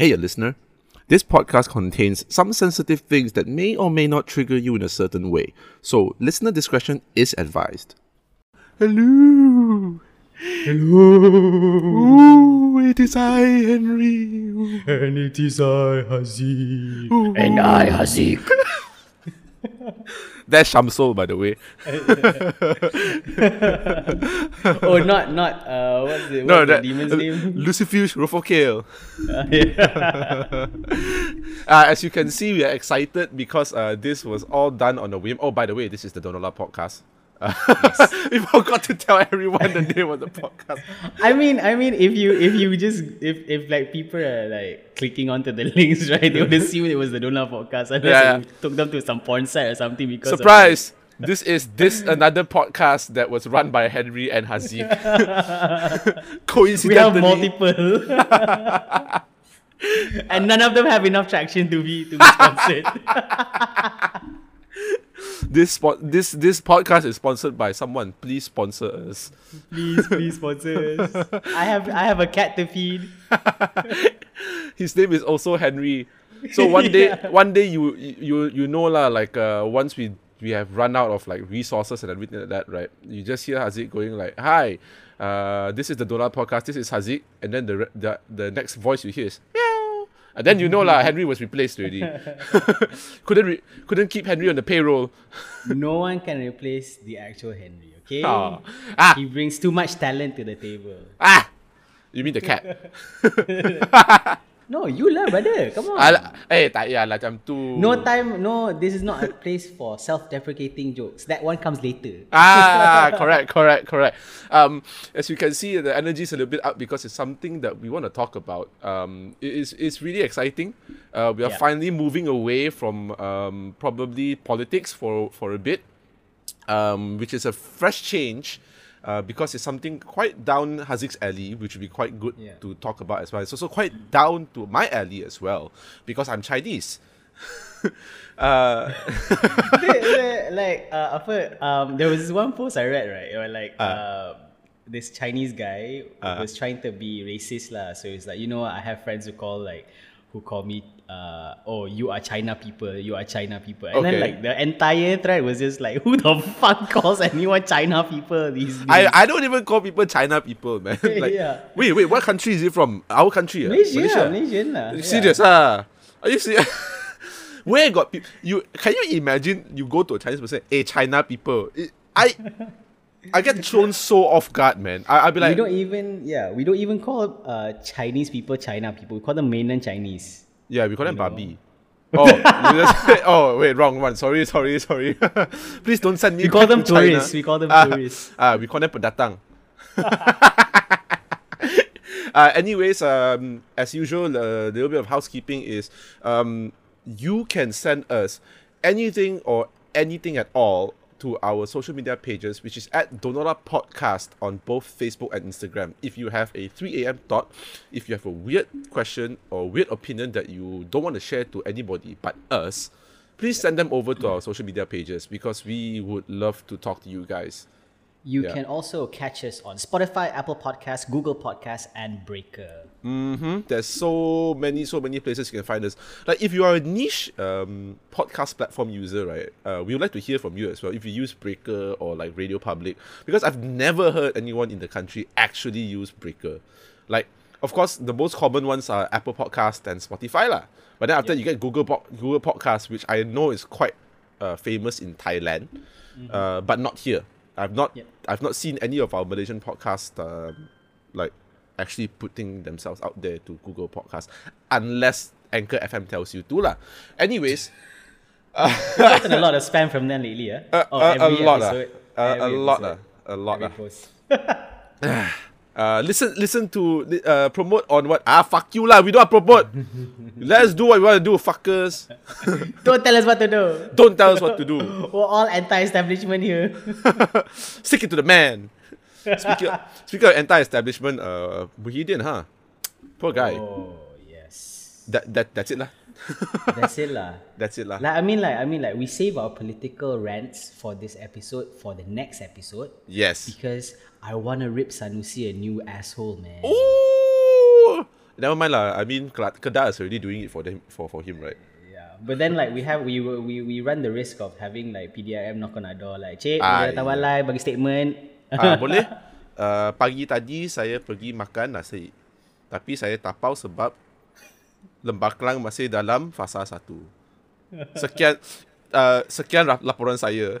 Hey, listener. This podcast contains some sensitive things that may or may not trigger you in a certain way, so listener discretion is advised. Hello. Hello. Ooh, it is I, Henry. And it is I, Hazik. And I, Hazik. That's Shamsul, by the way. oh, not not uh, what's the, what's No, the that demon's uh, name? Lucifuge Rofocale. Uh, yeah. Uh, as you can see, we are excited because uh, this was all done on a whim. Oh, by the way, this is the Donola podcast. Uh, we forgot to tell everyone the name of the podcast. I mean, I mean, if you if you just if if like people are like clicking onto the links, right, they would assume it was the Donut podcast unless Yeah, you took them to some porn site or something because Surprise! This is this another podcast that was run by Henry and Haziq. we have Coincidentally, multiple. and none of them have enough traction to be to be sponsored. This spot this this podcast is sponsored by someone. Please sponsor us. please, please sponsor us. I have I have a cat to feed. His name is also Henry. So one day, Yeah. one day you you you know lah. Like uh, once we we have run out of like resources and everything like that, right? You just hear Hazik going like, "Hi, uh, this is the Donald podcast. This is Hazik," and then the the the next voice you hear is meow, and then you know lah, Henry was replaced already. couldn't re- couldn't keep Henry on the payroll. No one can replace the actual Henry, okay? Ah. Ah. He brings too much talent to the table. Ah, you mean the cat? No, you lah, brother. Come on. Ala, eh, tak ya lah macam tu. no time, no, this is not a place for self-deprecating jokes. That one comes later. ah, correct, correct, correct. Um, as you can see, the energy is a little bit up because it's something that we want to talk about. Um, it is it's really exciting. Uh, we are Yeah. finally moving away from um, probably politics for for a bit, um, which is a fresh change. Uh, because it's something quite down Haziq's alley, which would be quite good Yeah. to talk about as well. It's also quite down to my alley as well, because I'm Chinese. uh, like, uh, apa, um, there was this one post I read, right? Where like, Ah. uh, this Chinese guy Ah. was trying to be racist lah. So it's like, you know, I have friends who call like, who call me, uh, oh, you are China people, you are China people. And Okay. then like the entire thread was just like, who the fuck calls anyone China people these days? I, I don't even call people China people, man. like, Yeah. Wait, wait, what country is it from? Our country? ah? Malaysia, Malaysian lah. yeah. Serious, ah? Are you serious? Where got people? You can you imagine? You go to a Chinese person, hey, China people. It- I I get thrown so off guard, man. I I'll be we don't even yeah we don't even call uh Chinese people China people. We call them mainland Chinese. Yeah, we call them Barbie. Oh, just oh wait, wrong one. Sorry, sorry, sorry. Please don't send me. We call them to China. tourists. We call them Ah, tourists. Ah, we call them pendatang. uh, anyways, um, as usual, a little bit of housekeeping is um, you can send us anything or anything at all to our social media pages, which is at Donora Podcast on both Facebook and Instagram. If you have a 3 a.m. thought, if you have a weird question or weird opinion that you don't want to share to anybody but us, please send them over to our social media pages because we would love to talk to you guys. You Yeah. can also catch us on Spotify, Apple Podcasts, Google Podcasts, and Breaker. Mm-hmm. There's so many, so many places you can find us. Like if you are a niche um, podcast platform user, right? Uh, we would like to hear from you as well. If you use Breaker or like Radio Public, because I've never heard anyone in the country actually use Breaker. Like, of course, the most common ones are Apple Podcast and Spotify, lah. But then after that, you get Google po- Google Podcast, which I know is quite uh, famous in Thailand, uh, but not here. I've not Yep. I've not seen any of our Malaysian podcasts um, like actually putting themselves out there to Google Podcast unless Anchor FM tells you to lah. Anyways, We've gotten a lot of spam from them lately, yeah. uh, Oh, uh, a lot episode, Uh, a lot lah. A lot lah. post. Uh, listen, listen to uh, promote on what? Ah, fuck you lah. We don't promote. Let's do what we want to do, fuckers. Don't tell us what to do. Don't tell us what to do. We're all anti-establishment here. Stick it to the man. Speaking of, speaking of anti-establishment, uh, Muhyiddin, huh? Poor guy. Oh yes, That that that's it lah. that's it lah. That's it lah. Like I mean, like I mean, like we save our political rants for this episode for the next episode Yes. because I want to rip Sanusi a new asshole, man. Ooh. Never mind lah. I mean, Kedah is already doing it for them for, for him, right? Yeah, but then like we have we we we run the risk of having like PDIM knock on our door like, cik, Ah, boleh walai bagi statement. Ah, boleh? Uh, pagi tadi saya pergi makan nasi. Tapi saya tapau sebab Lembah Kelang masih dalam fasa satu. Sekian uh, sekian laporan saya.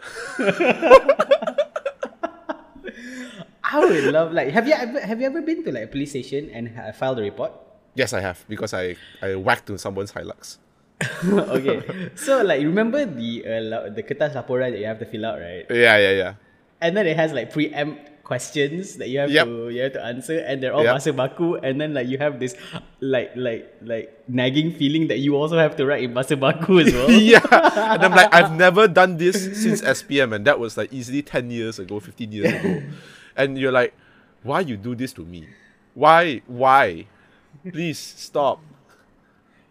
I would love like have you ever have you ever been to like a police station and ha- filed a report? Yes, I have because I I whacked to someone's Hilux. okay, so like remember the uh, la- the kertas laporan that you have to fill out, right? Yeah, yeah, yeah. And then it has like preempt questions that you have Yep. to you have to answer, and they're all Yep. bahasa baku. And then like you have this like like like nagging feeling that you also have to write in bahasa baku as well. yeah. And I'm like, I've never done this since SPM, and that was like easily 10 years ago, 15 years ago. And you're like, why you do this to me? Why? Why? Please stop.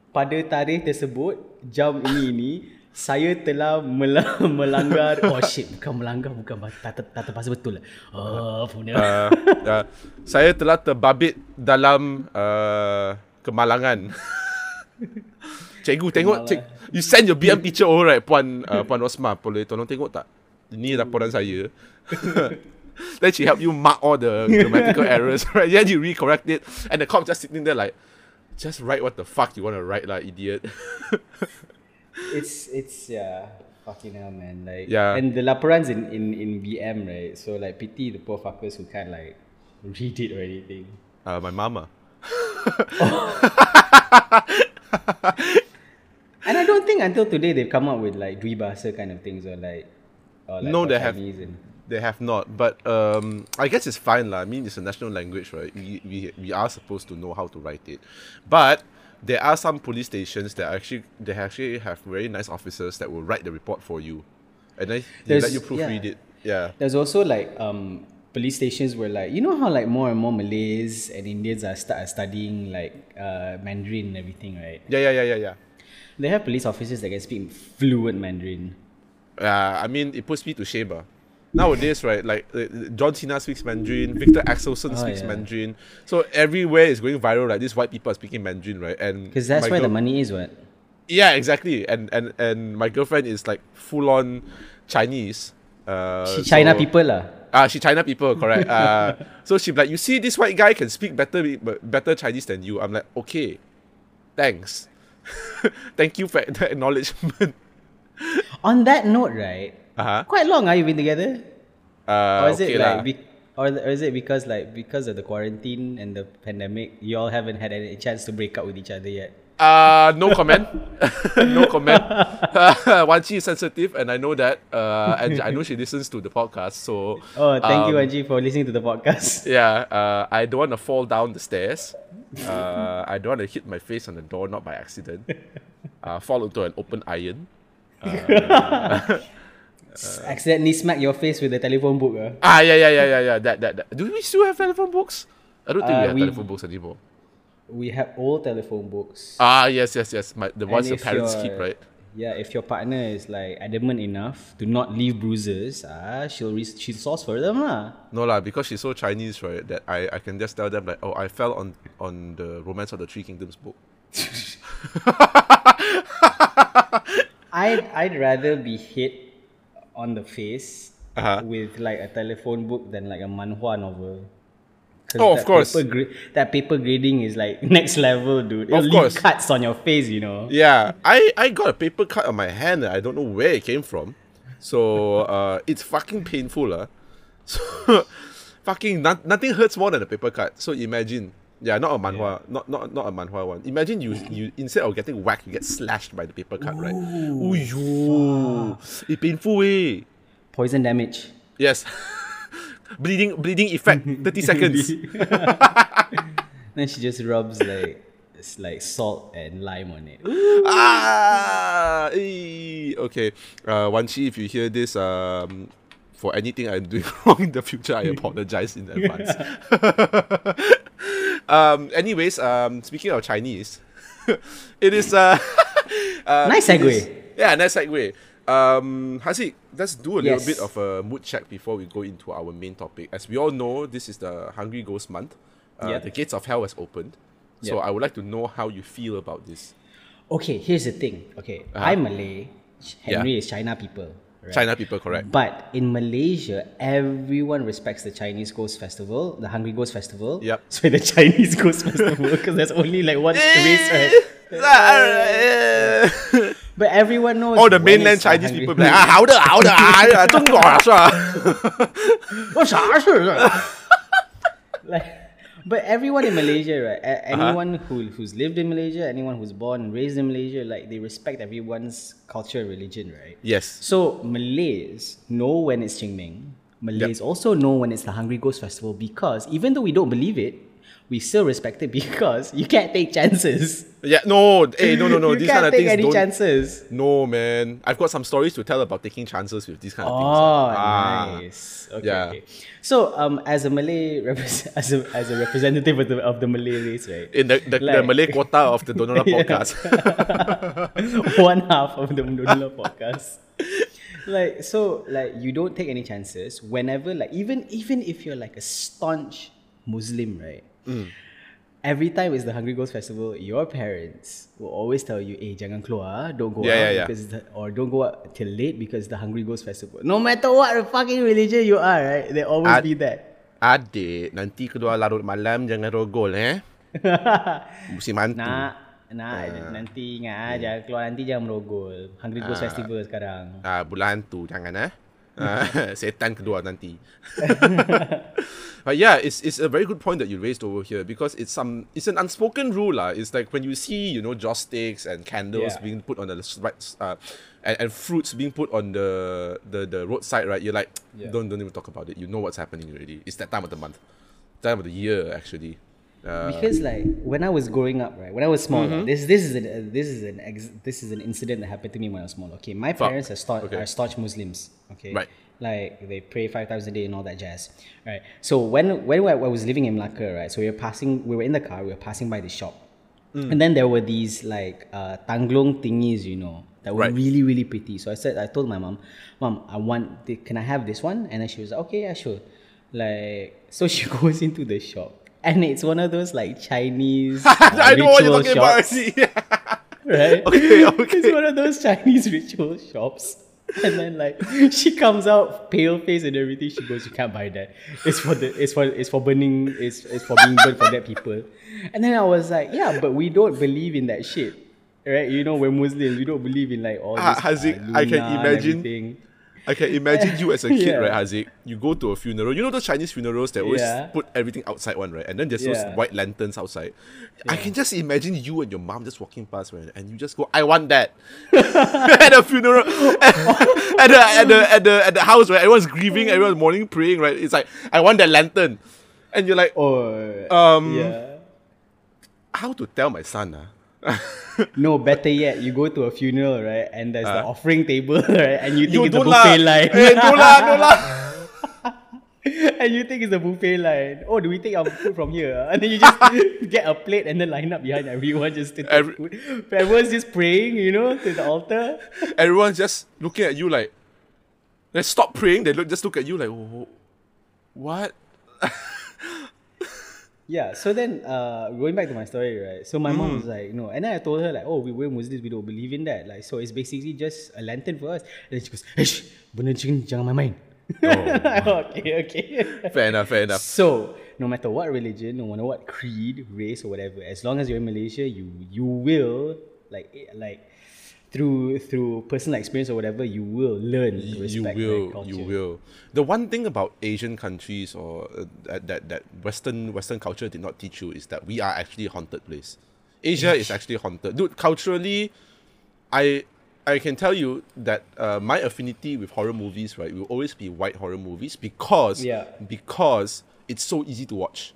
Pada tarikh tersebut, jam ini ini saya telah mel- melanggar oh shit bukan melanggar bukan tak tak tak terpaksa betul lah. Oh punya. Uh, uh, saya telah terbabit dalam uh, kemalangan. Cikgu tengok cik, You send your BM teacher over right Puan uh, Puan Rosma Boleh tolong tengok tak Ini laporan saya Then she help you mark all the grammatical errors right? Then you recorrect it. And the cop just sitting there like Just write what the fuck you want to write lah idiot. It's it's yeah fucking hell man. Like Yeah. and the laporans in in in BM right? So like pity the poor fuckers who can't like read it or anything. Uh, My mama. And I don't think until today they've come up with like Dwi Bahasa kind of things or like or like No, for they have- and They have not, but um, I guess it's fine lah. I mean, it's a national language, right? We, we, we are supposed to know how to write it, but there are some police stations that actually they actually have very nice officers that will write the report for you, and then they let you proofread yeah. it. Yeah, There's also like um police stations where like you know how like more and more Malays and Indians are, stu- are studying like uh, Mandarin and everything, right? yeah, yeah, yeah, yeah, yeah. They have police officers that can speak fluent Mandarin. Uh, I mean, it puts me to shame. ah. Nowadays, right, like uh, John Cena speaks Mandarin, Viktor Axelsen Oh, speaks yeah. Mandarin, so everywhere is going viral. Like these white people are speaking Mandarin, right? And Because that's where the money is, what? Yeah, exactly. And and and my girlfriend is like full on Chinese. Uh, She China so- people lah. Ah, she China people, correct. uh, so she like, you see, this white guy can speak better better Chinese than you. I'm like, okay, thanks, thank you for the acknowledgement. On that note, right? Uh-huh. Quite long, are you been together? Uh, or is okay it like, be- or, or is it because like because of the quarantine and the pandemic, you all haven't had any chance to break up with each other yet? Uh, no comment. no comment. Wanchi is sensitive, and I know that. Uh, and I know she listens to the podcast. So. Oh, thank you, um, Anji, for listening to the podcast. Yeah, uh, I don't want to fall down the stairs. Uh, I don't want to hit my face on the door, not by accident. Uh, fall into an open iron. Accidentally smack your face with the telephone book. Uh. Ah, yeah, yeah, yeah, yeah, yeah. That, that, that. Do we still have telephone books? I don't think Uh, we have we- telephone books anymore. We have old telephone books. Ah, yes, yes, yes. My, the ones the if parents keep, right? Yeah, if your partner is like adamant enough to not leave bruises, ah, she'll re- she'll source for them lah. No lah, because she's so Chinese, right? That I, I can just tell them like, oh, I fell on on the Romance of the Three Kingdoms book. I'd I'd rather be hit on the face Uh-huh. with like a telephone book than like a manhua novel. Oh, of course. Paper gra- that paper grading is like next level, dude. It'll Of course. cuts on your face, you know. Yeah, I, I got a paper cut on my hand. I don't know where it came from. So uh, it's fucking painful. Uh. So fucking not, nothing hurts more than a paper cut. So imagine. Yeah, not a manhwa, not, not not a manhwa one. Imagine you you instead of getting whacked, you get slashed by the paper cut, right? Ooh, yo, it's painful eh. Poison damage. Yes. bleeding bleeding effect, 30 seconds. then she just rubs like it's like salt and lime on it. ah, eh. okay. Uh, Wanchi, if you hear this, um, for anything I'm doing wrong in the future, I apologize in advance. Um, anyways, um, speaking of Chinese, it is uh, uh Nice segue. is- yeah, nice segue. Um, Haziq, let's do a little bit of a mood check before we go into our main topic. As we all know, this is the Hungry Ghost month. Uh, Yeah. The gates of hell has opened. So Yeah. I would like to know how you feel about this. Okay, here's the thing. Okay, Uh-huh. I'm Malay. Henry is China people. Right? China people, correct? But in Malaysia, everyone respects the Chinese Ghost Festival, the Hungry Ghost Festival. Yep. So the Chinese Ghost Festival, because there's only like one race, right? But everyone knows. All the when mainland it's the Chinese Hungry- people be like, ah, 好的好的啊，中国啊是吧？我啥事啊 like, but everyone in Malaysia, right? a- Uh-huh. Anyone who who's lived in Malaysia, anyone who's born and raised in Malaysia, like they respect everyone's culture religion, right? Yes. So Malays know when it's Qingming. Malays also know when it's the Hungry Ghost Festival because even though we don't believe it, we still respect it because you can't take chances. Yeah, no, hey, no, no, no. you these can't kind of take things any don't. chances. No, man. I've got some stories to tell about taking chances with these kind of things. Oh, ah. nice. Okay, yeah. okay. So, um, as a Malay, as a as a representative of the of the Malay race, right? In the, the, the Malay quota of the Donora podcast. One half of the Mundula podcast. Like so, like you don't take any chances whenever, like even even if you're like a staunch Muslim, right? Mm. Every time it's the Hungry Ghost Festival, your parents will always tell you, "Eh, jangan keluar, don't go Yeah, out yeah, yeah. because the, or don't go out till late because the Hungry Ghost Festival." No matter what fucking religion you are, right? There always Ad- be that. Adik, nanti kedua larut malam jangan rogol eh. Mesti mantu. Nak, nak nanti ingat ah, jangan keluar nanti jangan merogol. Hungry Ghost Festival sekarang. Ah, bulan tu jangan eh. Ah, setan kedua nanti. but yeah, it's it's a very good point that you raised over here because it's some it's an unspoken rule lah. It's like when you see you know joss sticks and candles Yeah. being put on the right uh, and, and fruits being put on the the, the roadside, right? You're like, Yeah. don't don't even talk about it. You know what's happening already. It's that time of the month, time of the year actually. Uh, because like when I was growing up, right, when I was small, Mm-hmm. this this is an uh, this is an ex- this is an incident that happened to me when I was small. Okay, my Fuck. parents are staunch Okay. are staunch Muslims. Okay, Right. Like they pray five times a day and all that jazz. Right. So when when I was living in Malacca, right, so we were passing, we were in the car, we were passing by the shop, Mm. and then there were these like uh, tanglong thingies, you know, that were Right. really really pretty. So I said, I told my mom, mom, I want, the, can I have this one? And then she was like, okay, yeah, sure. Like so, she goes into the shop. And it's one of those like Chinese uh, I know what you're talking about. shops, already. right? Okay, okay. It's one of those Chinese ritual shops. And then like she comes out pale face and everything. She goes, "You can't buy that. It's for the it's for it's for burning. It's it's for being burned for dead people." And then I was like, "Yeah, but we don't believe in that shit, right? You know, we're Muslims. We don't believe in like all this. Haziq, uh, I can imagine-. I can imagine you as a kid, Yeah. right, Haziq? You go to a funeral. You know those Chinese funerals that always Yeah. put everything outside one, right? And then there's Yeah. those white lanterns outside. I can just imagine you and your mom just walking past, right? And you just go, "I want that." at a funeral, at the at the at the at the house, right? Everyone's grieving, everyone's mourning, praying, right? It's like, "I want that lantern," and you're like, oh, Um, yeah. "How to tell my son?" Ah, No, better yet, you go to a funeral, right? And there's the offering table, right? And you think you it's a buffet line. eh, don't lah, don't lah. and you think it's a buffet line. Oh, do we take our food from here? And then you just get a plate and then line up behind everyone just to take Every- food. Everyone's just praying, you know, to the altar. Everyone's just looking at you like, they stop praying. They look, just look at you like, "Wh- what? Yeah, so then uh, going back to my story, right? So my mom was like, no, and then I told her like, oh, we, we're Muslims, we don't believe in that. Like, so it's basically just a lantern for us. And then she goes, shh, benda chicken jangan main-main. okay, okay. Fair enough, fair enough. So, no matter what religion, no matter what creed, race, or whatever, as long as you're in Malaysia, you you will like eh, like through through personal experience or whatever, you will learn to you respect will culture. you will. The one thing about asian countries or uh, that, that that western western culture did not teach you is that we are actually a haunted place. Asia is actually haunted. Dude culturally i i can tell you that uh, my affinity with horror movies right will always be white horror movies because Yeah. because it's so easy to watch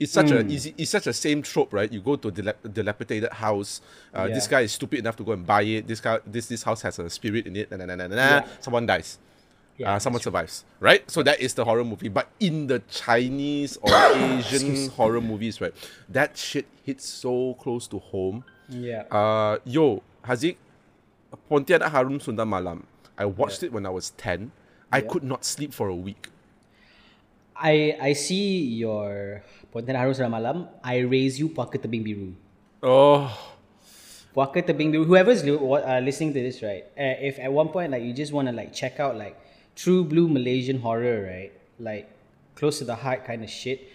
it's such Mm. a easy it's such a same trope right? You go to a dilap- dilapidated house uh, this guy is stupid enough to go and buy it. This guy this this house has a spirit in it. Nah, nah, nah, nah, nah, Yeah. someone dies. Yeah, uh, someone survives right? So that is the horror movie. But in the chinese or asian horror movies right that shit hits so close to home. Yeah. uh, yo hazik pontianak harum sundal malam i watched it when i was 10 i could not sleep for a week I I see your Pontianak Harum Sundal Malam. I raise you Puaka Tebing Biru. Oh, Puaka Tebing Biru. Whoever's li- uh, listening to this, right? Uh, if at one point like you just want to like check out like true blue Malaysian horror, right? Like close to the heart kind of shit.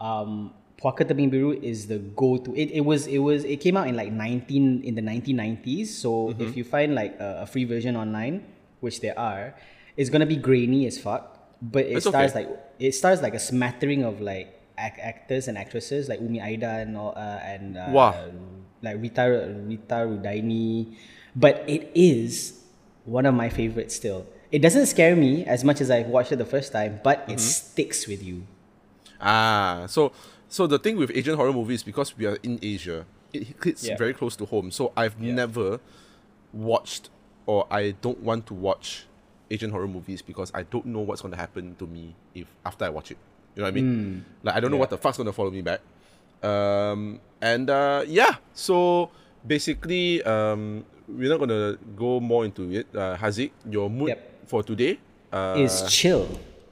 Um, Puaka Tebing Biru is the go-to. It, it was it was it came out in like 19 in the 1990s. So Mm-hmm. if you find like a, a free version online, which there are, it's gonna be grainy as fuck. But it It's stars okay. like it stars like a smattering of like ac- actors and actresses like Umi Aida and all, uh, and uh, Wah. like Rita Rita Rudaini, but it is one of my favorites still. It doesn't scare me as much as I watched it the first time, but it Mm-hmm. sticks with you. ah, so so the thing with Asian horror movies because we are in Asia, it hits Yeah. very close to home. So I've never watched or I don't want to watch Asian horror movies because I don't know what's gonna happen to me if after I watch it. You know what I mean? Like I don't know what the fuck's gonna follow me back. Um, and uh, yeah, so basically, um, we're not gonna go more into it. Uh, Haziq, your mood Yep. for today uh, is chill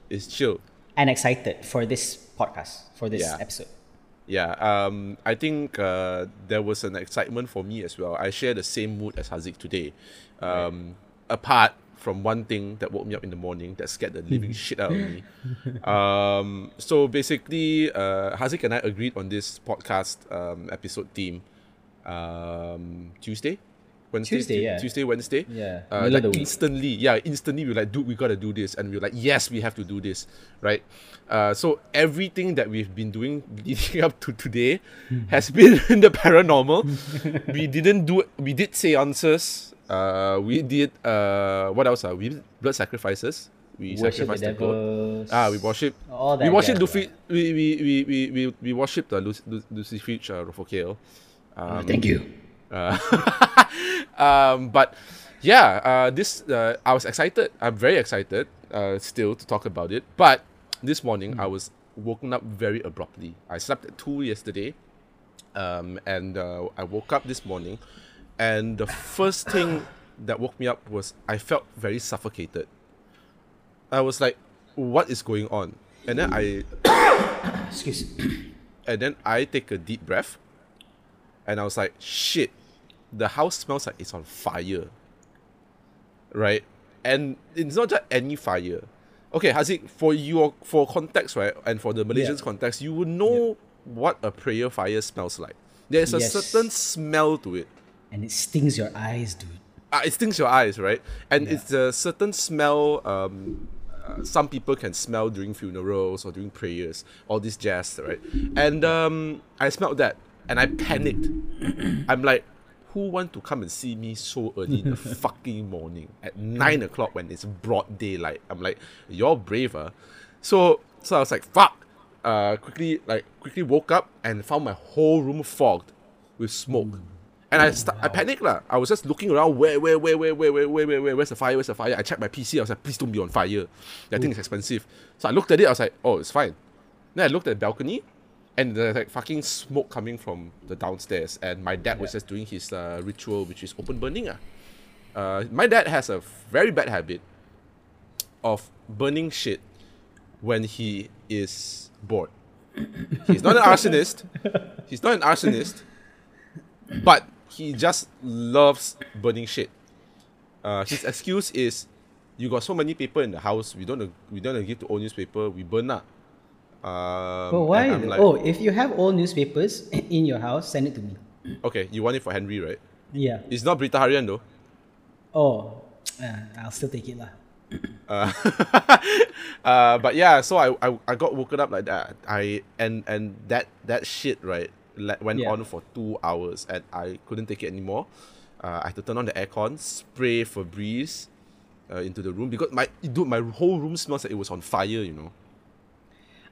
is chill. and excited for this podcast for this Yeah. episode. Yeah, um, I think uh, there was an excitement for me as well. I share the same mood as Hazik today. Um, Apart from one thing that woke me up in the morning that scared the living shit out of me. Um, so basically, uh, Haziq and I agreed on this podcast um, episode theme um, Tuesday? Wednesday? Tuesday, yeah. Tuesday, Wednesday. Yeah, Uh, like instantly, yeah, instantly we were like, dude, we gotta do this, and we are like, yes, we have to do this, right? Uh, so everything that we've been doing leading up to today has been in the paranormal. we didn't do, we did seances. Uh, we did uh, what else? Uh, we did blood sacrifices. We Worship the sacrificed the goat. devils. Ah, we worship. All we that worship jazz, Luffy. We we we we we, we worship the Lucy Lucy Fitch, uh, Rofocale. Um, Thank you. uh, um, but yeah, uh, this uh, I was excited. I'm very excited uh, still to talk about it. But this morning I was woken up very abruptly. I slept at two yesterday, um, and uh, I woke up this morning, and the first thing that woke me up was I felt very suffocated. I was like, "What is going on?" And then I Excuse. and then I take a deep breath, and I was like, "Shit, the house smells like it's on fire." Right, and it's not just any fire. Okay, Haziq, for your for context, right, and for the Malaysians' Yeah. context, you would know what a prayer fire smells like. There's a Yes. certain smell to it. And it stings your eyes, dude. Uh, it stings your eyes, right? And it's a certain smell. Um, uh, some people can smell during funerals or during prayers, all this jazz, right? And um, I smelled that, and I panicked. I'm like, who want to come and see me so early in the fucking morning at nine o'clock when it's broad daylight? I'm like, you're braver. So, so I was like, fuck. Uh, quickly, like, quickly woke up and found my whole room fogged with smoke. And I sta- I panicked lah. I was just looking around where where where where where where where where where where's the fire? Where's the fire? I checked my PC. I was like, please don't be on fire. That thing is expensive. So I looked at it. I was like, oh, it's fine. Then I looked at the balcony, and there's like fucking smoke coming from the downstairs. And my dad was just doing his uh, ritual, which is open burning. Ah, uh, my dad has a very bad habit of burning shit when he is bored. He's not an arsonist. He's not an arsonist, but he just loves burning shit. Uh, his excuse is, "You got so many paper in the house. We don't we don't give to old newspaper. We burn up." Um, But why? like, oh, if you have old newspapers in your house, send it to me. okay, you want it for Henry, right? Yeah. It's not Berita Harian though. Oh, uh, I'll still take it lah. Uh, uh, but yeah, so I, I I got woken up like that. I and and that that shit right le- went Yeah. on for two hours, and I couldn't take it anymore. Uh, I had to turn on the aircon, spray Febreze uh, into the room because my dude, my whole room smells like it was on fire. You know.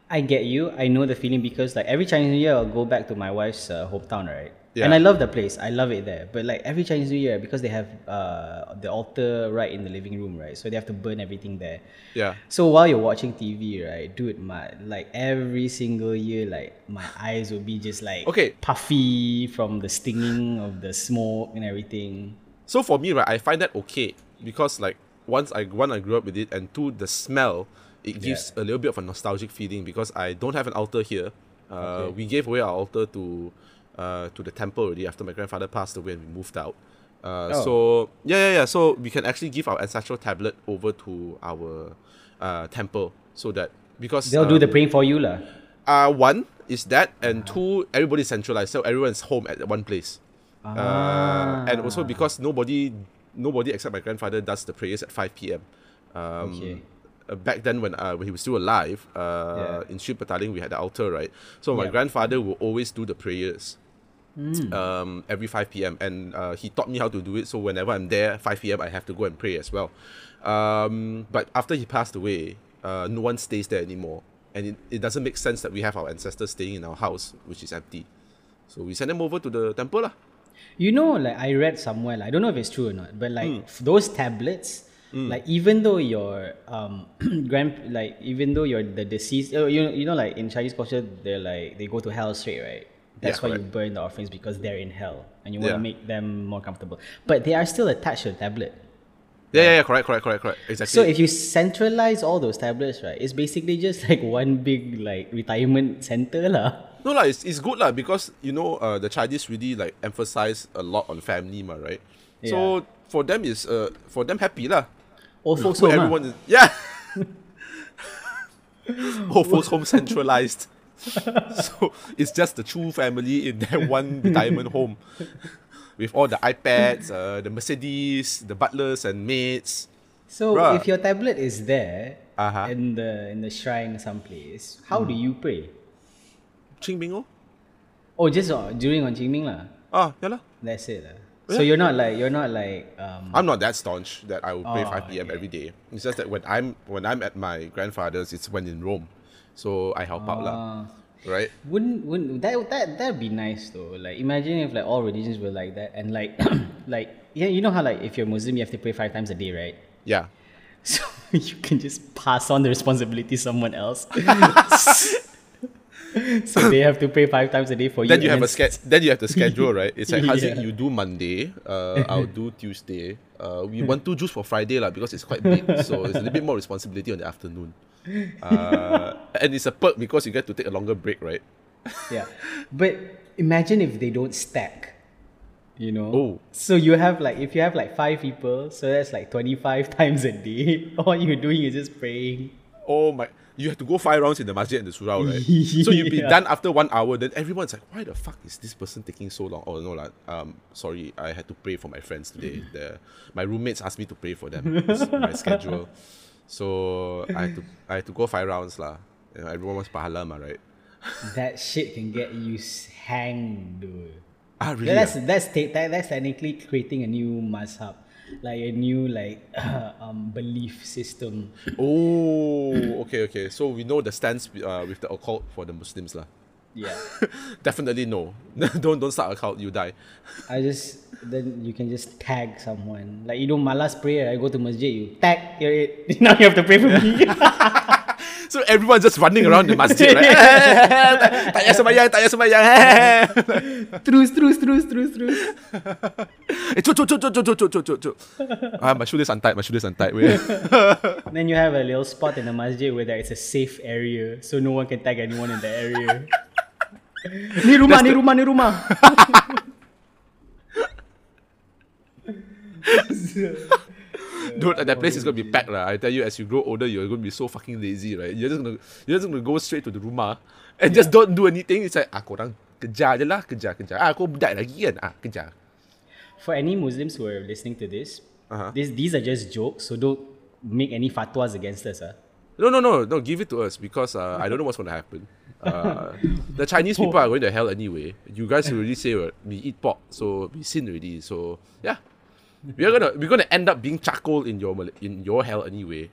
I get you. I know the feeling because like every Chinese New Year, I'll go back to my wife's uh, hometown, right? Yeah. And I love the place. I love it there. But like every Chinese New Year, because they have uh, the altar right in the living room, right? So they have to burn everything there. Yeah. So while you're watching TV, right, dude, my like every single year, like my eyes will be just like Okay. puffy from the stinging of the smoke and everything. So for me, right, I find that okay because like once I one I grew up with it, and two the smell it gives a little bit of a nostalgic feeling because I don't have an altar here. Uh, We gave away our altar to uh, to the temple already after my grandfather passed away and we moved out. Uh, Oh. So yeah, yeah, yeah. So we can actually give our ancestral tablet over to our uh, temple so that because They'll do the um, praying for you, lah. uh, one is that, and Uh-huh. two, everybody's centralized, so everyone's home at one place. Uh, and also Ah. because nobody, nobody except my grandfather does the prayers at five p.m. Um, Okay. uh, back then, when uh, when he was still alive, uh, Yeah. in Sri Petaling, we had the altar, right? So my Yeah. grandfather will always do the prayers. Hmm. Um, every 5 p.m. and uh, he taught me how to do it. So whenever I'm there, 5 p.m. I have to go and pray as well. Um, but after he passed away, uh, no one stays there anymore, and it, it doesn't make sense that we have our ancestors staying in our house, which is empty. So we send them over to the temple, lah. You know, like I read somewhere, like, I don't know if it's true or not, but like f- those tablets, like even though your um grand, like even though you're the deceased, uh, you you know, like in Chinese culture, they're like they go to hell straight, right? That's Yeah, why you burn the offerings because they're in hell, and you want to make them more comfortable. But they are still attached to the tablet. Yeah, yeah, yeah, correct, correct, correct, correct. Exactly. So if you centralize all those tablets, right, it's basically just like one big like retirement center, lah. no lah, it's, it's good lah because you know uh, the Chinese really like emphasize a lot on family, ma, right? Yeah. So for them is uh for them happy lah. Old folks home, ah. everyone is yeah. Old folks home centralized. so it's just the true family in that one retirement home. With all the iPads, uh, the Mercedes, the butlers and maids. So Bruh. if your tablet is there Uh-huh. in the in the shrine someplace, how do you pray? Ching Bing oh? Oh, just uh, during on Qingming lah. Ah, yeah lah. That's it lah. So you're not like you're not like um. I'm not that staunch that I will pray Oh, 5 p.m. okay. every day. It's just that when I'm when I'm at my grandfather's, it's when in Rome, so I help out lah, uh, right? wouldn't wouldn't that that that'd be nice though. Like imagine if like all religions were like that and like like yeah you know how like if you're Muslim you have to pray five times a day right? Yeah. So you can just pass on the responsibility to someone else. so they have to pray five times a day for you. Then you have a sch- Then you have the schedule, right? It's like Haziq, Yeah. you do Monday. Uh, I'll do Tuesday. Uh, we want to juice for Friday lah because it's quite big, so it's a little bit more responsibility on the afternoon. Uh, and it's a perk because you get to take a longer break, right? Yeah. But imagine if they don't stack. You know? Oh. So you have like if you have like five people, so that's like twenty five times a day. All you're doing is just praying. Oh my! You have to go five rounds in the masjid and the surau, right? So you'll be done after one hour. Then everyone's like, "Why the fuck is this person taking so long?" Oh no, lah. Um, sorry, I had to pray for my friends today. The my roommates asked me to pray for them. It's my schedule, so I had to I had to go five rounds, lah. You know, everyone wants pahala, ma, right? That shit can get you hanged, dude. Ah, really? Yeah, that's that's ta- that, that's technically creating a new mazhab, like a new like um belief system. Oh, okay, okay. So we know the stance uh, with the occult for the Muslims, lah. Yeah. Definitely no. don't don't start a cult, you die. I just then you can just tag someone. Like you do last prayer, I go to masjid, you tag you're it. Now you have to pray for me. So everyone's just running around the masjid, right? tak payah sembahyang, tak payah sembahyang. terus, terus, terus, terus, terus. eh, cuk, cuk, cuk, cuk, cuk, cuk, cuk, cuk, cuk. Ah, my shoelace untied, my shoelace untied. Wait. Then you have a little spot in the masjid where there is a safe area, so no one can tag anyone in the area. Ni rumah, ni rumah, ni rumah. Dude, that place is gonna be packed, lah. I tell you, as you grow older, you're gonna be so fucking lazy, right? You're just gonna, you're just gonna go straight to the rumah and just don't do anything. It's like, ah, korang kejar je lah, kejar, kejar. Ah, aku budak lagi kan? Ah, kejar. For any Muslims who are listening to this, Uh-huh. this these are just jokes, so don't make any fatwas against us. Ah. No, no, no, no. Give it to us because uh, I don't know what's going to happen. Uh, the Chinese people are going to hell anyway. You guys already say uh, we eat pork, so we sin already. So yeah, we're gonna we're gonna end up being charcoal in your in your hell anyway.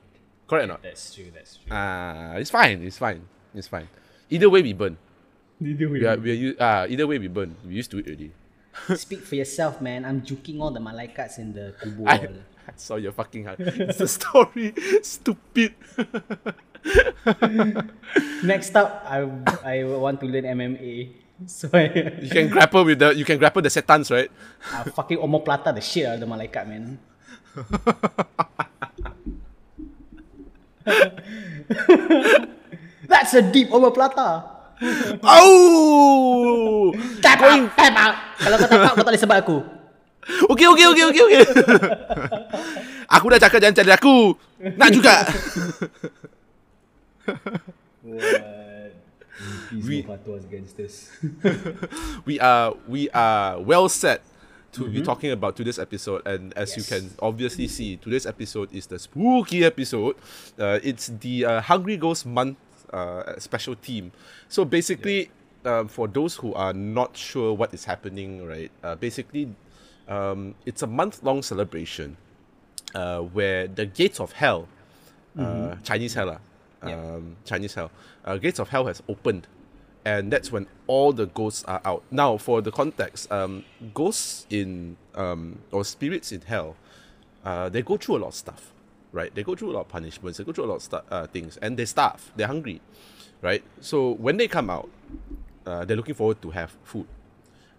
Correct or not? That's true. That's true. Ah, it's fine. It's fine. It's fine. Either way, we burn. We are, we are, u- ah, either way, we burn. We used to it already. Speak for yourself, man. I'm juking all the malaikats in the kubur. I, saw your fucking heart. It's a story. Stupid. Next up, I I want to learn MMA. So I, You can grapple with the you can grapple the satans, right? I ah, fucking omoplata the shit out of the malaikat, man. That's a deep omoplata. Oh! Tap out, tap out. Kalau kau tap out, kau tak boleh sebab aku. Okay, okay, okay, okay, okay. aku dah cakap jangan cari aku. Nak juga. What? These We- fatwas gangsters. we are we are well set to be talking about today's episode and as you can obviously see today's episode is the spooky episode uh, it's the uh, hungry ghost month uh, special theme so basically um, for those who are not sure what is happening right uh, basically um, it's a month long celebration uh, where the gates of hell uh, chinese hell ah, Yeah. um, chinese hell uh, gates of hell has opened and that's when all the ghosts are out. Now, for the context, um, ghosts in um, or spirits in hell, uh, they go through a lot of stuff, right? They go through a lot of punishments. They go through a lot of stu- uh, things, and they starve. They're hungry, right? So when they come out, uh, they're looking forward to have food.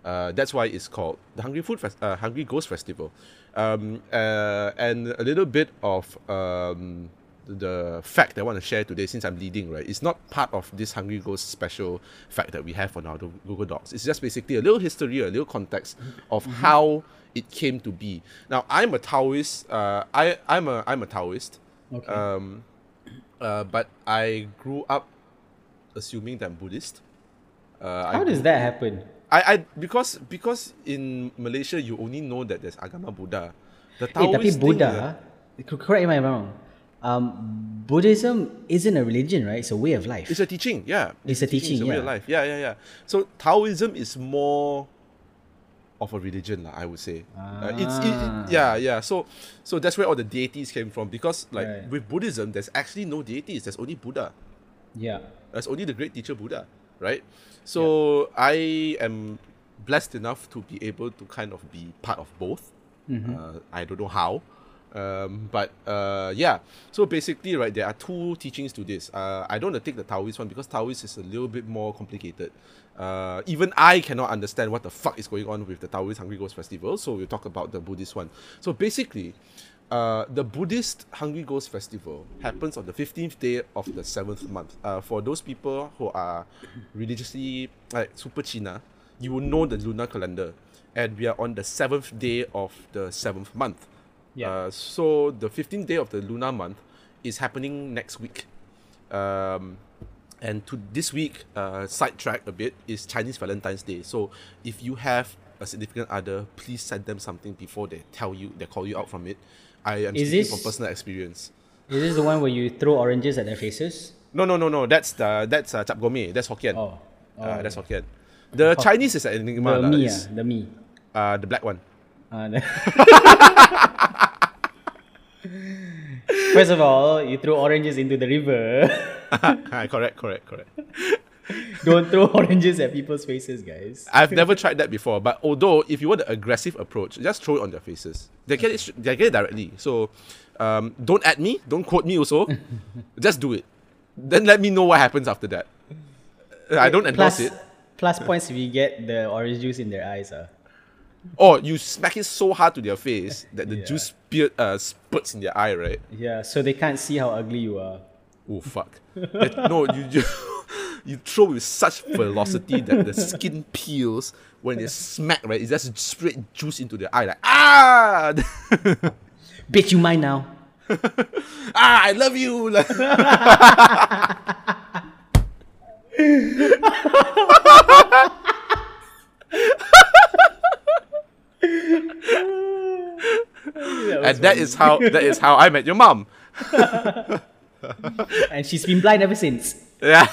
Uh, that's why it's called the Hungry Food Fest- uh, Hungry Ghost Festival, um, uh, and a little bit of um, the fact that I want to share today, since I'm leading, right, it's not part of this Hungry Ghost special fact that we have on our Google Docs. It's just basically a little history, a little context of how it came to be. Now, I'm a Taoist. Uh, I I'm a I'm a Taoist. Okay. Um, uh, but I grew up assuming that I'm Buddhist. Uh, How does that happen? I, I because because in Malaysia you only know that there's agama Buddha. The Taoist Eh, tapi Taoist thing, Buddha, correct me if I'm wrong. Um, Buddhism isn't a religion, right? It's a way of life. It's a teaching, yeah. It's a teaching, It's a way of yeah. life. Yeah, yeah, yeah. So Taoism is more of a religion, I would say. Uh, it's it, Ah. it- yeah, yeah. So so that's where all the deities came from. Because like Right. with Buddhism, there's actually no deities. There's only Buddha. yeah. There's only the great teacher Buddha, right? So I am blessed enough to be able to kind of be part of both. Uh, I don't know how. Um, but uh, yeah, so basically, right, there are two teachings to this. Uh, I don't want to take the Taoist one because Taoist is a little bit more complicated. Uh, even I cannot understand what the fuck is going on with the Taoist Hungry Ghost Festival, so we'll talk about the Buddhist one. So basically, uh, the Buddhist Hungry Ghost Festival happens on the 15th day of the seventh month. Uh, for those people who are religiously like super China, you will know the lunar calendar. And we are on the seventh day of the seventh month. Yeah. Uh, so the 15th day of the lunar month is happening next week. Um, and to this week, uh, sidetrack a bit, is Chinese Valentine's Day. So if you have a significant other, please send them something before they tell you, they call you out from it. I am Is speaking this- from personal experience. Is this the one where you throw oranges at their faces? No, no, no, no. That's the that's uh, Chap Gome. That's Hokkien. Oh. Uh, that's Hokkien. The Chinese is an enigma. The lah. me, It's, ah, the me. uh, the black one. Uh, the- First of all, you throw oranges into the river. Correct, correct, correct. Don't throw oranges at people's faces, guys. I've never tried that before, but although if you want the aggressive approach, just throw it on their faces. They get it, they get it directly. So, um, don't at me, don't quote me. Also, just do it. Then let me know what happens after that. I don't endorse plus, it. plus points if you get the orange juice in their eyes. Uh. Or you smack it so hard to their face that the Yeah. juice spear, uh, spurts in their eye, right? Yeah, so they can't see how ugly you are. Oh fuck! That- no, you, you you throw with such velocity that the skin peels when it's smacked. Right, it's just straight juice into the eye. Like ah, Bitch, you mine now. ah, I love you. And that is how that is how I met your mom. and she's been blind ever since. Yeah.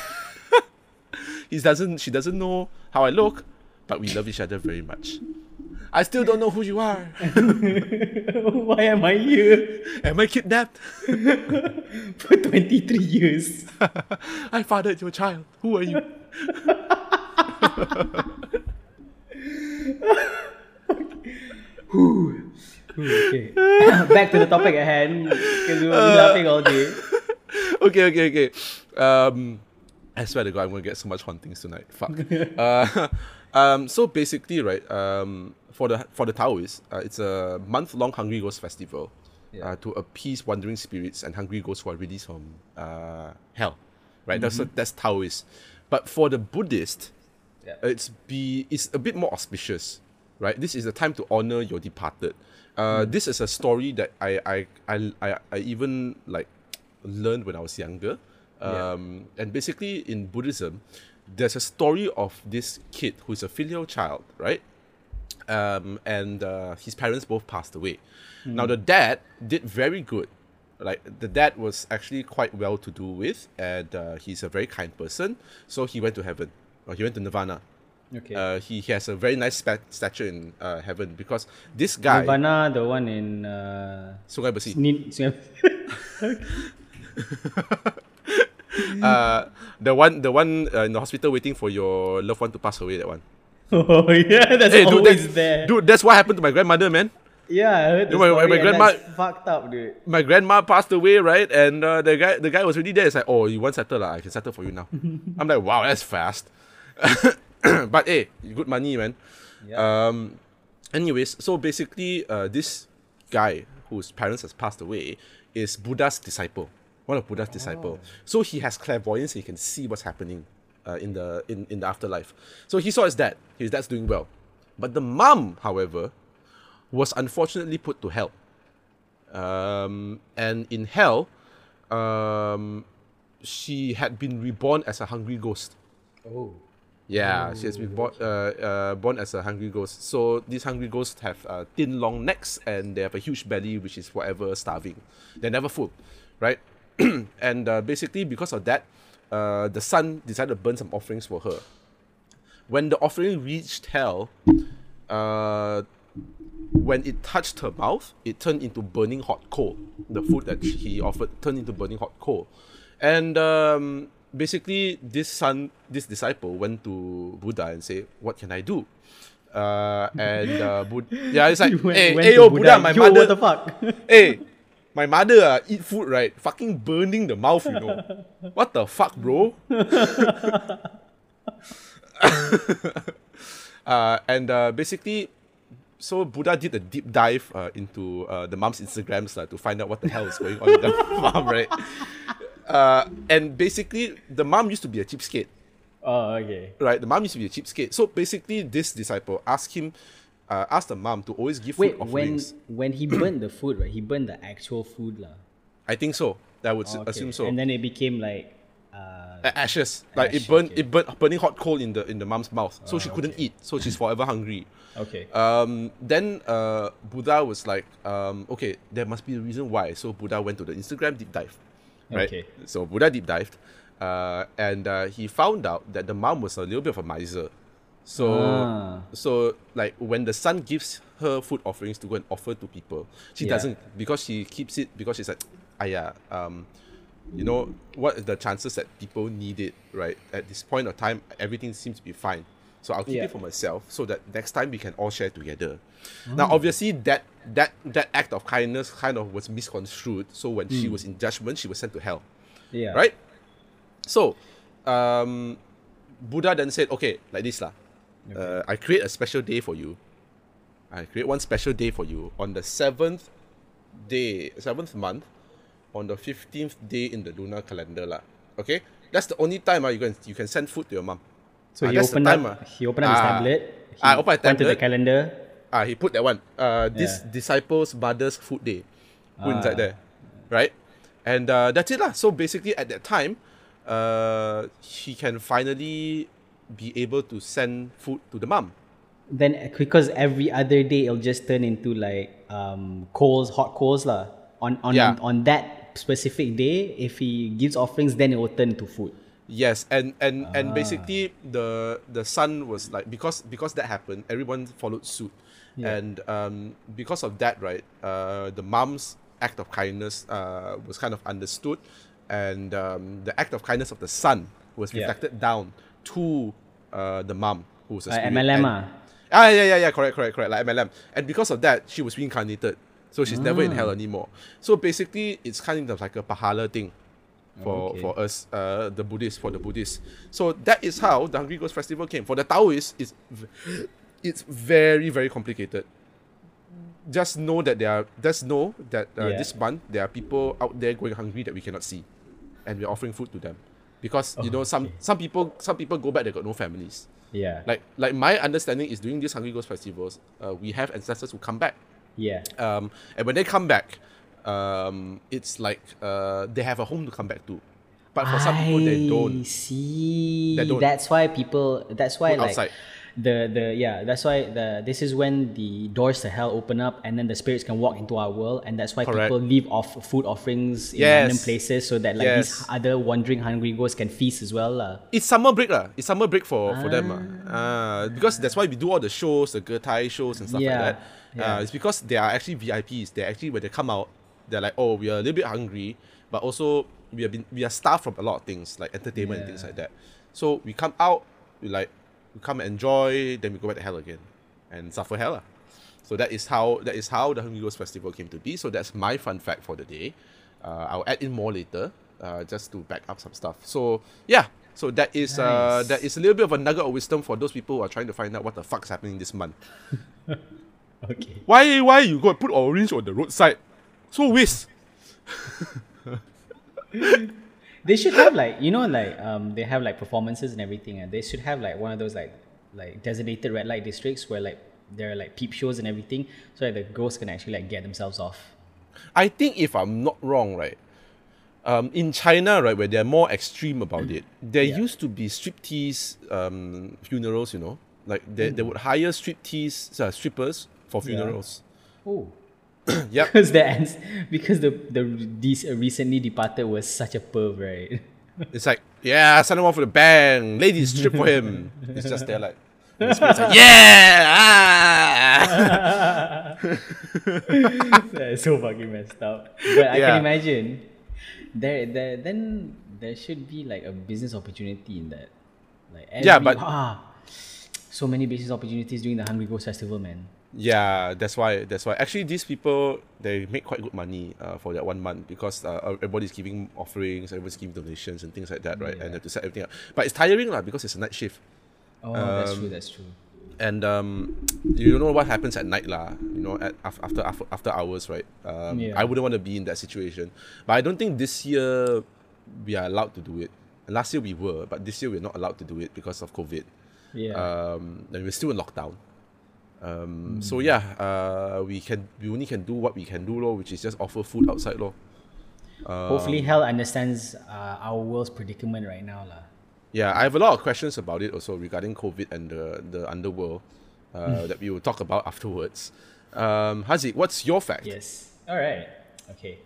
He doesn't she doesn't know how I look, but we love each other very much. I still don't know who you are. Why am I here Am I kidnapped? for 23 years? I fathered your child. Who are you? okay. Back to the topic at hand because we were laughing all day. okay, okay, okay. Um, I swear to God, I'm gonna get so much hauntings tonight. Fuck. uh, um, so basically, right, um, for the for the Taoists, uh, it's a month long Hungry Ghost festival. Yeah. uh, to appease wandering spirits and hungry ghosts who are released from uh, hell. Right? That's that's Taoist. But for the Buddhist, Yeah. it's be it's a bit more auspicious, right? This is the time to honor your departed. Uh, This is a story that I I, I I I even like learned when I was younger. Yeah. Um, And basically, in Buddhism, there's a story of this kid who's a filial child, right? Um, and uh, his parents both passed away. Now the dad did very good. Like the dad was actually quite well to do with, and uh, he's a very kind person. So he went to heaven. Or he went to Nirvana. Okay. Uh, he, he has a very nice spa- stature in uh, heaven because this guy, Nirvana, the one in uh, Sungai Besi, Nin- uh, the one the one uh, in the hospital waiting for your loved one to pass away. That one. oh yeah, that's Hey, dude, always that- there. Dude, that's what happened to my grandmother, man. Yeah, I heard You know, my- my grandma- fucked up, dude. my grandma passed away, right? And uh, the guy the guy was really there. It's like, oh, you want to settle lah? I can settle for you now. I'm like, wow, that's fast. but hey, good money, man. Yeah. Um, anyways, so basically, uh, this guy whose parents has passed away is Buddha's disciple, one of Buddha's disciple. So he has clairvoyance. He can see what's happening uh, in the in, in the afterlife. So he saw his dad. His dad's doing well, but the mom, however, was unfortunately put to hell. Um, and in hell, um, she had been reborn as a hungry ghost. Oh. Yeah, she has been born, uh, uh, born as a hungry ghost. So these hungry ghosts have uh, thin, long necks and they have a huge belly, which is forever starving. They're never full, right? and uh, basically, because of that, uh, the son decided to burn some offerings for her. When the offering reached hell, uh, when it touched her mouth, it turned into burning hot coal. The food that he offered turned into burning hot coal. And um, basically, this son, this disciple, went to Buddha and said, What can I do? Uh, and uh, Bud- yeah, it's like, went- hey, went hey, yo, Buddha, my Yo, mother, what the fuck? hey, my mother uh, eat food, right? Fucking burning the mouth, you know. what the fuck, bro? uh, and uh, basically, so Buddha did a deep dive uh, into uh, the mom's Instagrams uh, to find out what the hell is going on with the mom, right? Uh, and basically, the mom used to be a cheapskate, oh, okay. right? The mom used to be a cheapskate. So basically, this disciple asked him, uh, asked the mom to always give Wait, food offerings. when when he burned the food, right? He burned the actual food, lah. I think so. I would Oh, okay. assume so. And then it became like, uh, ashes. Like it burned, okay. it burned burning hot coal in the in the mom's mouth, so she Ah, couldn't eat. So she's forever hungry. okay. Um, then uh, Buddha was like, um, okay, there must be a reason why. So Buddha went to the Instagram deep dive, right? Okay. So Buddha deep dived, uh, and uh, he found out that the mom was a little bit of a miser. So Ah. so like when the son gives her food offerings to go and offer to people, she Yeah. doesn't because she keeps it because she's like, ah yeah, um, you know what are the chances that people need it right at this point of time everything seems to be fine so i'll keep Yeah. it for myself so that next time we can all share together Mm. now obviously that that that act of kindness kind of was misconstrued so when Mm. she was in judgment she was sent to hell yeah. right so um buddha then said okay like this lah uh, i create a special day for you i create one special day for you on the seventh day seventh month on the 15th day in the lunar calendar lah okay that's the only time uh, you can you can send food to your mom So Ah, he opened time, up. ah. He opened up his tablet. He Ah, open a Went to the calendar. Ah, he put that one. Uh, this Yeah. disciples mother's food day. Put inside there, right? And uh, that's it lah. So basically, at that time, uh, he can finally be able to send food to the mom. Then because every other day it'll just turn into like um coals, hot coals lah. On on Yeah. on that specific day, if he gives offerings, then it will turn to food. Yes, and and Ah. and basically the the son was like because because that happened, everyone followed suit, Yeah. and um, because of that, right, uh, the mom's act of kindness uh, was kind of understood, and um, the act of kindness of the son was Yeah. reflected down to uh, the mom who was a Uh, spirit, MLM and- ah. Ah, yeah, yeah, yeah, correct, correct, correct, like MLM. And because of that, she was reincarnated. So she's never in hell anymore. So basically, it's kind of like a pahala thing for, Okay. for us, uh, the Buddhists, for the Buddhists. So that is how the Hungry Ghost Festival came. For the Taoists, it's, it's very, very complicated. just know that there are just know that uh, Yeah. this month there are people out there going hungry that we cannot see, and we're offering food to them, because you know some some people some people go back they got no families. Yeah. Like like my understanding is during these Hungry Ghost festivals, uh, we have ancestors who come back, yeah. um, and when they come back, um, it's like uh, they have a home to come back to, but for some people they don't. See, They don't. that's why people. That's why Food like outside. The the yeah. That's why the this is when the doors to hell open up, and then the spirits can walk into our world, and that's why Correct. people leave off food offerings in Yes. random places, so that like these other wandering hungry ghosts can feast as well, lah. It's summer break lah. It's summer break for, for them. Uh, because that's why we do all the shows, the Getai shows and stuff Yeah, like that. yeah. Uh, it's because they are actually VIPs. They actually when they come out, they're like, oh, we are a little bit hungry, but also we have been we are starved from a lot of things like entertainment and things like that. So we come out, we like we come and enjoy, then we go back to hell again, and suffer hell lah. So that is how that is how the Hungry Ghost Festival came to be. So that's my fun fact for the day. Uh, I'll add in more later, uh, just to back up some stuff. So yeah, so that is uh, Nice. that is a little bit of a nugget of wisdom for those people who are trying to find out what the fuck's happening this month. Okay. Why why you go put orange on the roadside? So waste. They should have like you know like um they have like performances and everything, and they should have like one of those like like designated red light districts where like there are like peep shows and everything, so that the ghosts can actually like get themselves off. I think if I'm not wrong, right, um, in China, right, where they're more extreme about it, there Yeah. used to be striptease um, funerals, you know, like they, they would hire striptease uh, strippers for funerals. Oh. Yep. because the ans- because the the these uh, recently departed was such a perv, right? It's like, yeah, send him off with a bang, ladies, strip for him. It's just there, like, and the spirit's like, yeah, ah. That's so fucking messed up. But I Yeah. can imagine there, there then there should be like a business opportunity in that. Like every, Yeah, but- ah, so many business opportunities during the Hungry Ghost Festival, man. Yeah, that's why. That's why. Actually, these people they make quite good money uh, for that one month because uh, everybody's giving offerings, everyone's giving donations and things like that, right? And they have to set everything up. But it's tiring lah because it's a night shift, Oh, that's Um, true. That's true. and um, you know what happens at night lah. You know, at after after, after hours, right? Um, Yeah. I wouldn't want to be in that situation. But I don't think this year we are allowed to do it. Last year we were, but this year we're not allowed to do it because of COVID. Yeah. Um, and we're still in lockdown. Um, So Hmm. yeah, uh, we can we only can do what we can do, lor, which is just offer food outside, lor. Hopefully, hell understands uh, our world's predicament right now, lah. Yeah, I have a lot of questions about it also regarding COVID and the the underworld uh, Hmm. that we will talk about afterwards. Um, Haziq, what's your fact? Yes. All right. Okay.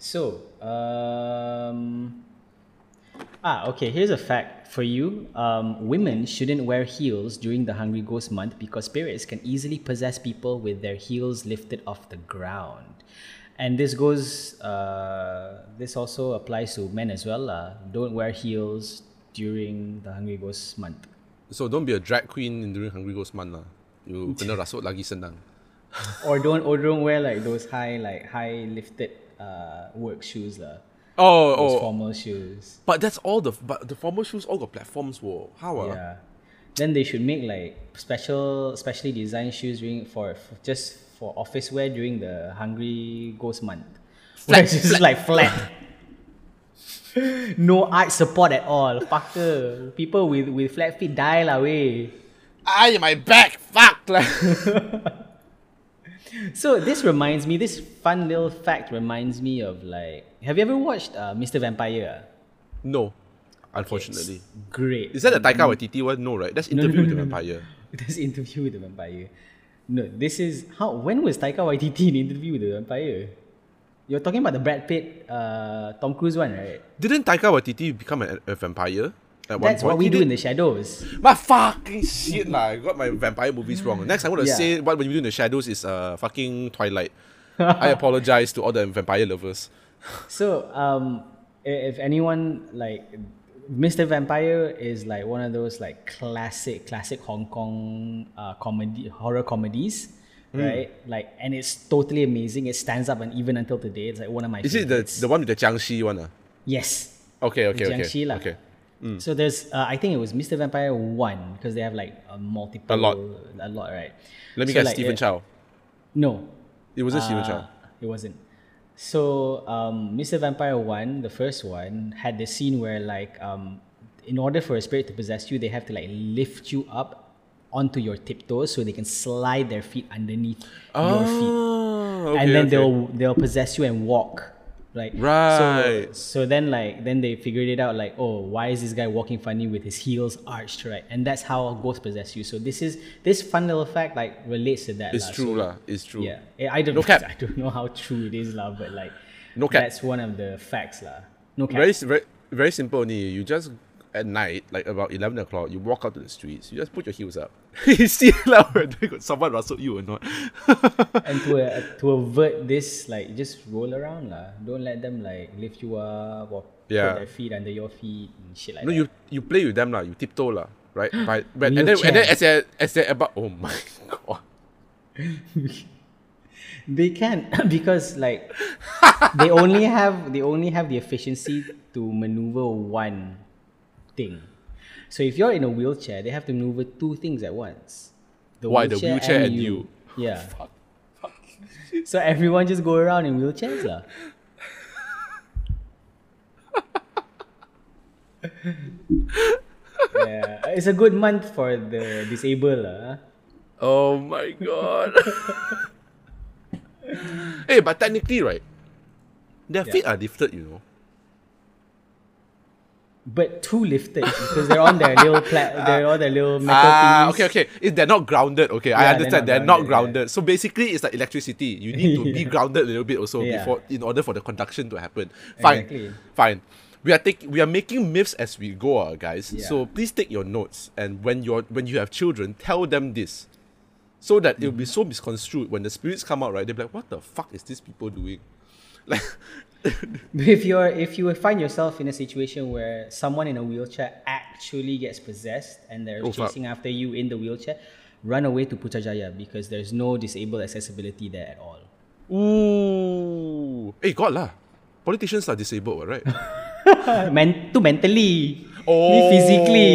So, um, ah, okay. Here's a fact for you. Um, women shouldn't wear heels during the Hungry Ghost month because spirits can easily possess people with their heels lifted off the ground. And this goes. Uh, this also applies to men as well. Uh. Don't wear heels during the Hungry Ghost month. So don't be a drag queen in during Hungry Ghost month lah. You kena rasuk lagi senang. Or don't or don't wear like those high like high lifted uh, work shoes lah. Oh, Those oh, formal shoes. but that's all the but the formal shoes all got platforms. Whoa, how ah? Yeah. Then they should make like special, specially designed shoes during for, for just for office wear during the Hungry Ghost month. Where it's just like flat. no art support at all. Fucker. People with with flat feet die lah way. Ay, my back, fuck lah. So this reminds me. This fun little fact reminds me of like. Have you ever watched uh, Mr. Vampire? no, unfortunately. Great. Is that the Taika Waititi one? No, right? That's Interview no, with the no, no. Vampire. This interview with the vampire. No, this is how. When was Taika Waititi in interview with the vampire? You're talking about the Brad Pitt, uh, Tom Cruise one, right? Didn't Taika Waititi become a, a vampire That's what we do in the shadows. My fucking shit lah! I got my vampire movies wrong. Next, I'm gonna Yeah. say what we do in the shadows is uh fucking Twilight. I apologize to all the vampire lovers. So, um, if anyone like Mr. Vampire is like one of those like classic, classic Hong Kong uh, comedy horror comedies, Hmm. right? Like, and it's totally amazing. It stands up and even until today, it's like one of my. Is it the the one with the jiangshi one? Uh? Yes. Okay, okay, okay. jiangshi lah. Okay. So there's, uh, I think it was Mr. Vampire one because they have like a multiple, A lot. a lot, right? Let me So, guess, like, Stephen uh, Chow. No, It wasn't Uh, Chow. It wasn't. So, um, Mr. Vampire One, the first one, had the scene where like, um, in order for a spirit to possess you, they have to like lift you up onto your tiptoes so they can slide their feet underneath your feet, Oh, okay, and then okay. they'll they'll possess you and walk. Like Right. So, so then like then they figured it out like oh why is this guy walking funny with his heels arched right and that's how ghosts possess you. So this is this fun little fact like relates to that. It's lah. true So- lah. It's true. yeah, Eh, I don't No cap. I don't know how true it is lah, but like No cap. that's one of the facts lah. No cap. Very, very, very simple. Only you just at night, like about eleven o'clock, you walk out to the streets. You just put your heels up. you see lah whether got someone rustled you or not. and to uh, to avert this, like just roll around lah. Don't let them like lift you up or Yeah. put their feet under your feet and shit like no, that. you you play with them lah. You tiptoe lah, right? By, but, and then and then as they as they about oh my god. They can because like they only have they only have the efficiency to maneuver one thing. So if you're in a wheelchair, they have to maneuver two things at once. Why, the wheelchair and you? Yeah. So everyone just go around in wheelchairs lah. yeah, it's a good month for the disabled lah. Oh my god. hey, but technically, right? Their feet are lifted, you know. But too lifted because they're on their little pla- they're on their little metal Ah, okay, okay. If they're not grounded, okay, I Yeah, they're understand. not They're not grounded, grounded. So basically, it's like electricity. You need to be grounded a little bit also Yeah. before, in order for the conduction to happen. Fine, Exactly. fine. We are taking, we are making myths as we go, uh, guys. Yeah. So please take your notes, and when you're when you have children, tell them this, so that it'll be Mm-hmm. so misconstrued when the spirits come out. Right, they'll be like, "What the fuck is these people doing?" Like, If you're if you find yourself in a situation where someone in a wheelchair actually gets possessed and they're Oh, fuck. chasing after you in the wheelchair, run away to Putrajaya because there's no disabled accessibility there at all. ooh, hey, God lah. Politicians are disabled, right? Men- to mentally, Oh, me physically.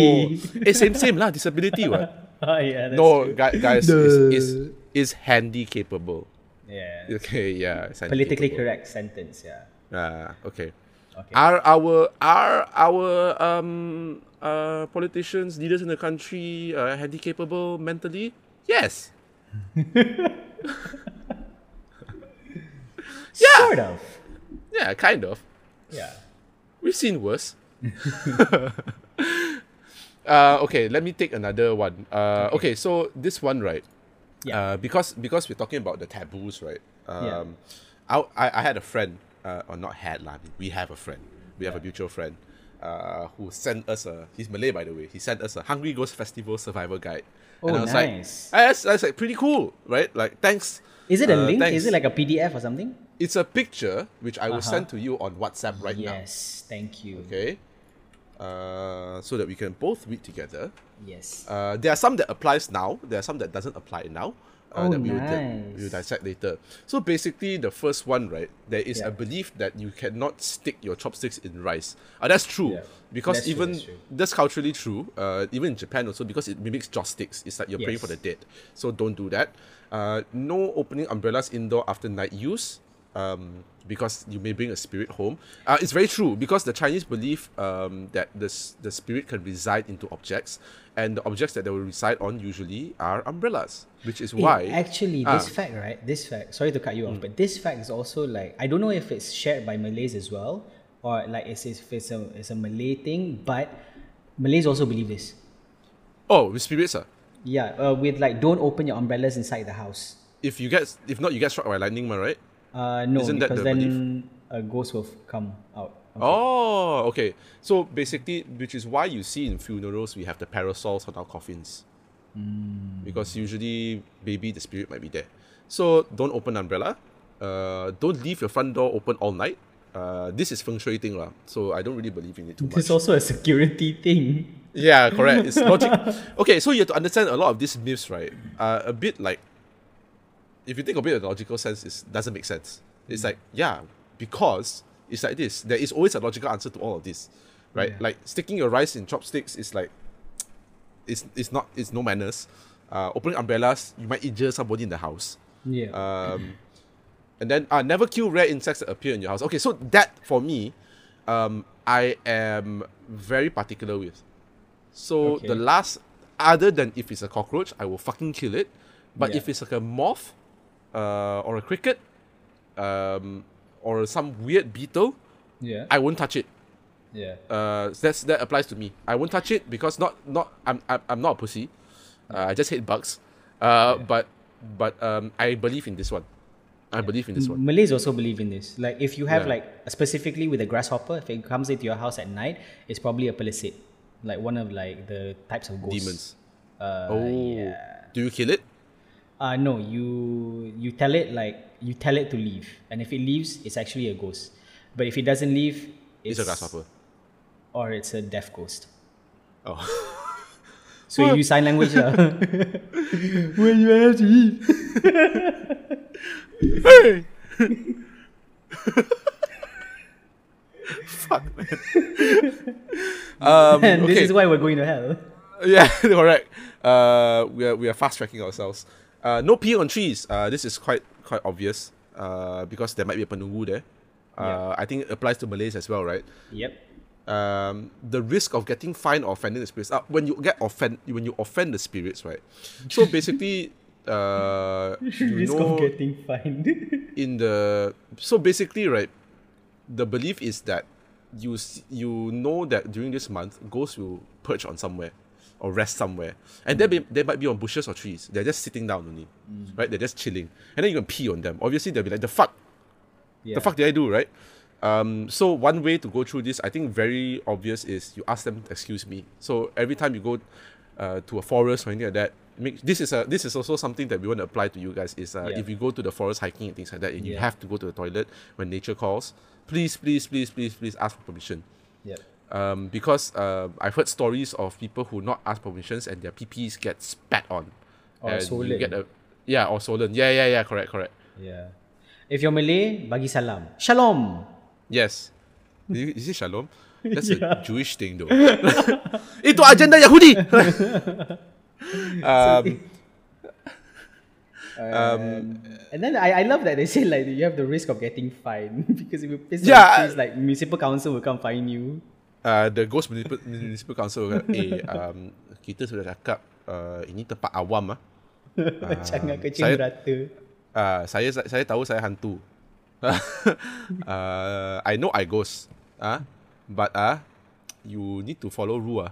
eh, same, same lah. Disability, what? oh yeah, no, true. gu- guys, is, is is handy capable. Yeah, Okay, yeah. Politically capable. correct sentence. Yeah. Ah, okay. Okay. Are our are our um uh politicians leaders in the country uh, handy capable mentally? Yes. yeah. Sort of. Yeah, kind of. Yeah. We've seen worse. uh, okay, let me take another one. Uh, okay. so this one, right? Yeah. Uh, because because we're talking about the taboos, right? Um, Yeah. I, I I had a friend, uh, or not had lah. We have a friend. We have a mutual friend, uh, who sent us a. He's Malay, by the way. He sent us a Hungry Ghost Festival survival guide. Oh, I was nice. like, that's, that's like pretty cool, right? Like, thanks. Is it a uh, link? thanks. Is it like a PDF or something? It's a picture which I will Uh-huh. send to you on WhatsApp right now. yes. Thank you. Okay. Uh, so that we can both read together. Yes. Uh, there are some that applies now. There are some that doesn't apply now. Uh, Oh, that we will, we will dissect later. So basically, the first one, right? There is Yeah. a belief that you cannot stick your chopsticks in rice. Uh, that's true Yeah. because That's true, even that's true. that's culturally true. Uh, even in Japan also because it mimics joss sticks. It's like you're praying for the dead. So don't do that. Uh, no opening umbrellas indoor after night use. Um, because you may bring a spirit home. Uh, it's very true because the Chinese believe um, that the, the spirit can reside into objects, and the objects that they will reside on usually are umbrellas, which is Eh, why. actually Ah. this fact right this fact sorry to cut you off but this fact is also like i don't know if it's shared by malays as well or like it's, if it's a, it's a malay thing but malays also believe this oh, with spirits, uh, yeah uh, with like don't open your umbrellas inside the house if you get, if not, you get struck by lightning, right? Uh, no Isn't that because the then a ghost will come out it. Oh, okay. So basically, which is why you see in funerals we have the parasols on our coffins. Because usually, maybe the spirit might be there. So don't open umbrella. Uh, don't leave your front door open all night. Uh, this is feng shui thing lah. So I don't really believe in it too much. it's also a security thing Yeah, correct. It's logic. Okay, so you have to understand a lot of these myths, right? Uh, a bit like, if you think of it in a logical sense, it doesn't make sense. It's like, yeah, because it's like this. There is always a logical answer to all of this, right? Yeah. Like sticking your rice in chopsticks is like, it's it's not it's no manners. Uh, opening umbrellas, you might injure somebody in the house. Yeah. Um, and then uh, never kill rare insects that appear in your house. Okay, so that for me, um, I am very particular with. So Okay. the last, other than if it's a cockroach, I will fucking kill it. But Yeah. if it's like a moth, uh, or a cricket, um, or some weird beetle, yeah. I won't touch it. yeah. Uh, that's that applies to me. I won't touch it because not not I'm I'm, I'm not a pussy. Uh, I just hate bugs. Uh, but but um, I believe in this one. I believe in this one. Malays also believe in this. Like if you have Yeah. like specifically with a grasshopper, if it comes into your house at night, it's probably a pelesit, like one of like the types of ghosts. Demons. Uh, Oh, yeah. do you kill it? Uh no, you you tell it like you tell it to leave, and if it leaves, it's actually a ghost. But if it doesn't leave, It's, a grasshopper. or it's a deaf ghost. Oh. So you use sign language lah. when you have to eat. Hey! Fuck man. um, And this okay. is why we're going to hell. yeah, correct. Uh, we are we are fast tracking ourselves. Uh, no peeing on trees. Uh, this is quite quite obvious. Uh, because there might be a penunggu there. Uh, I think it applies to Malays as well, right? Yep. um, the risk of getting fined or offending the spirits. Uh, when you get offend, when you offend the spirits, right? So basically, uh, you Risk know, of getting fined. in the so basically, right? The belief is that you you know that during this month, ghosts will perch on somewhere or rest somewhere, and they be, they might be on bushes or trees. They're just sitting down only, right? They're just chilling, and then you can pee on them. Obviously, they'll be like, "The fuck, yeah. the fuck did I do, right? Um, so one way to go through this, I think very obvious, is you ask them, excuse me. So every time you go uh, to a forest or anything like that, make this is a this is also something that we want to apply to you guys. Is uh, Yeah. if you go to the forest hiking and things like that, and you have to go to the toilet when nature calls, please, please, please, please, please ask for permission. Yep. Um, because uh, I've heard stories of people who not ask permissions and their PPs get spat on. Or and you stolen. get a yeah or stolen. Yeah, yeah, yeah. Correct, correct. Yeah. If you're Malay, bagi salam. Shalom. Yes. Is it- shalom? That's Yeah. a Jewish thing though. Itu agenda Yahudi. um, Um, and then I, I love that they say like you have the risk of getting fined because if you piss Yeah, trees, like municipal council will come fine you. Uh, the Ghost Municipal, Municipal Council kata, eh, um, kita sudah cakap uh, ini tempat awam ah. Jangan kecil saya- rata. Uh, saya saya tahu saya hantu. uh, I know I ghost. Ah, but ah, you need to follow rule ah.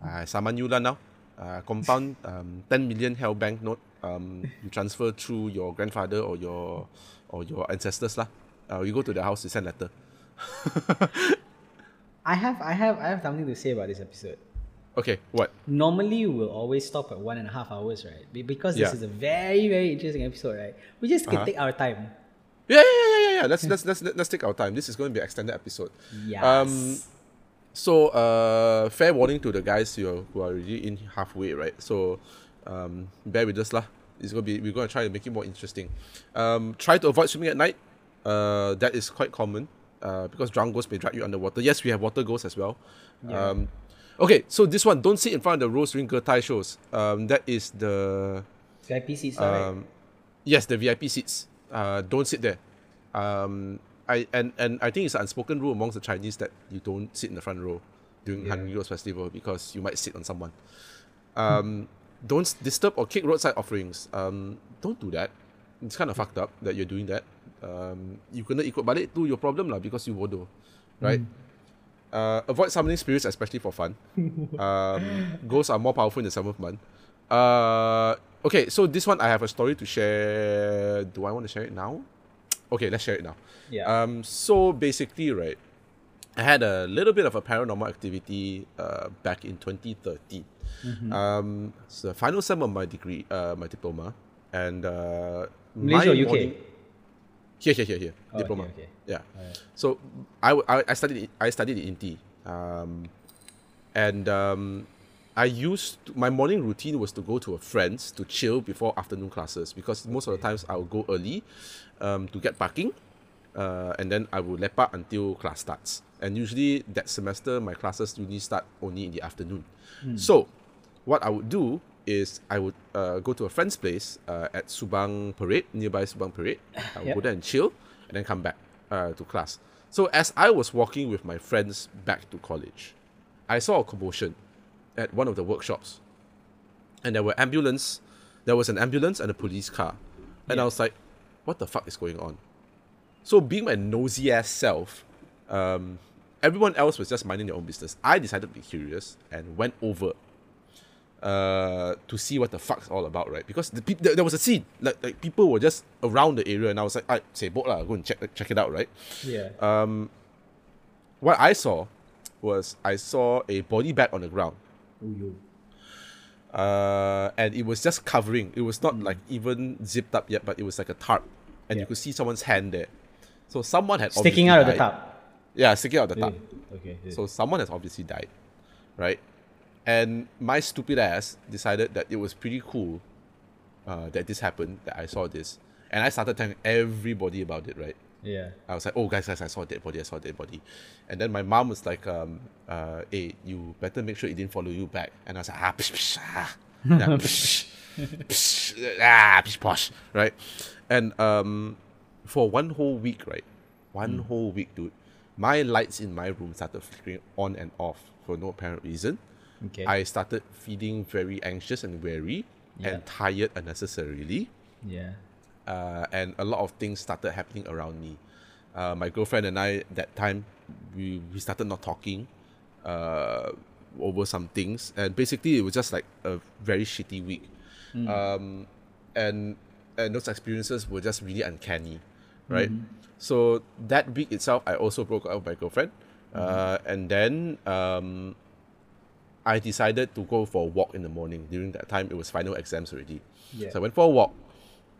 Uh, saman you lah now. Uh, compound um, 10 million hell bank note. Um, you transfer through your grandfather or your or your ancestors lah. Uh, you go to the house, you send letter. I have I have I have something to say about this episode. Okay, what? Normally we'll always stop at one and a half hours, right? Be- Because this Yeah. is a very, very interesting episode, right? We just can Uh-huh. take our time. Yeah, yeah, yeah, yeah, yeah. Let's let's let's let's take our time. This is going to be an extended episode. Yes. Um, So, uh, fair warning to the guys who are, who are already in halfway, right? So, um, bear with us lah. It's gonna be we're gonna try to make it more interesting. Um, try to avoid swimming at night. Uh, that is quite common. Uh, because drowned ghosts may drag you underwater. Yes, we have water ghosts as well. Um, okay, so this one, don't sit in front of the rows during Getai shows. Um, that is the VIP seats, lah, right? um, yes, the VIP seats. Uh, don't sit there. Um, I and and I think it's an unspoken rule amongst the Chinese that you don't sit in the front row during Yeah. Hungry Ghost Festival because you might sit on someone. Um, don't disturb or kick roadside offerings. Um, don't do that. It's kind of fucked up that you're doing that. Um, you kena ikut balik to your problem lah because you bodoh, right? Uh, avoid summoning spirits, especially for fun. um, ghosts are more powerful in the seventh month. Uh, okay, so this one I have a story to share. Do I want to share it now? Okay, let's share it now. Yeah. Um, so basically, right, I had a little bit of a paranormal activity uh, back in 2013. Um, it's the final sem of my degree, uh, my diploma, and uh, Malaysia my UK? morning- Here, here, here, here. Oh, diploma. okay, okay. Yeah. So I I studied I studied in Inti, um, and um, I used to, my morning routine was to go to a friend's to chill before afternoon classes because most of the times I would go early, um, to get parking, uh, and then I would lepak until class starts. And usually that semester my classes usually start only in the afternoon. So, what I would do is I would uh, go to a friend's place uh, at Subang Parade, nearby Subang Parade. I would Yep. go there and chill, and then come back uh, to class. So as I was walking with my friends back to college, I saw a commotion at one of the workshops, and there were ambulance. There was an ambulance and a police car, and I was like, "What the fuck is going on?" So being my nosy ass self, um, everyone else was just minding their own business. I decided to be curious and went over uh, to see what the fuck's all about, right? Because the peop- there, there was a scene, like, like people were just around the area, and I was like, I say, lah, go and check check it out, right? Yeah. Um, what I saw was I saw a body bag on the ground, Ooh, yo. uh, and it was just covering. It was not like even zipped up yet, but it was like a tarp, and you could see someone's hand there. So someone had Sticking obviously out of the died. top. Yeah, sticking out of the tarp. Okay. So someone has obviously died, right? And my stupid ass decided that it was pretty cool uh, that this happened, that I saw this. And I started telling everybody about it, right? yeah. I was like, oh, guys, guys, I saw a dead body, I saw a dead body. And then my mom was like, um, uh, hey, you better make sure it didn't follow you back. And I was like, ah, psh, psh, ah. Yeah, psh, psh, ah, pish, posh, right? And um, for one whole week, right? One whole week, dude, my lights in my room started flickering on and off for no apparent reason. Okay. I started feeling very anxious and wary Yeah. and tired unnecessarily yeah. uh, and a lot of things started happening around me. Uh, my girlfriend and I, that time, we, we started not talking uh, over some things, and basically it was just like a very shitty week. Um, and and those experiences were just really uncanny, right? So that week itself, I also broke up with my girlfriend, uh, and then um, I decided to go for a walk in the morning. During that time, it was final exams already. Yeah. So I went for a walk,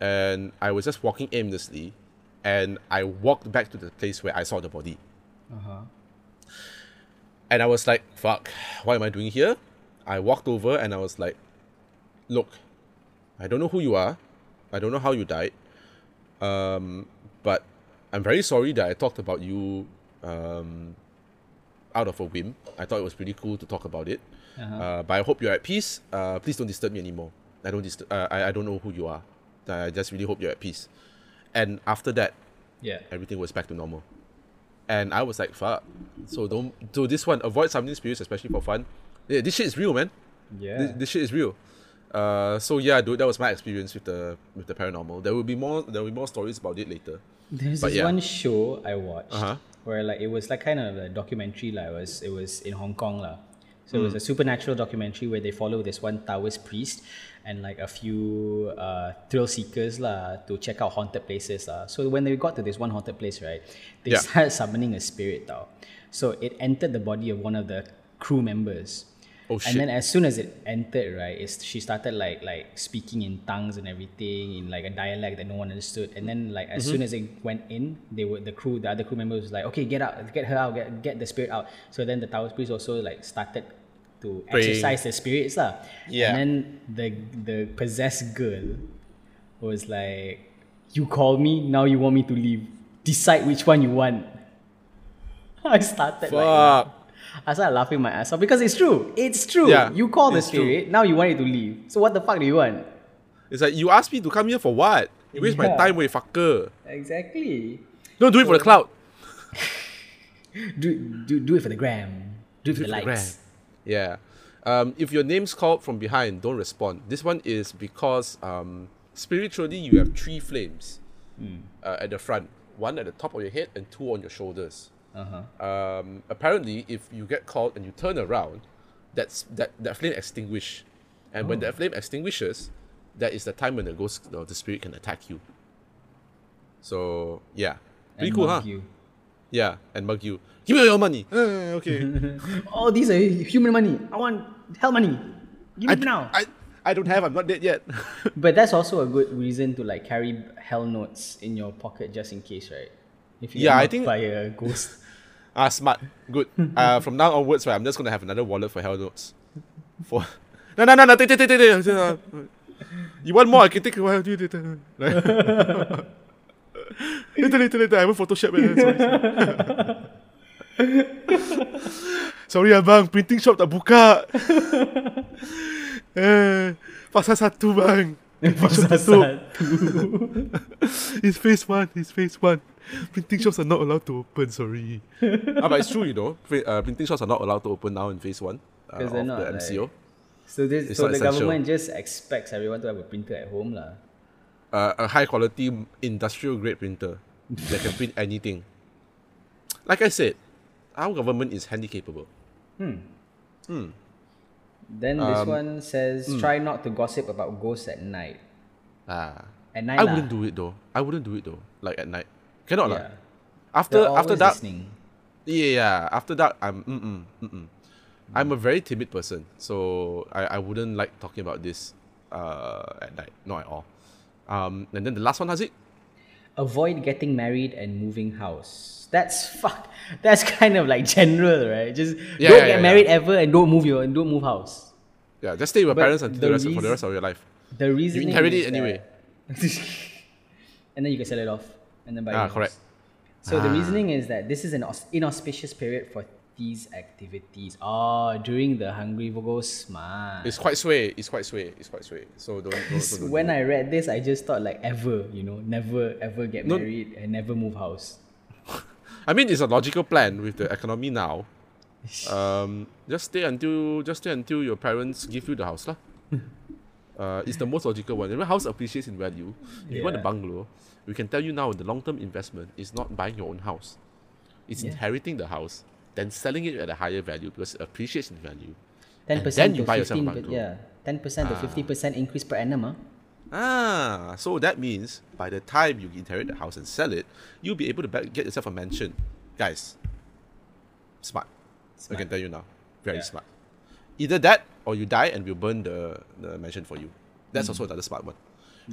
and I was just walking aimlessly, and I walked back to the place where I saw the body. Uh huh. And I was like, fuck, what am I doing here? I walked over and I was like, look, I don't know who you are. I don't know how you died. Um, but I'm very sorry that I talked about you um, out of a whim. I thought it was pretty cool to talk about it. Uh-huh. Uh, but I hope you're at peace. Uh, please don't disturb me anymore. I don't disturb. Uh, I, I don't know who you are. I just really hope you're at peace. And after that, Yeah. everything was back to normal. And I was like, fuck. So don't so this one, avoid summoning spirits, especially for fun. Yeah, this shit is real, man. Yeah. This, this shit is real. Uh, so yeah, dude, that was my experience with the with the paranormal. There will be more there will be more stories about it later. There's But this yeah. one show I watched Uh-huh. Where like it was like kind of a documentary like it was it was in Hong Kong lah. So it was Hmm. a supernatural documentary where they follow this one Taoist priest and like a few uh, thrill seekers lah to check out haunted places lah. So when they got to this one haunted place, right, they Yeah. started summoning a spirit tau. So it entered the body of one of the crew members. Oh, And then as soon as it entered, right, it's, she started like like speaking in tongues and everything in like a dialect that no one understood. And then like as Mm-hmm. soon as it went in, they were the crew, the other crew members was like, okay, get out, get her out, get get the spirit out. So then the Taoist priest also like started to Praying. exorcise the spirits lah. Yeah. And then the the possessed girl was like, you called me, now you want me to leave. Decide which one you want. I started like Fuck. I started laughing my ass off because it's true. It's true. Yeah, you call the it's true. spirit, now you want it to leave. So what the fuck do you want? It's like you asked me to come here for what? You waste my Yeah. time, way fucker. Exactly. Don't do it for the cloud. Do do do it for the gram. Do it for Do the it for the. Yeah. Um, if your name's called from behind, don't respond. This one is because um, spiritually you have three flames uh, at the front, one at the top of your head and two on your shoulders. Uh-huh. Um, apparently, if you get called and you turn around, that's that that flame extinguish, and when that flame extinguishes, that is the time when the ghost or the spirit can attack you. So yeah, pretty And cool, mug huh? You. Yeah, and mug you. Give me your money. Uh, okay. Oh, these are human money. I want hell money. Give I, it now. I, I don't have. I'm not dead yet. but that's also a good reason to like carry hell notes in your pocket just in case, right? If you Yeah, I think- by a ghost. Ah, smart. Good. Uh, from now onwards, right, I'm just gonna have another wallet for hell notes. For no, no, no, no. Take, take, take, take, take. You want more? I can take while. Later, later, later, later. I haven't Photoshop. Sorry, sorry. sorry, abang. Printing shop tak buka. Eh, pasal satu bang. Pasal satu. It's phase one. It's phase one. Printing shops are not allowed to open. Sorry. ah, but it's true, you know. Pri- Uh, printing shops are not allowed to open now in phase one uh, 'Cause of they're the not, MCO. So this, so the essential. government just expects everyone to have a printer at home lah. uh, a high quality industrial grade printer that can print anything. Like I said, our government is handy capable. Then this Um, one says hmm. try not to gossip about ghosts at night. Ah, At night I lah. wouldn't do it though. I wouldn't do it though. Like at night, cannot. Yeah. After after always that, listening. yeah, yeah. After that, I'm mm mm mm mm. I'm a very timid person, so I, I wouldn't like talking about this uh at night, not at all. Um, and then the last one has it. Avoid getting married and moving house. That's fuck. That's kind of like general, right? Just Yeah, don't yeah, get yeah, married ever and don't move your and don't move house. Yeah, just stay with your But parents until the the rest, for the rest of your life. The reason you inherit it anyway. and then you can sell it off and then buy. Ah, correct. So the Ah. reasoning is that this is an inauspicious period for these activities. Oh, during the Hungry Ghost Month. It's quite sway. It's quite sway. It's quite sway. So don't. don't, don't, don't when do I read this, I just thought like ever, you know, never ever get No- married and never move house. I mean, it's a logical plan with the economy now. Um, just stay until just stay until your parents give you the house, lah. Uh, it's the most logical one. Remember, house appreciates in value. If you want a bungalow, we can tell you now the long term investment is not buying your own house. It's Yeah. inheriting the house, then selling it at a higher value because it appreciates in value. Ten And percent then you to buy yourself a yeah, ten percent to fifty percent increase per annum. Huh? Ah, so that means by the time you inherit the house and sell it, you'll be able to get yourself a mansion. Guys, smart. I can tell you now. Very Yeah. smart. Either that or you die and we'll burn the, the mansion for you. That's also another smart one.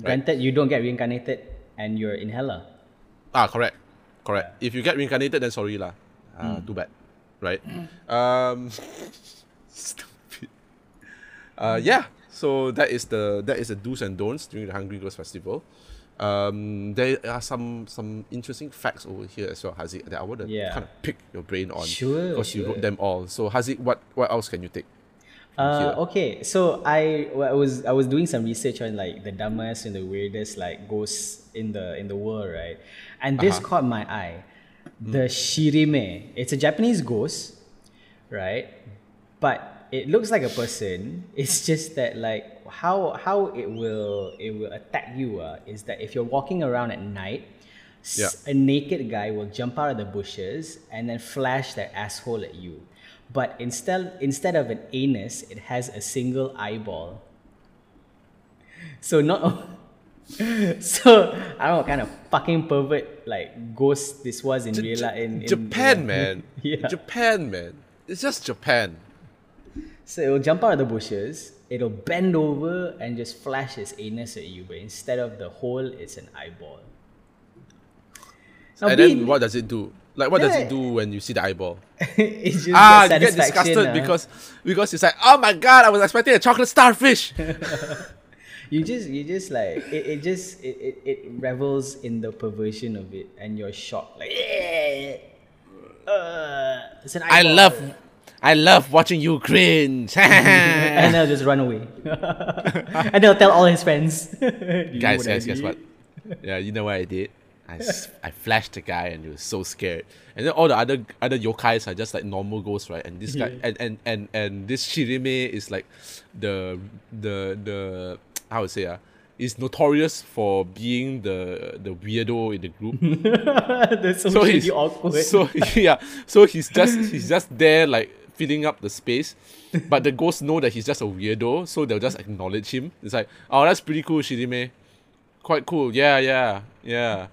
Granted, you don't get reincarnated and you're in hell. Ah, correct. Correct. If you get reincarnated, then sorry lah. Ah, too bad. Right? Um, stupid. Uh, yeah. So that is the that is the do's and don'ts during the Hungry Ghost Festival. Um, there are some some interesting facts over here as well, Haziq, that I want to Yeah. kind of pick your brain on. Sure, Because you wrote them all. So Haziq, what what else can you take? Uh, okay, so I, well, I was I was doing some research on like the dumbest and the weirdest like ghosts in the in the world, right? And this Uh-huh. caught my eye. The Shirime. It's a Japanese ghost, right? But it looks like a person. It's just that like how how it will it will attack you uh, is that if you're walking around at night, Yeah. a naked guy will jump out of the bushes and then flash their asshole at you. But instead instead of an anus, it has a single eyeball. So not so I don't know what kind of fucking pervert like ghost this was in real life in, in Japan, in- man. Yeah. Japan, man. It's just Japan. So it'll jump out of the bushes, it'll bend over and just flash its anus at you, but instead of the hole, it's an eyeball. Now, and being- then what does it do? Like what does Yeah. it do when you see the eyeball? it's just ah, you get disgusted uh, because because it's like, oh my god, I was expecting a chocolate starfish. you just you just like it, it just it, it, it revels in the perversion of it and you're shocked like "Eh, uh, it's an I love, I love watching you cringe. and they'll just run away and they'll tell all his friends "Do you know guys, guys, guess what? Yeah, you know what I did? I, I flashed the guy and he was so scared. And then all the other other yokais are just like normal ghosts, right? And this guy Yeah. and, and, and, and this Shirime is like the the the how to say ah, is notorious for being the the weirdo in the group. That's so, so he's awkward So yeah, so he's just he's just there like filling up the space, but the ghosts know that he's just a weirdo, so they'll just acknowledge him. It's like, oh, that's pretty cool, Shirime. Quite cool. Yeah, yeah, yeah.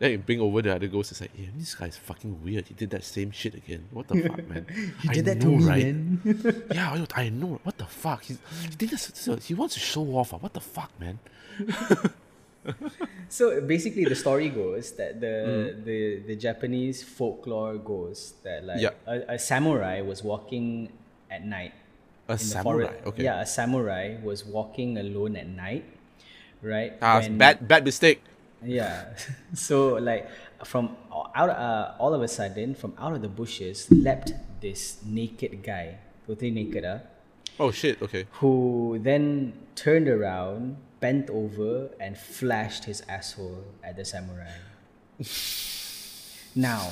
Then you bring over the other ghost. It's like, yeah, this guy's fucking weird. He did that same shit again. What the fuck, man? he I did that to me right? man Yeah, I, I know. What the fuck? He's, he did this, this- He wants to show off. ah. What the fuck, man? So basically, the story goes that the Mm. the, the Japanese folklore goes that like Yeah. a, a samurai was walking at night A in the samurai. forest. Okay. Yeah, a samurai was walking alone at night, right? Ah, it's when- bad, bad mistake. Yeah. so like from out uh, all of a sudden from out of the bushes leapt this naked guy, totally naked, uh, Oh shit. Okay. who then turned around, bent over, and flashed his asshole at the samurai. now,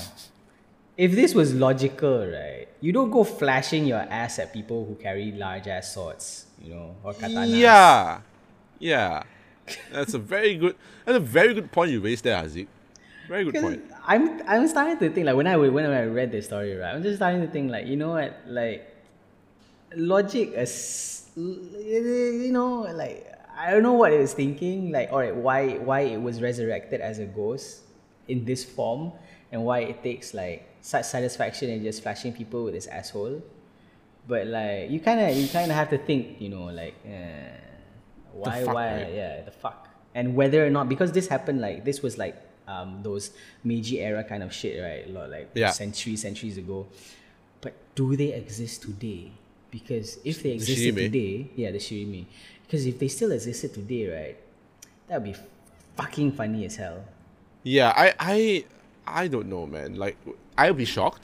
if this was logical, right, you don't go flashing your ass at people who carry large ass swords, you know, or katanas. Yeah. Yeah. That's a very good. That's a very good point you raised there, Haziq. Very good point. I'm I'm starting to think like when I when I read the story right, I'm just starting to think like you know what like logic as you know like I don't know what it was thinking like all right why why it was resurrected as a ghost in this form and why it takes like such satisfaction in just flashing people with his asshole, but like you kind of you kind of have to think you know like uh, why fuck, why right? yeah the fuck and whether or not because this happened like this was like um those Meiji era kind of shit right like Yeah. centuries centuries ago but do they exist today because if they The existed Shirime? today yeah the shirime because if they still existed today right that would be fucking funny as hell Yeah, I, I, I don't know, man. Like, I'll be shocked.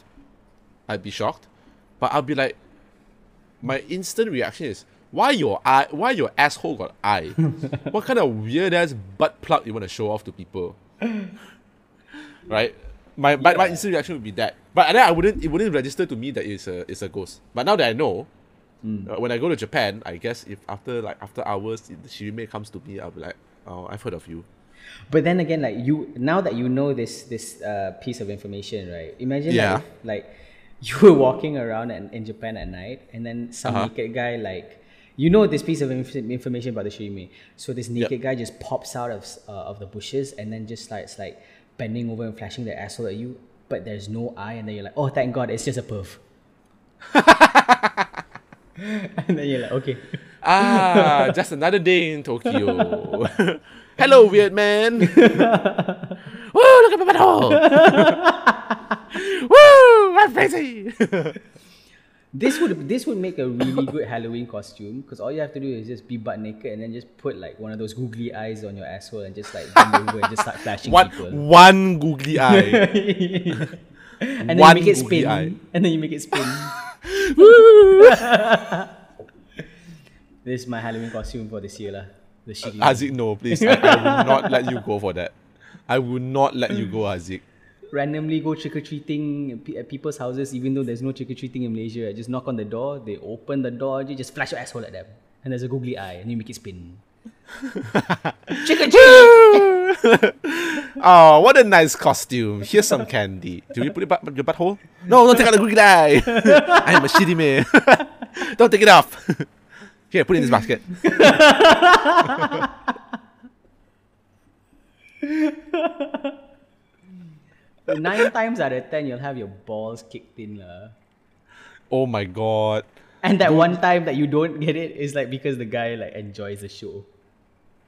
I'd be shocked, but I'll be like, my instant reaction is, why your eye? Why your asshole got eye? what kind of weird ass butt plug you want to show off to people? right? My, my, my instant reaction would be that, but then I wouldn't. It wouldn't register to me that it's a it's a ghost. But now that I know, uh, when I go to Japan, I guess if after like after hours, the Shirime comes to me, I'll be like, oh, I've heard of you. But then again, like you now that you know this this uh, piece of information, right? Imagine Yeah. like, if, like you were walking around and, in Japan at night, and then some Uh-huh. naked guy like you know this piece of inf- information about the Shirime. So this Yep. naked guy just pops out of uh, of the bushes and then just starts like bending over and flashing their asshole at you, but there's no eye, and then you're like, oh, thank God, it's just a perv. and then you're like, okay. Ah, just another day in Tokyo. Hello, weird man. Woo, look at my butthole. Woo, I'm crazy. This would this would make a really good Halloween costume because all you have to do is just be butt naked and then just put like one of those googly eyes on your asshole and just like bend over and just start flashing one, people. one googly eye. and then one you make it spin. eye. And then you make it spin. This is my Halloween costume for this year lah. The shitty. Haziq, no, please. I, I will not let you go for that. I will not let you go, Haziq. Randomly go trick or treating at people's houses even though there's no trick or treating in Malaysia. Just knock on the door, they open the door, you just flash your asshole at them, and there's a googly eye, and you make it spin. trick or treat. oh, what a nice costume. Here's some candy. Do we put it back your butthole? No, don't take out the googly eye. I'm a shitty man. don't take it off. Here, put it in this basket. Nine times out of ten, you'll have your balls kicked in lah. Oh my god. And that one time that you don't get it is like because the guy like enjoys the show.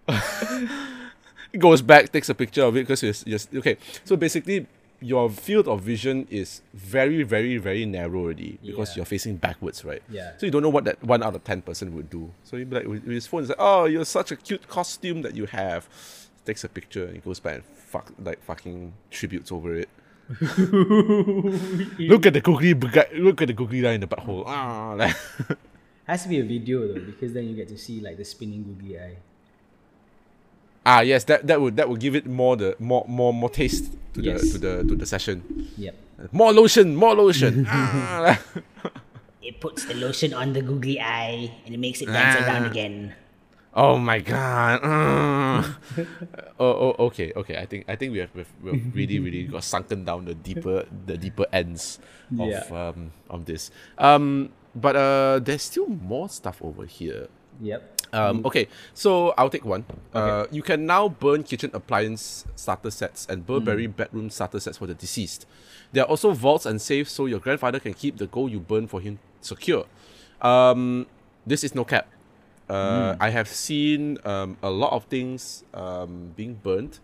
Goes back, takes a picture of it because you're, you're okay. So basically, your field of vision is very, very, very narrow already because Yeah. you're facing backwards, right? Yeah. So you don't know what that one out of ten person would do. So you'd be like with with his phone, it's like, oh, you're such a cute costume that you have. Takes a picture and he goes back and fuck like fucking tributes over it. look at the googly guy. Look at the googly guy in the butthole. Ah, like, Has to be a video though, because then you get to see like the spinning googly eye. ah, yes, that, that would that would give it more the more more more taste to Yes. the to the to the session. Yep. More lotion, more lotion. ah, like. It puts the lotion on the googly eye and it makes it dance Ah. around again. Oh my god. Mm. oh, oh, okay, okay. I think I think we have we've, we've really really got sunken down the deeper the deeper ends of Yeah. um of this. Um, but uh, there's still more stuff over here. Yep. Um, okay, so I'll take one. Uh, you can now burn kitchen appliance starter sets and Burberry bedroom starter sets for the deceased. There are also vaults and safes so your grandfather can keep the gold you burn for him secure. Um, this is no cap. Uh, I have seen um, a lot of things um, being burnt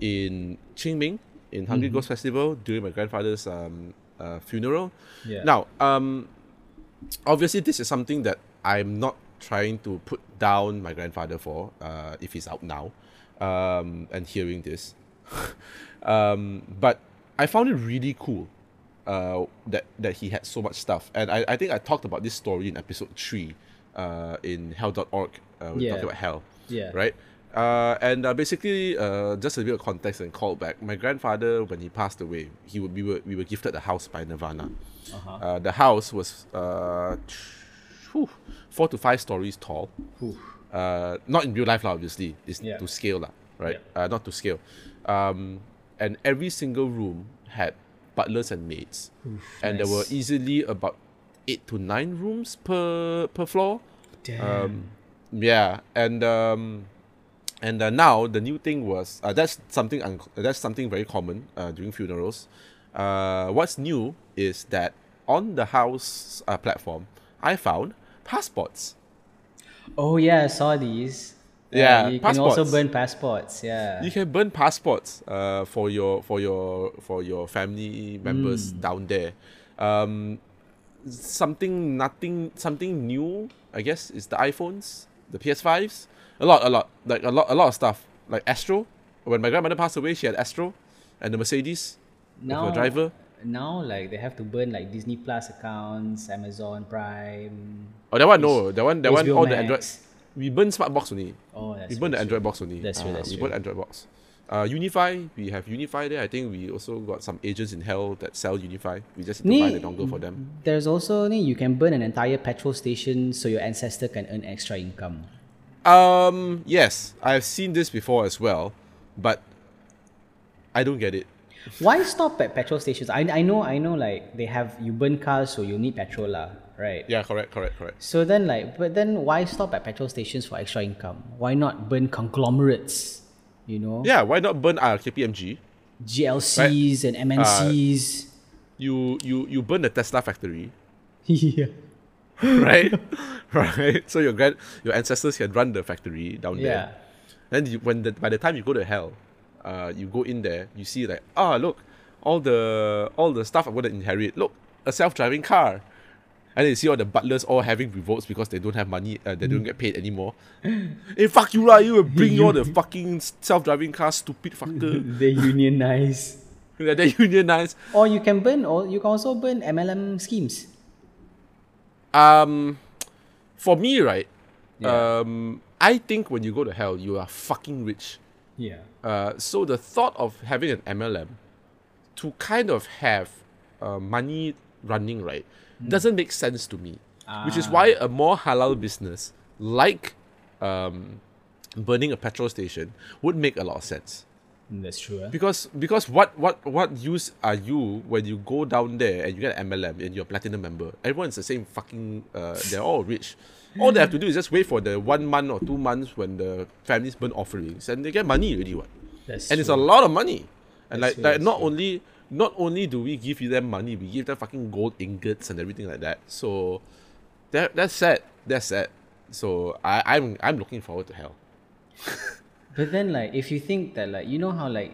in Qingming, in Hungry Ghost Festival during my grandfather's um, uh, funeral. Yeah. Now, um, obviously this is something that I'm not trying to put down my grandfather for uh, if he's out now um, and hearing this. um, but I found it really cool uh, that that he had so much stuff, and I, I think I talked about this story in episode three uh, in hell.org. Uh, we're Yeah. talking about hell. Yeah. Right? Uh, and uh, basically, uh, just a bit of context and callback. My grandfather, when he passed away, he would, we, were, we were gifted a house by Nirvana. Uh-huh. Uh, the house was uh, whew, four to five stories tall. Uh, not in real life, lah, obviously. It's Yeah. to scale, lah, right? Uh, not to scale. Um, and every single room had butlers and maids. and there were easily about eight to nine rooms per per floor. Damn. Um, yeah, and um, and uh, now the new thing was uh, that's something un- that's something very common uh, during funerals. Uh, what's new is that on the house uh, platform, I found passports. oh yeah, I saw these. Yeah, you can also burn passports. Yeah. You can burn passports uh, for your for your for your family members down there. Um, something nothing something new. I guess is the iPhones, the PS5s. A lot, a lot, like a lot, a lot of stuff. Like Astro. When my grandmother passed away, she had Astro, and the Mercedes. now, driver. Now, like they have to burn like Disney Plus accounts, Amazon Prime. Oh, that one no, that one, that one, HBO all the Max. Android. We burn smart box only. Oh, that's we burn the Android box only. That's true, Uh, that's we true. burn Android box. Uh, Unifi, we have Unifi there. I think we also got some agents in hell that sell Unifi. We just need to buy the dongle for them. There's also nee, you can burn an entire petrol station so your ancestor can earn extra income. Um, yes, I've seen this before as well, but I don't get it. Why stop at petrol stations? I, I know I know like they have you burn cars so you need petrol lah, right? Yeah, correct, correct, correct. So then like but then why stop at petrol stations for extra income? Why not burn conglomerates? You know? Yeah, why not burn uh, KPMG? GLCs and MNCs. You you you burn the Tesla factory, yeah. right? right. So your grand your ancestors can run the factory down Yeah. there. Then you, when the, by the time you go to hell, uh, you go in there, you see like ah look, all the all the stuff I'm gonna inherit. Look, a self-driving car. And then you see all the butlers all having revolts because they don't have money, uh, they don't get paid anymore. hey, fuck you lah, you will bring all the fucking self-driving car, stupid fucker. They unionize. Yeah, they unionize. Or you can burn or you can also burn MLM schemes. Um, for me, right, Yeah. um, I think when you go to hell, you are fucking rich. Yeah. Uh, so the thought of having an MLM to kind of have uh, money running right doesn't make sense to me. Which is why a more halal business like um, burning a petrol station would make a lot of sense. That's true. eh? Because because what what what use are you when you go down there and you get an MLM and you're a platinum member? Everyone's the same fucking. Uh, they're all rich. All they have to do is just wait for the one month or two months when the families burn offerings and they get money already. What? That's and it's a lot of money. And That's like, true, like not true. only not only do we give you them money, we give them fucking gold ingots and everything like that. So that that's sad. That's sad. So I, I'm I'm looking forward to hell. But then like if you think that like you know how like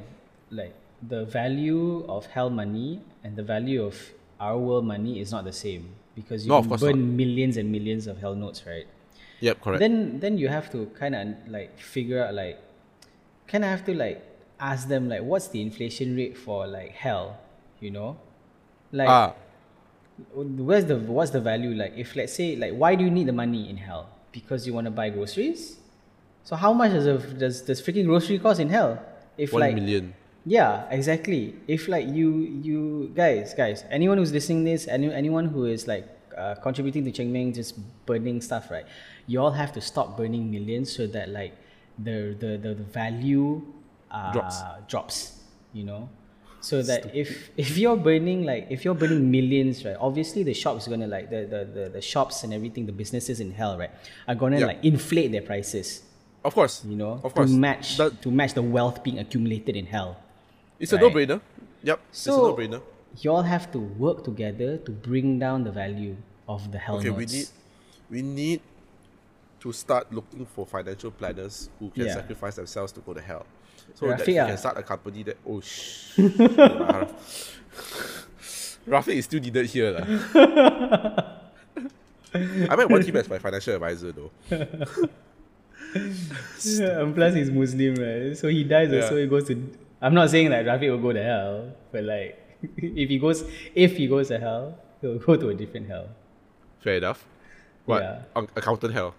like the value of hell money and the value of our world money is not the same because you No, burn millions and millions of hell notes, right? Yep, correct. Then then you have to kind of like figure out like kind of have to like ask them like what's the inflation rate for like hell, you know? Like ah, where's the what's the value? Like if let's say like why do you need the money in hell? Because you want to buy groceries? So how much does a, does does freaking grocery cost in hell? If one like million. yeah exactly. If like you you guys guys anyone who's listening this any, anyone who is like uh, contributing to Cheng Meng just burning stuff right? You all have to stop burning millions so that like the the the, the value uh, Drops. drops you know so that if if you're burning like if you're burning millions right obviously the shops gonna like the, the the the shops and everything the businesses in hell right are gonna Yeah. like inflate their prices Of course. you know Of course. to match That- to match the wealth being accumulated in hell It's a no-brainer. Yep. it's a no-brainer. you all have to work together to bring down the value of the hell Okay, we need we need to start looking for financial planners who can Yeah. sacrifice themselves to go to hell. So that Rafiq we ah. can start a company that oh sh Rafiq is still needed here. I might want him as my financial advisor though. and plus he's Muslim, right? So he dies Yeah. also he goes to I'm not saying that Rafiq will go to hell, but like if he goes if he goes to hell, he'll go to a different hell. Fair enough. What? Yeah. Ac- accountant hell.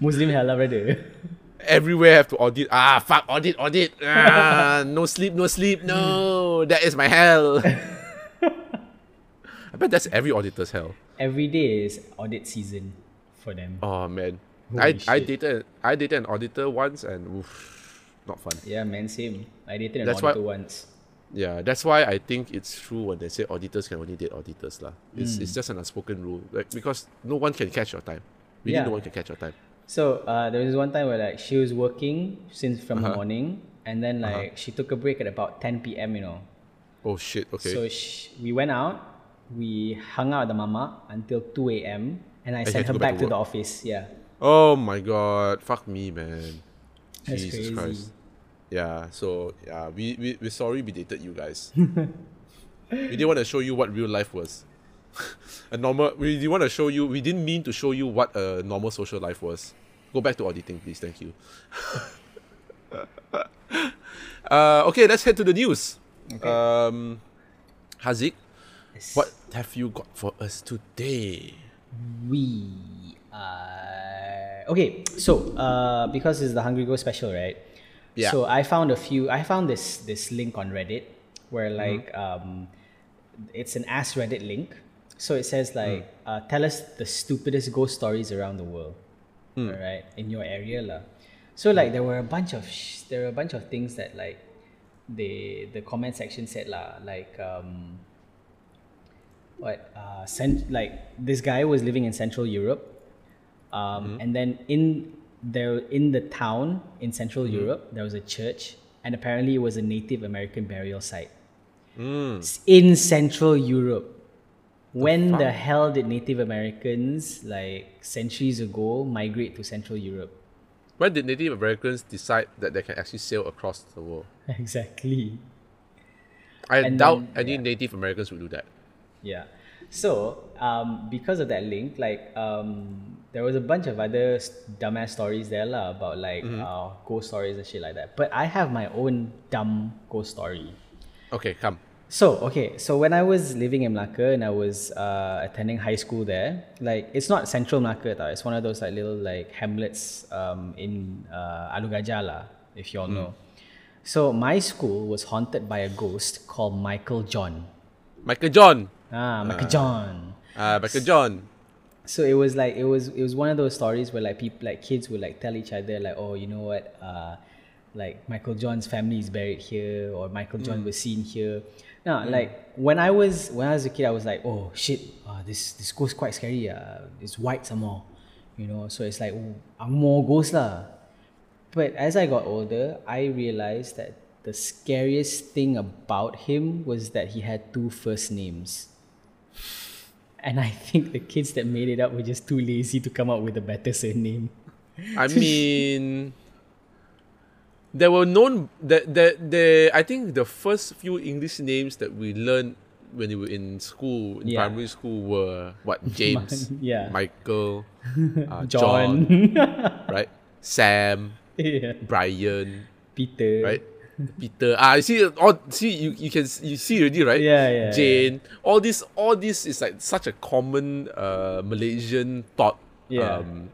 Muslim hell brother. Everywhere have to audit. Ah, fuck, audit, audit. Ah, no sleep, no sleep. No, that is my hell. I bet that's every auditor's hell. Every day is audit season for them. Oh man, Holy I I dated I dated an auditor once and oof, not fun. Yeah, man, same. I dated an That's why- auditor once. Yeah, that's why I think it's true when they say auditors can only date auditors lah. It's it's just an unspoken rule, like because no one can catch your time. Really, Yeah. no one can catch your time. So uh, there was one time where like she was working since from Uh-huh. morning, and then like she took a break at about 10 p.m. You know. Oh shit. Okay. So sh- we went out, we hung out at the mama until 2 a.m. and I sent her back back to to the office. Yeah. oh my god. Fuck me, man. That's Jesus crazy. Christ. Yeah. So yeah, we we we're sorry we dated you guys. we didn't want to show you what real life was. a normal. We didn't want to show you. We didn't mean to show you what a normal social life was. Go back to auditing, please. Thank you. uh, okay, let's head to the news. Um, Haziq, what have you got for us today? We uh okay. So uh because it's the Hungry Ghost special, right? Yeah. So I found a few. I found this this link on Reddit where like um, it's an Ask Reddit link. So it says like, uh, tell us the stupidest ghost stories around the world. All right, in your area lah. So like there were a bunch of sh- there were a bunch of things that like they the comment section said lah like um what uh cent- like this guy was living in Central Europe um, and then in there in the town in Central Europe there was a church and apparently it was a Native American burial site S- in Central Europe. When the hell did Native Americans like centuries ago migrate to Central Europe? When did Native Americans decide that they can actually sail across the world? Exactly. I And doubt then- any Native Americans would do that. Yeah. So, um, because of that link, like, um, there was a bunch of other dumbass stories there lah about like uh, ghost stories and shit like that. But I have my own dumb ghost story. Okay, come. So, okay, so when I was living in Malacca and I was uh, attending high school there, like, it's not central Malacca, tau. it's one of those like little like hamlets um, in uh, Alor Gajah lah, if you all know. So, my school was haunted by a ghost called Michael John. Michael John. Ah, Michael John. Uh, Michael John. so it was like it was it was one of those stories where like people like kids would like tell each other like oh you know what uh like Michael John's family is buried here or Michael John was seen here. Now like when I was when I was a kid I was like oh shit uh, this this ghost quite scary uh it's white some more you know so it's like oh more ghost lah. But as I got older I realized that the scariest thing about him was that he had two first names. And I think the kids that made it up were just too lazy to come up with a better surname. I mean, there were known that that there. I think the first few English names that we learned when we were in school, in Yeah. primary school, were what James, yeah. Michael, uh, John, John, right? Sam, yeah. Brian, Peter, right? Peter. Ah, you see, all see you, you can you see already, right? Yeah, yeah, Jane. All this, all this is like such a common uh, Malaysian thought Yeah. um,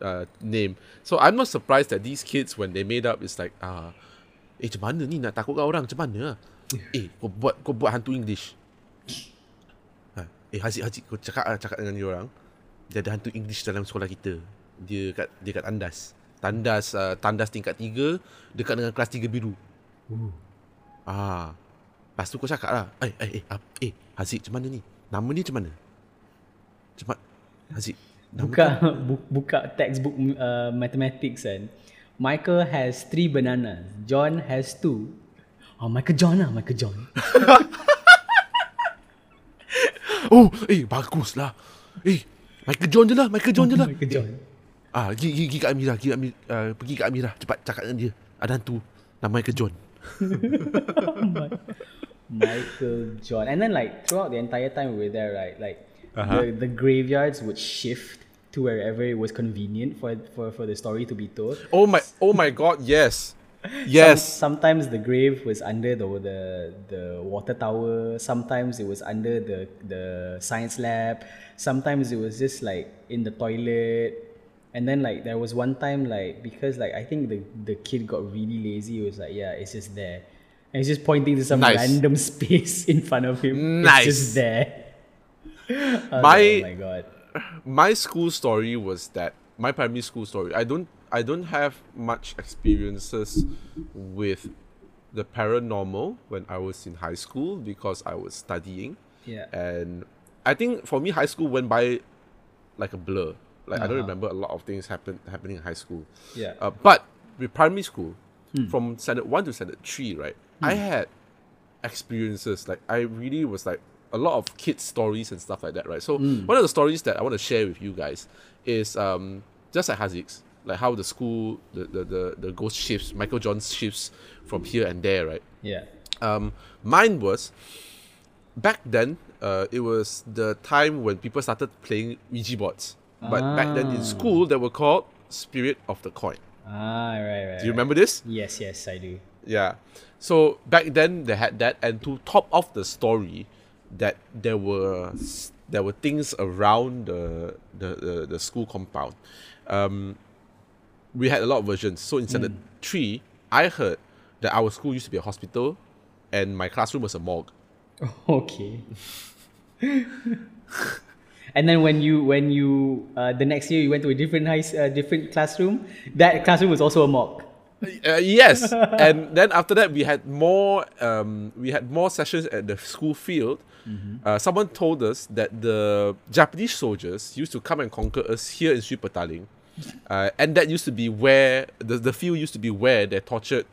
uh, name. So I'm not surprised that these kids when they made up, it's like ah, eh macam mana ni nak takutkan orang macam mana? eh kau buat kau buat hantu English. Ha, eh Haziq Haziq kau cakap ah, cakap dengan dia orang. Dia ada hantu English dalam sekolah kita. Dia kat dia kat Tandas. Tandas uh, Tandas tingkat 3 dekat dengan kelas 3 biru. Ah. Lepas tu kau cakap lah Eh, eh, eh, eh Haziq macam mana ni? Nama ni macam mana? Cepat Haziq buka bu- buka textbook uh, mathematics kan. Michael has three bananas. John has two. Oh, Michael John lah, Michael John. Oh, eh bagus lah Eh, Michael John je lah Michael John je lah Michael John. Ah, pergi, pergi, pergi kat Amirah pergi, Amir, uh, pergi kat Amirah Cepat cakap dengan dia Ada hantu Nama Michael John Michael John. And then like throughout the entire time we were there, right? Like Uh-huh. the, the graveyards would shift to wherever it was convenient for, for, for the story to be told. Oh my Oh my god, yes Yes. Some, sometimes the grave was under the, the the water tower. Sometimes it was under the the science lab. Sometimes it was just like in the toilet. And then like there was one time like because like I think the the kid got really lazy. It was like yeah, it's just there. And he's just pointing to some Nice. random space in front of him. Nice. It's just there. I My- oh my god. my school story was that my primary school story. I don't I don't have much experiences with the paranormal when I was in high school because I was studying. Yeah. And I think for me high school went by like a blur. Like I don't Uh-huh. remember a lot of things happen happening in high school. Yeah. Uh, but with primary school, Hmm. from standard one to standard three, right, I had experiences. Like I really was like a lot of kids stories and stuff like that, right? So Hmm. one of the stories that I want to share with you guys is um just like Haziq's, like how the school the, the, the, the ghost shifts, Michael John shifts from here and there, right? Yeah. Um, mine was back then. Uh, it was the time when people started playing Ouija boards. But back then in Ah. school, they were called Spirit of the Coin. Ah, right, right. Do you right. remember this? Yes, yes, I do. Yeah. So back then they had that, and to top off the story, that there were there were things around the the, the, the school compound. Um, we had a lot of versions. So in standard three, I heard that our school used to be a hospital, and my classroom was a morgue. Okay. and then when you when you uh, the next year you went to a different high uh, different classroom, that classroom was also a mock. Uh, yes, and then after that we had more um, we had more sessions at the school field. Uh, someone told us that the Japanese soldiers used to come and conquer us here in Sri Petaling, uh, and that used to be where the the field used to be where they tortured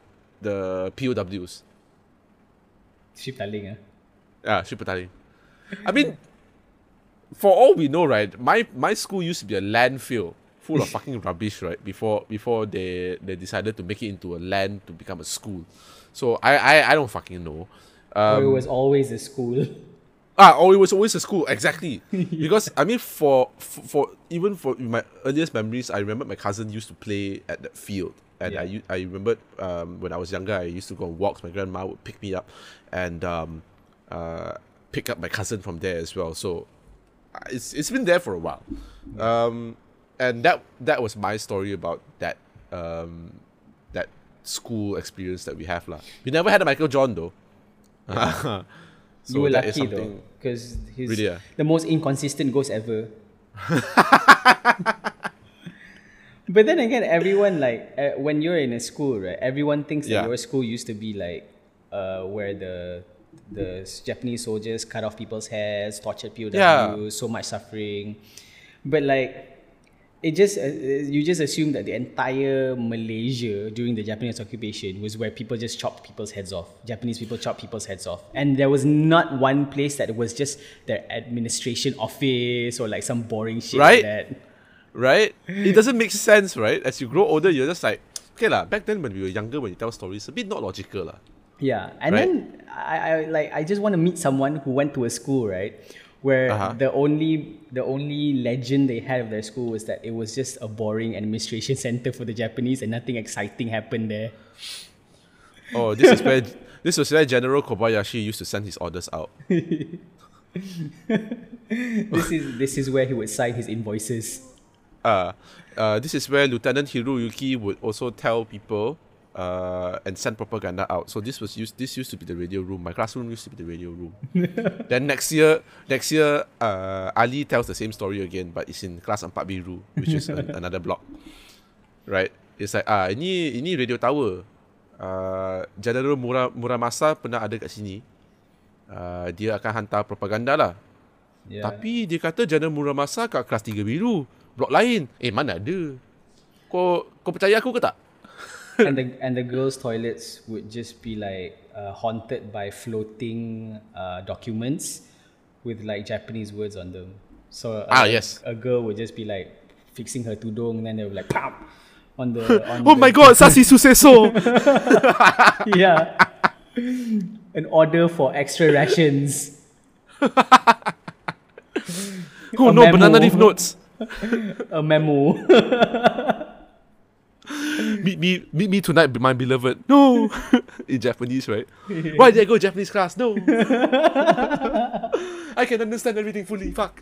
the POWs. Ship Taling, ah. Yeah, Sri Petaling. I mean, for all we know, right? My my school used to be a landfill full of fucking rubbish, right? Before before they they decided to make it into a land to become a school. So I I, I don't fucking know. Or it Um, was always a school. ah, oh, it was always a school exactly. because I mean, for, for for even for my earliest memories, I remember my cousin used to play at that field, and I Yeah. u- I remembered um, when I was younger, I used to go on walks. My grandma would pick me up, and um, uh, pick up my cousin from there as well. So uh, it's it's been there for a while, um, and that that was my story about that um, that school experience that we have lah. We never had a Michael John though. so you were lucky though, because he's Really, ah? the most inconsistent ghost ever. but then again, everyone like uh, when you're in a school, right? Everyone thinks Yeah. that your school used to be like uh, where the the Japanese soldiers cut off people's heads, tortured people, Yeah. so much suffering. But like it just uh, uh, you just assume that the entire Malaysia during the Japanese occupation was where people just chopped people's heads off. Japanese people chopped people's heads off, and there was not one place that was just their administration office or like some boring shit Right? like that. right? It doesn't make sense, right? As you grow older, you're just like, okay lah. Back then, when we were younger, when you tell stories, a bit not logical lah. Yeah, and Right? then I, I like I just want to meet someone who went to a school right where Uh-huh. the only the only legend they had of their school was that it was just a boring administration center for the Japanese and nothing exciting happened there. Oh, this is where this was where General Kobayashi used to send his orders out. this is this is where he would sign his invoices. Uh, uh, this is where Lieutenant Hiroyuki would also tell people uh, and send propaganda out. So this was used. This used to be the radio room. My classroom used to be the radio room. then next year, next year, uh, Ali tells the same story again, but it's in class 4 biru, which is an, another block. Right? It's like ah ini ini radio tower. Uh, General Mura, Muramasa pernah ada kat sini. Uh, dia akan hantar propaganda lah. Yeah. Tapi dia kata General Muramasa kat kelas 3 biru. Blok lain. Eh, mana ada? Kau kau percaya aku ke tak? And the and the girls' toilets would just be like uh, haunted by floating uh, documents with like Japanese words on them. So uh, Ah, yes. a girl would just be like fixing her tudung, and then they would like pop on the. On Oh the, my god, Sasi Suseso! Yeah. An order for extra rations. oh A no, memo. banana leaf notes. A memo. Meet me, meet me tonight, my beloved. No, in Japanese, right? Why did I go Japanese class? No, I can understand everything fully. Fuck.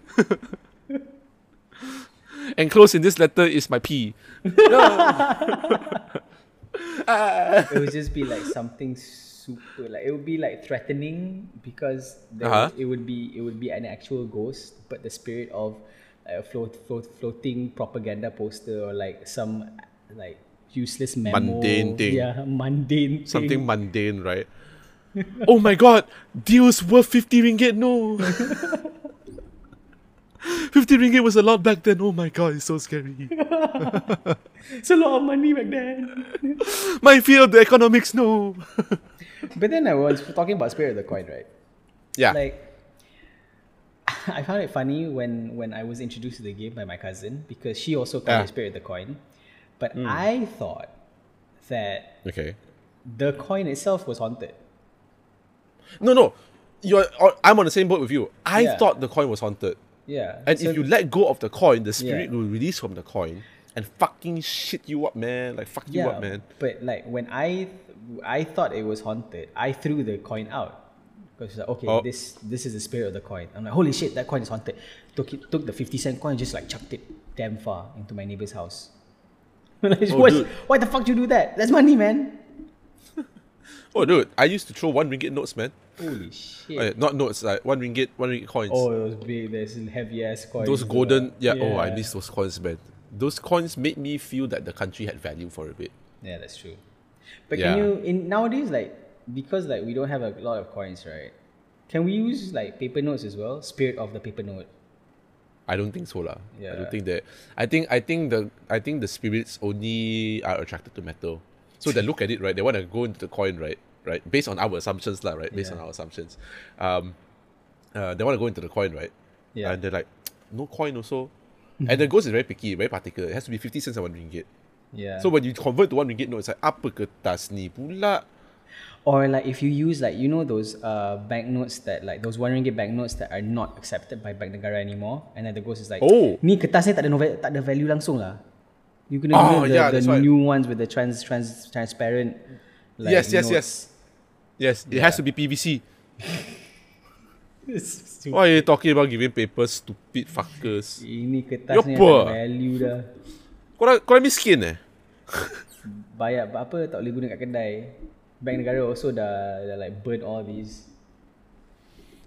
Enclosed in this letter is my P. No. It would just be like something super like it would be like threatening because Uh-huh. it would be it would be an actual ghost but the spirit of like, a float, float floating propaganda poster or like some like useless memo Mundane thing. yeah mundane thing. Something mundane, right? oh my god, deals worth 50 ringgit. No. 50 ringgit was a lot back then. Oh my god, it's so scary. it's a lot of money back then My field, the economics, no. but then I was talking about spirit of the coin right yeah. like I found it funny when when I was introduced to the game by my cousin because she also called Ah. it Spirit of the Coin, but hmm. I thought that okay. the coin itself was haunted. No, no. You're, uh, I'm on the same boat with you. I Yeah. thought the coin was haunted. Yeah, And so- if you let go of the coin, the spirit Yeah. will release from the coin and fucking shit you up, man. Like, fuck you yeah, up, man. but like when I I thought it was haunted, I threw the coin out because like, okay, Oh. this this is the spirit of the coin. I'm like, holy shit, that coin is haunted. Took it, took the fifty cent coin, just like chucked it damn far into my neighbor's house. like, Oh, what- dude. why the fuck do you do that? That's money, man. Oh, dude, I used to throw one ringgit notes, man. Holy shit. Uh, not notes, like one ringgit, one ringgit coins. Oh, it was big. There's heavy ass coins. those golden, yeah, Oh, I miss those coins, man. Those coins made me feel that the country had value for a bit. Yeah, that's true. But Yeah. can you in nowadays like because like we don't have a lot of coins, right? Can we use like paper notes as well? Spirit of the paper note. I don't think so, lah. I don't think that. I think I think the I think the spirits only are attracted to metal. So they look at it, right? They want to go into the coin, right? Right, based on our assumptions, lah. Right, based Yeah. on our assumptions. Um, uh, they want to go into the coin, right? Yeah. And they're like, no coin also. and the ghost is very picky, very particular. It has to be fifty cents and one ringgit. Yeah. So when you convert to one ringgit note, it's like apa kertas ni pula? Or like if you use like you know those uh banknotes that like those one ringgit banknotes that are not accepted by Bank Negara anymore, and then the ghost is like, Oh. ni kertas ni tak ada novel, tak ada value langsung lah. You kena Oh, guna the, yeah, the new ones with the trans trans transparent. Like, yes, yes, notes. yes. Yes, it has to be PVC. Why are you talking about giving papers, stupid fuckers? Ini kertas You're ni poor. ada value dah. Korang, korang miskin eh? Bayar apa tak boleh guna kat kedai. Bank negara also dah, dah like burn all these.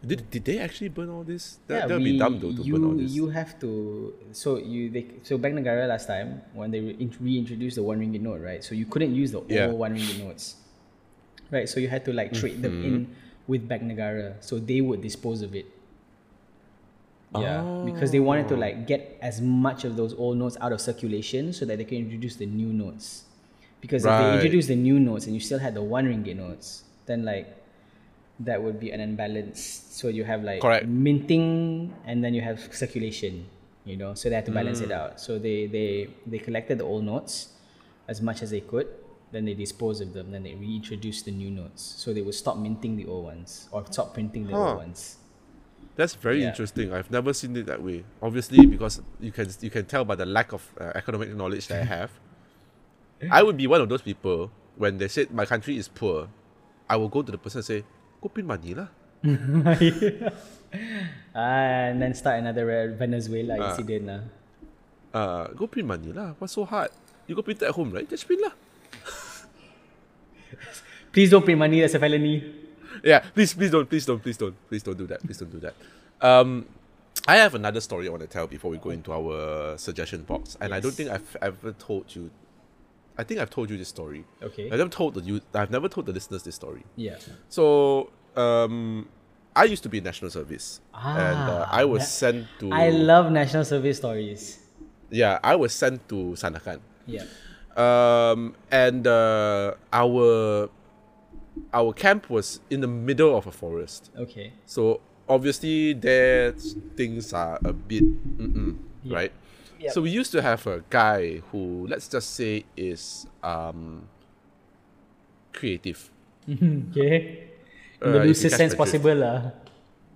Did, did they actually burn all this? That, yeah, that would be dumb though to you, burn all this. You have to so you they so Bank Negara last time when they re- reintroduced the one ringgit note, right? So you couldn't use the Yeah. old one ringgit notes, right? So you had to like trade them in Mm-hmm. with Bank Negara, so they would dispose of it. Yeah, because they wanted to like get as much of those old notes out of circulation so that they can introduce the new notes. Because if they Right. introduce the new notes and you still had the one ringgit notes, then like that would be an imbalance. So you have like Correct. minting and then you have circulation, you know. So they had to balance Mm. it out. So they they they collected the old notes as much as they could. Then they disposed of them. Then they reintroduced the new notes. So they would stop minting the old ones or stop printing the Huh. old ones. That's very Yeah. interesting. I've never seen it that way. Obviously, because you can you can tell by the lack of uh, economic knowledge that I have. I would be one of those people when they said my country is poor. I will go to the person and say, "Go print money lah." Ah, and then start another uh, Venezuela Ah. incident lah. Uh, go print money lah. What's so hard? You go print it at home, right? Just print lah. Please don't print money. That's a felony. yeah, please, please don't, please don't, please don't, please don't do that. Please don't do that. Um, I have another story I want to tell before we go into our suggestion box, and I don't think I've ever told you. I think I've told you this story. Okay. I've never told the you. I've never told the listeners this story. Yeah. So, um, I used to be in national service, and uh, Ah, I was that- sent to. I love national service stories. yeah, I was sent to Sandakan. Yeah. Um, and uh, our our camp was in the middle of a forest. Okay. So obviously there things are a bit mm-mm, right. Yep. So we used to have a guy who let's just say is um creative. Okay. In Uh, the you loosest sense possible lah.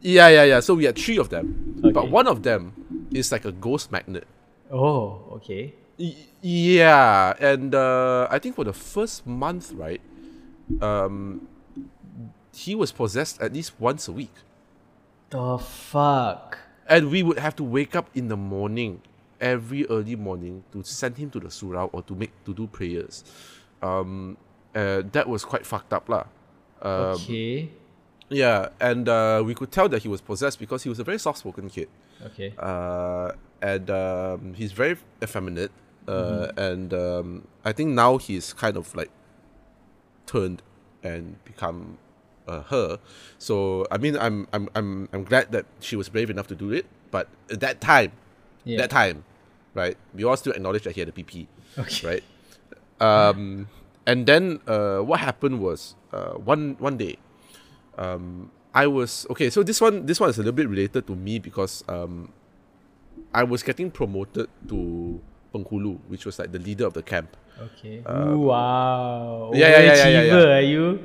Yeah, yeah, yeah. So we had three of them, Okay. but one of them is like a ghost magnet. Oh, okay. Y- yeah, and uh, I think for the first month, right, um, he was possessed at least once a week, The fuck. and we would have to wake up in the morning, every early morning, to send him to the surau or to make to do prayers. Um, uh, that was quite fucked up, lah. Um, okay. Yeah, and uh, we could tell that he was possessed because he was a very soft-spoken kid. Okay. uh, and um, he's very effeminate. Uh, And um, I think now he's kind of like turned and become uh, her. So I mean, I'm I'm I'm I'm glad that she was brave enough to do it. But at that time, Yeah. that time, right? We all still acknowledge that he had a PP, Okay. right? Um, and then uh, what happened was uh, one one day, um, I was okay. So this one this one is a little bit related to me because um, I was getting promoted to Penghulu, which was like the leader of the camp. Okay. Ooh, wow. Yeah, yeah, yeah, yeah, yeah, yeah. Are you?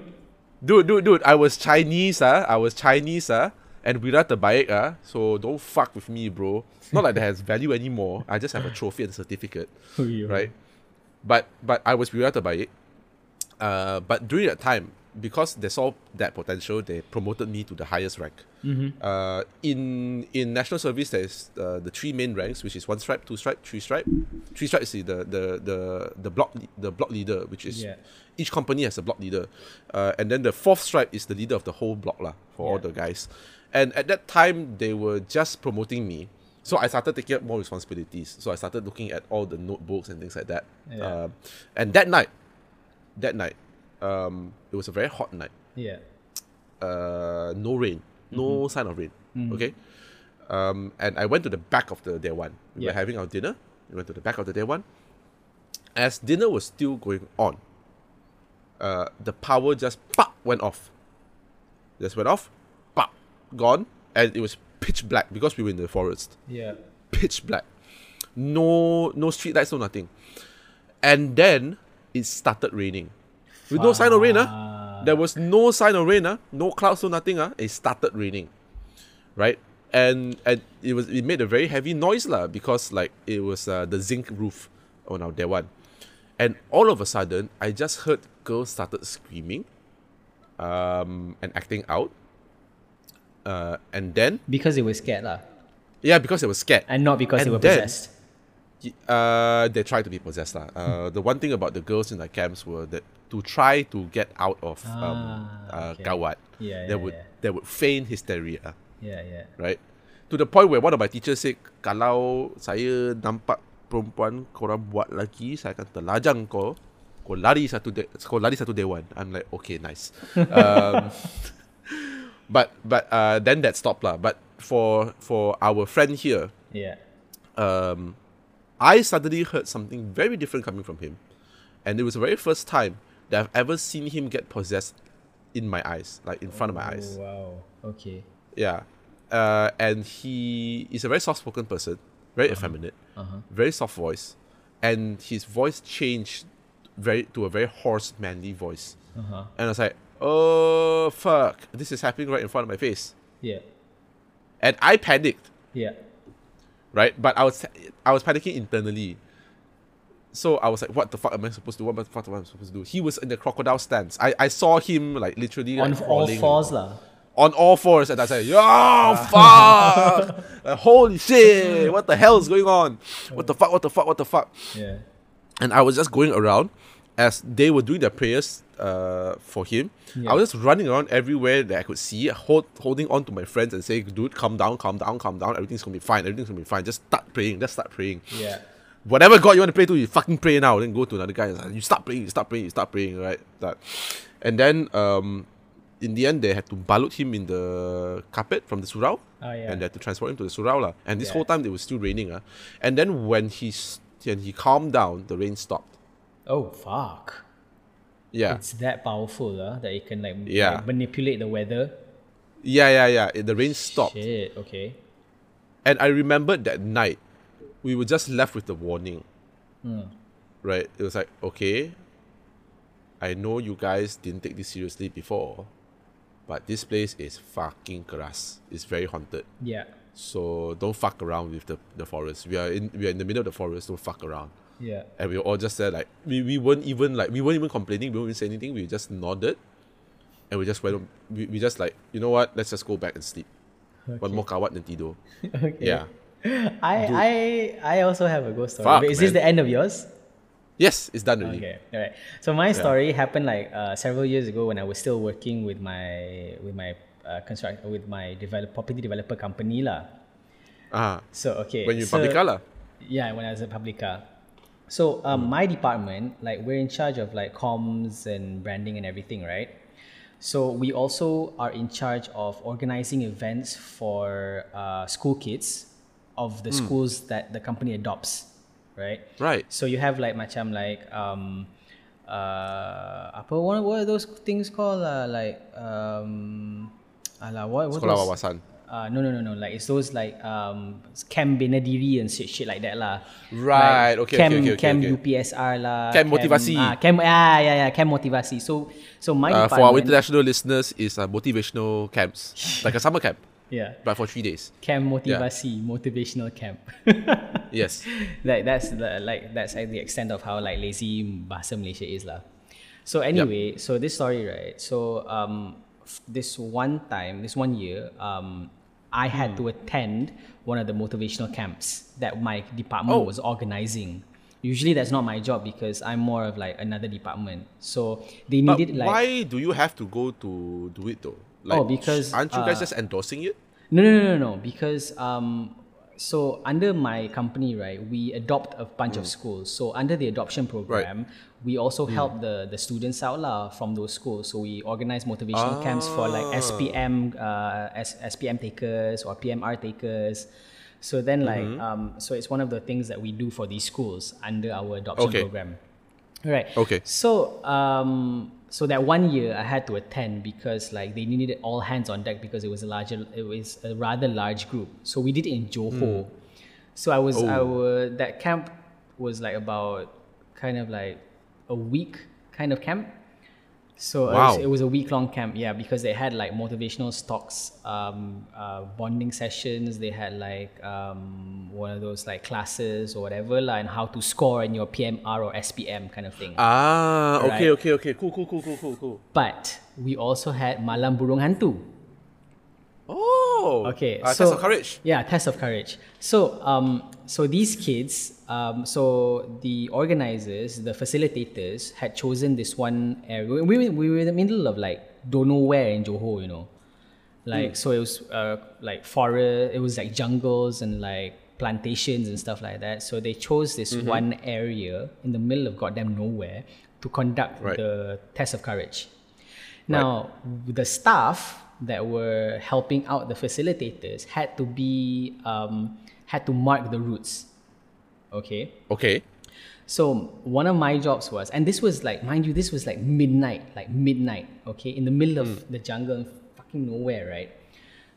Dude, dude, dude, I was Chinese, ah. I was Chinese, ah. And wira terbaik, ah. So don't fuck with me, bro. Not like that has value anymore. I just have a trophy and a certificate, Ui, right? But but I was wira terbaik. Uh, but during that time, because they saw that potential, they promoted me to the highest rank. Uh, in in national service, there's uh, the three main ranks, which is one stripe, two stripe, three stripe. Three stripe is the the the the block the block leader, which is Yeah. each company has a block leader, uh, and then the fourth stripe is the leader of the whole block lah for all the guys. And at that time, they were just promoting me. So I started taking up more responsibilities. So I started looking at all the notebooks and things like that. Yeah. Um, and that night, that night, um, it was a very hot night. Yeah. Uh, no rain, no Mm-hmm. sign of rain. Okay. Um, and I went to the back of the day one. We Yeah. were having our dinner. We went to the back of the day one. As dinner was still going on, uh, the power just pop went off. Just went off, gone, and it was pitch black because we were in the forest Yeah. pitch black. No no street lights, no nothing. And then it started raining. With no sign of rain, ah. There was no sign of rain, ah. No clouds, no nothing, ah. It started raining. Right? And and it was it made a very heavy noise, lah, because like it was uh, the zinc roof on our day one. And all of a sudden, I just heard girls started screaming um, and acting out. Uh, and then, Because they were scared lah. yeah, because they were scared. And not because they And were then- possessed. Uh, they tried to be possessed. lah. Uh, the one thing about the girls in the camps were that to try to get out of um, Ah, uh, okay. kawat, Yeah, they yeah, would yeah. they would feign hysteria, Yeah, yeah. right? To the point where one of my teachers said, kalau saya nampak perempuan korang buat lagi, saya akan telajang kau. Kau lari satu de- kau lari satu dewan. I'm like, okay, nice. um, but but uh, then that stopped lah. But for for our friend here, Yeah. um, I suddenly heard something very different coming from him. And it was the very first time that I've ever seen him get possessed in my eyes, like in front of my eyes. Oh, wow. Okay. Yeah. Uh, and he is a very soft spoken person, very effeminate, very soft voice. And his voice changed very to a very hoarse, manly voice. Uh-huh. And I was like, oh, fuck. This is happening right in front of my face. Yeah. And I panicked. Yeah. right? But I was I was panicking internally. So I was like, what the fuck am I supposed to do? What the fuck am I supposed to do? He was in the crocodile stance. I, I saw him like literally On like, all fours lah. on all fours, and I said, "Yo, ah. fuck! Like, holy shit! What the hell is going on? What the fuck? What the fuck? What the fuck?" Yeah. And I was just going around as they were doing their prayers uh, for him. Yeah. I was just running around everywhere that I could see, hold, holding on to my friends and saying, "Dude, calm down, calm down, calm down. Everything's gonna be fine. Everything's gonna be fine. Just start praying. Just start praying." Yeah. whatever God you want to pray to, you fucking pray now. Then go to another guy. and say, You start praying, you start praying, you start praying, right? That, and then um, in the end, they had to balut him in the carpet from the surau, Ah, yeah. and they had to transport him to the surau lah. And this Yeah. whole time, it was still raining ah. And then when he s- when he calmed down, the rain stopped. Oh fuck. Yeah, It's that powerful lah that it can like, Yeah. like manipulate the weather. yeah, yeah, yeah. It- The rain stopped, Shit. Okay. and I remembered that night, we were just left with the warning. Hmm. Right? It was like, okay, I know you guys didn't take this seriously before, but this place is fucking keras. It's very haunted. Yeah. So don't fuck around with the, the forest. We are in we are in the middle of the forest. Don't fuck around. Yeah. and we were all just there like we, we weren't even like we weren't even complaining we weren't even saying anything we just nodded and we just went on, we, we just like you know what let's just go back and sleep one more kawat dan tidur Okay. yeah I I I also have a ghost story. Fuck, is this man. the end of yours? yes it's done already Okay, all right. So my story happened like uh, several years ago when I was still working with my with my uh, construct with my develop property developer company lah. ah So okay, when you so, public lah Yeah, when I was at Publica. So um, my department, like we're in charge of like comms and branding and everything, right? So we also are in charge of organizing events for uh, school kids of the schools that the company adopts, right? right So you have like macam like um uh apa what, what are those things called uh, like um alah, what what sekolah wawasan uh, no no no no. Like it's those like um camp bina diri and shit, shit like that lah. Right, like, okay, camp, okay, okay, okay, camp okay. UPSR lah Camp motivasi. ah, camp ah yeah yeah camp motivasi. So so my uh, for our international listeners is uh, motivational camps. Like a summer camp. Yeah. But for three days. Camp motivasi motivational camp. Yes. Like that's the like that's like the extent of how like lazy bahasa Malaysia is lah. So anyway, so this story right. So um, this one time, this one year, um, I had to attend one of the motivational camps that my department Oh. was organizing. Usually that's not my job because I'm more of like another department. So they but needed like why do you have to go to do it though like Oh, because, aren't you guys uh, just endorsing it No, no, no, no, no. Because um, so under my company, right, we adopt a bunch Mm. of schools. So under the adoption program, we also help the the students out lah from those schools. So we organize motivational camps for like Ah. SPM, uh, S- SPM takers or PMR takers. So then, like, Mm-hmm. um, so it's one of the things that we do for these schools under our adoption Okay. program. Right. Okay. So um so that one year I had to attend because like they needed all hands on deck because it was a larger it was a rather large group. So we did it in Johor. So I was I Oh. was that camp was like about kind of like a week kind of camp. So it, was, Wow. it was a week long camp, yeah, because they had like motivational stocks, um, uh, bonding sessions. They had like um, one of those like classes or whatever, like, and how to score in your PMR or SPM kind of thing. ah okay okay okay cool cool cool cool cool cool But we also had Malam Burung Hantu. oh Okay, uh, so test of courage Yeah, test of courage. So, um, so these kids, um, so the organizers, the facilitators, had chosen this one area. We, we, we were in the middle of like don't know where in Johor, you know, like so it was uh, like forest. It was like jungles and like plantations and stuff like that. So they chose this one area in the middle of goddamn nowhere to conduct Right. the test of courage. Now, the staff that were helping out the facilitators had to be um, had to mark the routes. Okay, okay so one of my jobs was, and this was like, mind you, this was like midnight, like midnight. Okay, in the middle of the jungle, in fucking nowhere, right?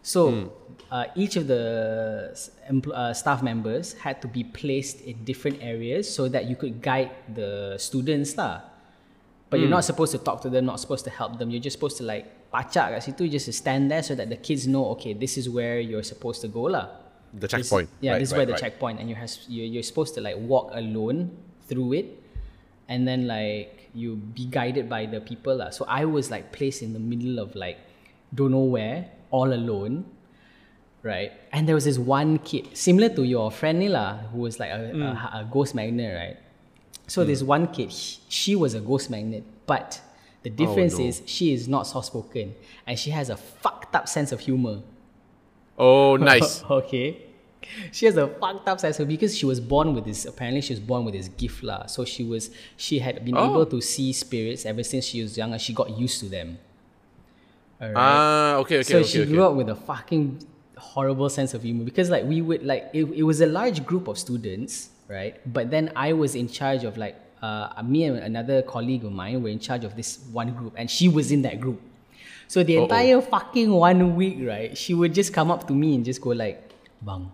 So uh, each of the empl- uh, staff members had to be placed in different areas so that you could guide the students lah. But you're not supposed to talk to them, not supposed to help them. You're just supposed to like pacak kat situ, just to stand there so that the kids know, okay, this is where you're supposed to go lah. The This- checkpoint yeah, right, this is right, where the right. checkpoint, and you has you're, you're supposed to like walk alone through it, and then like you be guided by the people lah. So I was like placed in the middle of like don't know where, all alone, right? And there was this one kid similar to your friend ni lah, who was like a, a, mm. a ghost magnet, right? So mm. this one kid, he- she was a ghost magnet, but the oh, difference no. is she is not soft spoken and she has a fucked up sense of humor. Oh nice okay. She has a fucked up sense of because she was born with this. Apparently, she was born with this gift lah. So she was she had been Oh. able to see spirits ever since she was young, and she got used to them. Alright. ah okay okay so okay she okay grew up with a fucking horrible sense of humor because like we would like it, it was a large group of students, right? But then I was in charge of like uh, me and another colleague of mine were in charge of this one group, and she was in that group. So the Uh-oh. entire fucking one week, right? She would just come up to me and just go like, "Bang,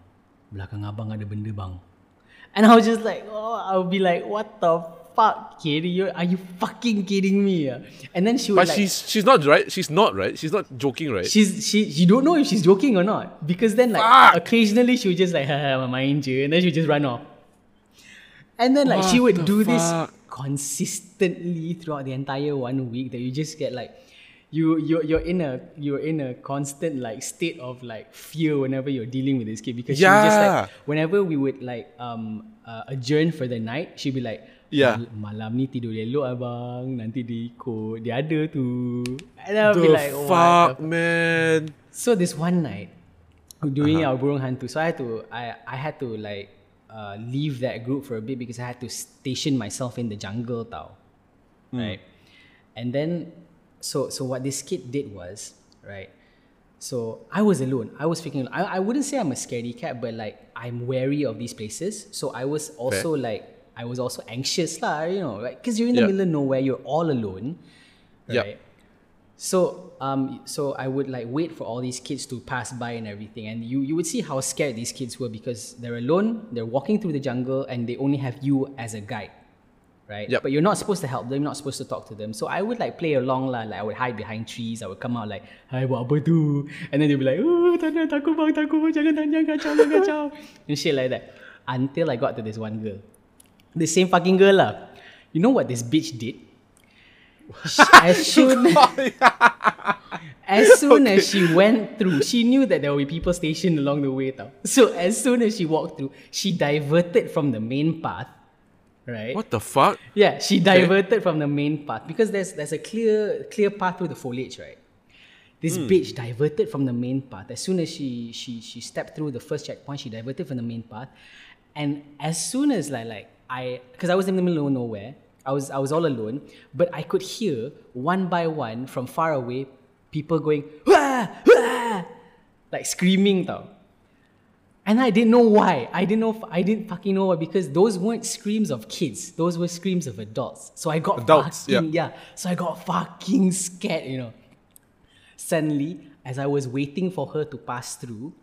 belakang abang ada benda bang," and I was just like, "Oh," I would be like, "What the fuck, kid? You are you fucking kidding me?" ah?" And then she would but like, she's she's not right she's not right she's not joking right She's she you don't know if she's joking or not because then like Fuck. occasionally she would just like haha main je and then she would just run off. And then like she would do this consistently throughout the entire one week that you just get like you you you're in a you're in a constant like state of like fear whenever you're dealing with this kid because she just like whenever we would like um uh, adjourn for the night she'd be like Yeah. Malam ni tidur elok abang nanti dia ikut dia ada tu and I'll be like what fuck, the man. so this one night, doing Uh-huh. our burung hantu, so I had to I I had to like uh, leave that group for a bit because I had to station myself in the jungle, tau, Hmm. right? And then, so so what this kid did was right. So I was alone. I was freaking. I I wouldn't say I'm a scaredy cat, but like I'm wary of these places. So I was also like I was also anxious lah, you know, right? Because you're in the Yeah. middle of nowhere, you're all alone, right? So um so I would like wait for all these kids to pass by and everything and you you would see how scared these kids were because they're alone, they're walking through the jungle and they only have you as a guide. Right? Yup. But you're not supposed to help them, you're not supposed to talk to them. So I would like play along lah, like I would hide behind trees, I would come out like, buat apa tu? And then they'd be like, Oh tak nak takut bang, takut jangan jangan kacau, kacau and shit like that. Until I got to this one girl. The same fucking girl lah. You know what this bitch did? As soon oh, as soon as she went through, she knew that there would be people stationed along the way. Tau. So as soon as she walked through, she diverted from the main path. Right? What the fuck? Yeah, she diverted from the main path because there's there's a clear clear path through the foliage, right? This hmm. bitch diverted from the main path. As soon as she she she stepped through the first checkpoint, she diverted from the main path. And as soon as like like I because I was in the middle of nowhere, I was I was all alone, but I could hear one by one from far away people going "Wah! Wah!" like screaming tau. And I didn't know why. I didn't know. I didn't fucking know why because those weren't screams of kids. Those were screams of adults. So I got Adults, fucking yeah. So I got fucking scared. You know. Suddenly, as I was waiting for her to pass through,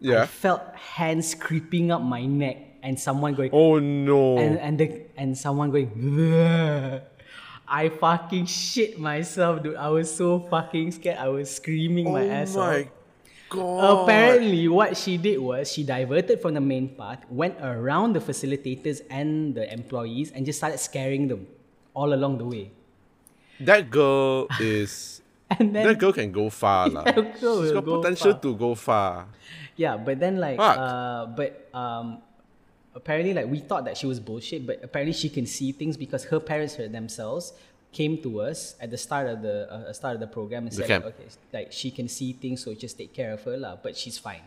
yeah. I felt hands creeping up my neck and someone going Oh no. and and the and someone going. "Bleh." I fucking shit myself, dude. I was so fucking scared. I was screaming my oh ass my off. God. Apparently, what she did was she diverted from the main path, went around the facilitators and the employees, and just started scaring them all along the way. That girl is. And then, that girl can go far, lah. That girl She's will got go potential far. to go far. yeah, but then like, uh, but um, apparently like we thought that she was bullshit, but apparently she can see things because her parents her- themselves came to us at the start of the uh, start of the program and The said, camp. okay, like she can see things, so just take care of her lah. But she's fine.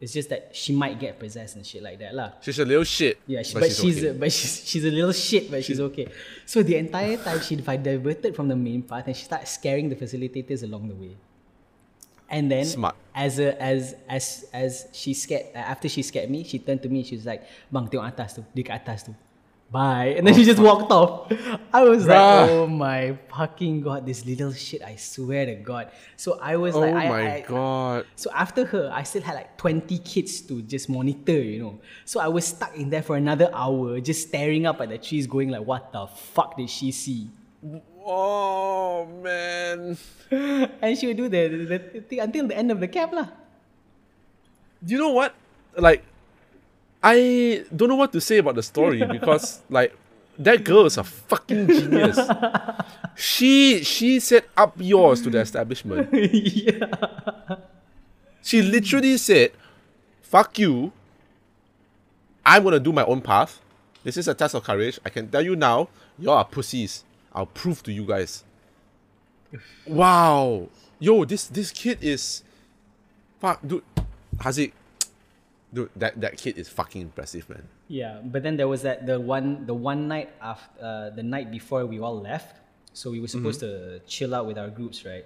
It's just that she might get possessed and shit like that lah. She's a little shit. Yeah, she, but, she's, okay. a, but she's she's a little shit, but she's okay. So the entire time she di- diverted from the main path and she started scaring the facilitators along the way. And then Smart. as a as as as she scared uh, after she scared me, she turned to me. She was like, "Bang, tengok atas tu, dia kat atas tu." Bye. And then she just walked off. I was Bruh. like, "Oh my fucking god, this little shit! I swear to God." So I was oh like, oh my I, god. so after her, I still had like 20 kids to just monitor, you know. So I was stuck in there for another hour, just staring up at the trees, going like, what the fuck did she see? Oh man. And she would do the, the, the thing until the end of the camp lah. you know what? Like, I don't know what to say about the story because like that girl is a fucking genius. she she set up yours to the establishment. yeah. She literally said, "Fuck you. I'm gonna do my own path. This is a test of courage. I can tell you now, y'all are pussies. I'll prove to you guys." Wow, yo, this this kid is, fuck, dude, Haziq, dude, that that kid is fucking impressive, man. Yeah, but then there was that the one the one night after uh, the night before we all left, so we were supposed to chill out with our groups, right?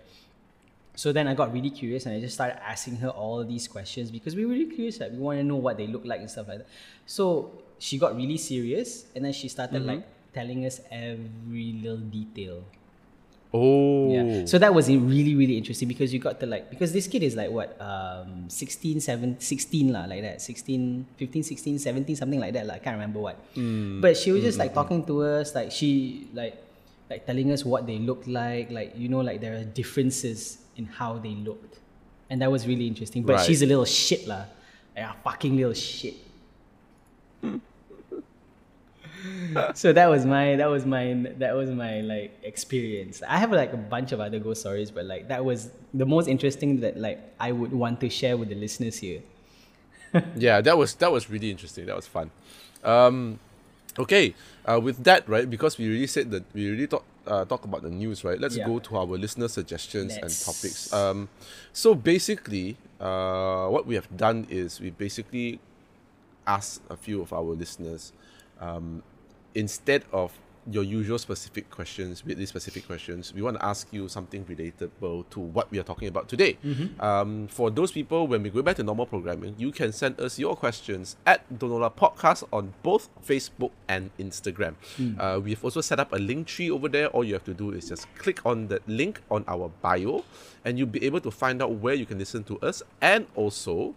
So then I got really curious and I just started asking her all these questions because we were really curious, like we want to know what they look like and stuff like that. So she got really serious and then she started like telling us every little detail. Oh, Yeah. So that was really, really interesting because you got to like, because this kid is like what, um, 16, 7, 16 lah, like that. 16, 15, 16, 17, something like that lah. I can't remember what. Hmm. But she was just hmm, like hmm, talking to us, like she, like, like telling us what they looked like, like, you know, like there are differences in how they looked. And that was really interesting. But Right. she's a little shit lah. Yeah, fucking little shit. So that was my that was my that was my like experience. I have like a bunch of other ghost stories, but like that was the most interesting that like I would want to share with the listeners here. yeah, that was that was really interesting. That was fun. Um, okay, uh, with that, right? Because we really said that we really talk uh, talk about the news, right? Let's Yeah. go to our listener suggestions and Let's- topics. Um, so basically, uh, what we have done is we basically asked a few of our listeners, um, instead of your usual specific questions, with these specific questions, we want to ask you something relatable to what we are talking about today. Um, for those people, when we go back to normal programming, you can send us your questions at Donola Podcast on both Facebook and Instagram. Uh, we've also set up a Linktree over there. All you have to do is just click on the link on our bio, and you'll be able to find out where you can listen to us and also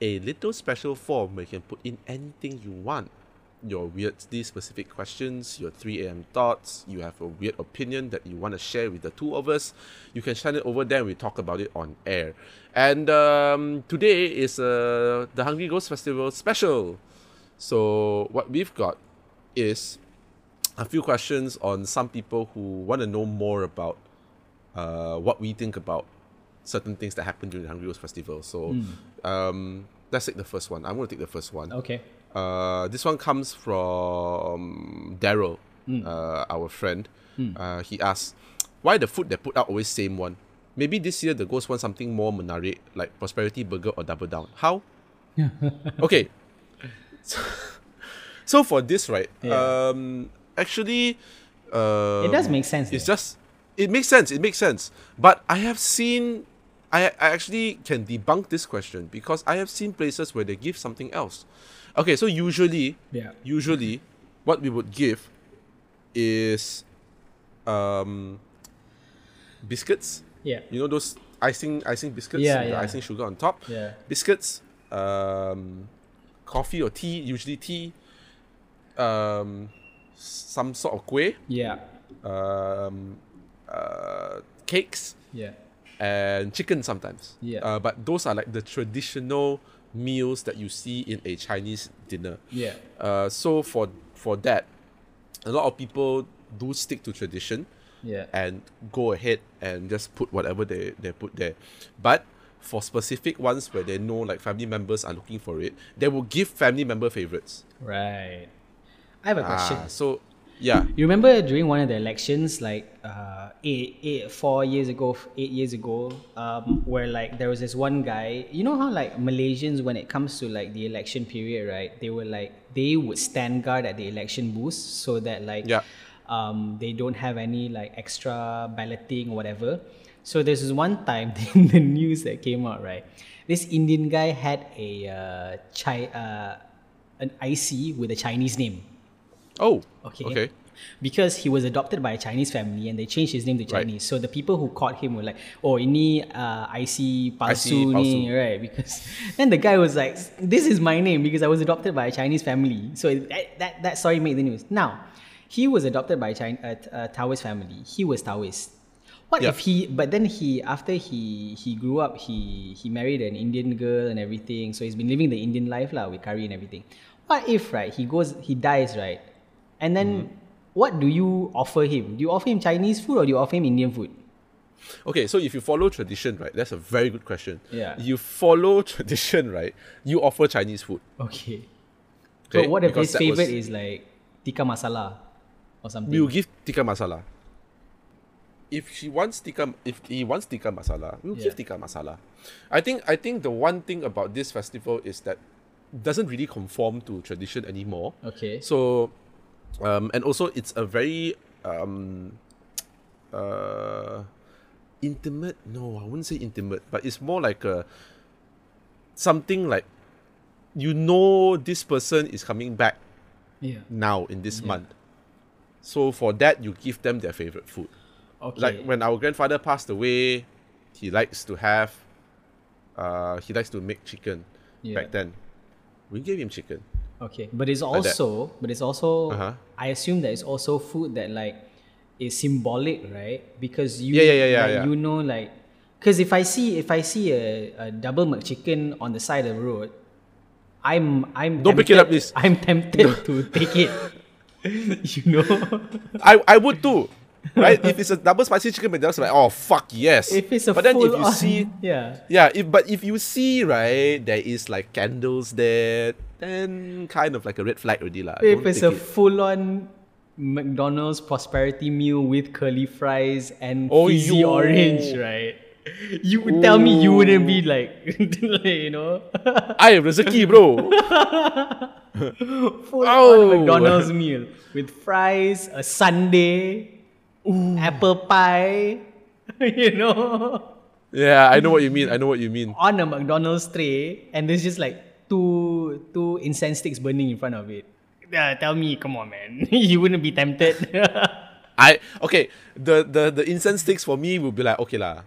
a little special form where you can put in anything you want your weirdly specific questions, your 3 a.m. thoughts, you have a weird opinion that you want to share with the two of us, you can send it over there and we talk about it on air. And um, today is uh, the Hungry Ghost Festival special. So, what we've got is a few questions on some people who want to know more about uh, what we think about certain things that happen during the Hungry Ghost Festival. So, um, let's take the first one. I'm going to take the first one. Okay. Uh, this one comes from Daryl, uh, our friend. Uh, he asks, "Why the food they put out always same one? Maybe this year the ghost want something more menarik, like prosperity burger or double down. How? okay. So, so for this, right? Yeah. Um, actually, uh, It does make sense. it's though. just it makes sense. It makes sense. But I have seen I, I actually can debunk this question because I have seen places where they give something else. Okay, so usually Yeah. usually what we would give is um biscuits. yeah. You know those icing icing biscuits Yeah, yeah. icing sugar on top? Yeah. Biscuits, um coffee or tea, usually tea. Um some sort of kueh Yeah. um, uh, cakes Yeah. and chicken sometimes. Yeah. Uh, but those are like the traditional meals that you see in a Chinese dinner. Yeah. Uh, so for for that, a lot of people do stick to tradition Yeah. and go ahead and just put whatever they, they put there. But for specific ones where they know like family members are looking for it, they will give family member favorites. Right. I have a question. Ah, so yeah. You remember during one of the elections, like uh, eight, eight, four years ago, eight years ago, um, where like there was this one guy. You know how like Malaysians, when it comes to like the election period, right? They were like they would stand guard at the election booths so that like Yeah. um, they don't have any like extra balloting or whatever. So there's this one time in the news that came out, right? This Indian guy had a uh, chi- uh, an IC with a Chinese name. Oh. Okay. Okay. Because he was adopted by a Chinese family and they changed his name to Right. Chinese. So the people who caught him were like, oh, ini uh, IC palsu ni, right? Because then the guy was like, this is my name because I was adopted by a Chinese family. So that, that, that story made the news. Now, he was adopted by a Chin- t- uh, Taoist family. He was Taoist. What Yeah. if he? But then he, after he he grew up, he he married an Indian girl and everything. So he's been living the Indian life lah with curry and everything. What if right? He goes, he dies right, and then Mm-hmm. what do you offer him? Do you offer him Chinese food or do you offer him Indian food? Okay, so if you follow tradition, right, that's a very good question. Yeah. You follow tradition, right? You offer Chinese food. Okay. Okay, but what if because his favorite was- is like tikka masala or something? We will give tikka masala. If she wants tikka, if he wants tikka masala, we'll give tikka masala. I think I think the one thing about this festival is that it doesn't really conform to tradition anymore. okay. So, um, and also it's a very um, uh, intimate. No, I wouldn't say intimate, but it's more like a something like you know this person is coming back yeah. now in this month. So for that, you give them their favorite food. Okay. Like when our grandfather passed away, he likes to have, uh, he likes to make chicken. Yeah. Back then, we gave him chicken. Okay, but it's also, but it's also, Uh-huh. I assume that it's also food that like is symbolic, right? Because you, Yeah, yeah, yeah, like, yeah. you know, like, because if I see if I see a, a double McChicken on the side of the road, I'm I'm Don't pick it up, tempted- please. I'm tempted to take it. you know, I, I would too. Right? if it's a double spicy chicken McDonald's, like, oh fuck yes. if it's a but then full if you on, see yeah, Yeah, if, but if you see, right, there is like candles there, then kind of like a red flag already lah. if Don't it's a it. full on McDonald's prosperity meal with curly fries and Oh, fizzy yo. orange, right? You would tell me you wouldn't be like, you know, I have rezeki, bro. full Oh. on McDonald's meal with fries, a sundae, apple pie, you know, yeah, I know what you mean. I know what you mean. on a McDonald's tray, and there's just like two two incense sticks burning in front of it. Yeah, tell me, come on, man, you wouldn't be tempted. I okay. The the the incense sticks for me will be like okay lah.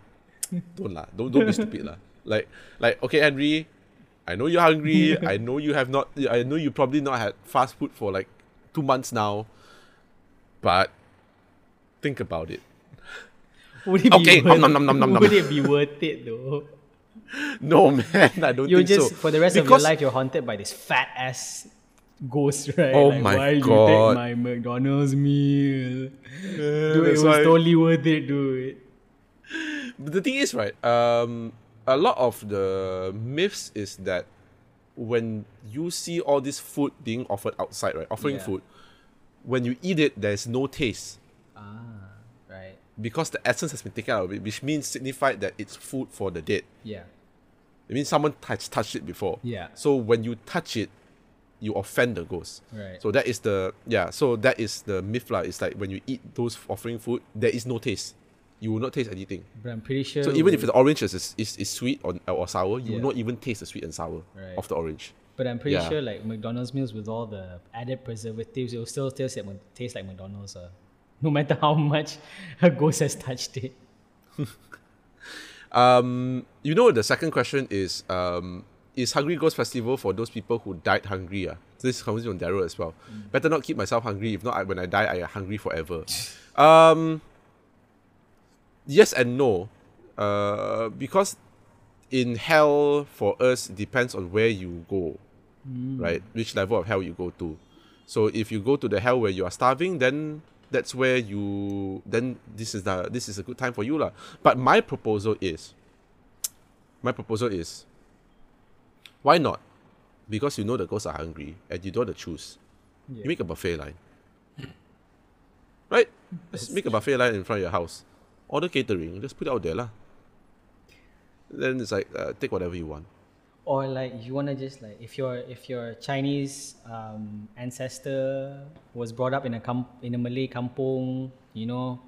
Don't lah. Don't don't be stupid lah. Like like okay, Henry. I know you're hungry. I know you have not. I know you probably not had fast food for like two months now. But think about it. Would it Okay, be worth, nom, nom, nom, nom, nom. Would it be worth it though? No man, I don't You're think just so. for the rest of your life, you're haunted by this fat ass ghost, right? Oh like, my why you God. take my McDonald's meal? Dude, it was why- totally worth it, dude. But the thing is, right? Um, a lot of the myths is that when you see all this food being offered outside, right, offering Yeah. food, when you eat it, there's no taste Ah, right. because the essence has been taken out of it, which means signified that it's food for the dead. Yeah. It means someone touched touched it before. Yeah. So when you touch it, you offend the ghost. Right. So that is the yeah. So that is the myth lah. It's like when you eat those offering food, there is no taste. You will not taste anything. But I'm pretty sure. So even if the orange is, is, is sweet or, or sour, you Yeah. will not even taste the sweet and sour Right. of the orange. But I'm pretty Yeah. sure like McDonald's meals with all the added preservatives, it will still taste like, taste like McDonald's. Uh, no matter how much a ghost has touched it. Um, you know, the second question is um, Is Hungry Ghost Festival for those people who died hungry? Uh? This comes from Daryl as well. Better not keep myself hungry. If not, I, when I die, I am hungry forever. um, yes and no. Uh, because in hell, for us, depends on where you go, right? Which level of hell you go to. So if you go to the hell where you are starving, then that's where you then this is the this is a good time for you lah. But my proposal is my proposal is why not? Because you know the ghosts are hungry and you don't want to choose. You make a buffet line. Right? Just make a buffet line in front of your house. Order catering, just put it out there lah. Then it's like uh, take whatever you want. Or like you wanna just like if your if your Chinese um, ancestor was brought up in a kam- in a Malay kampung, you know,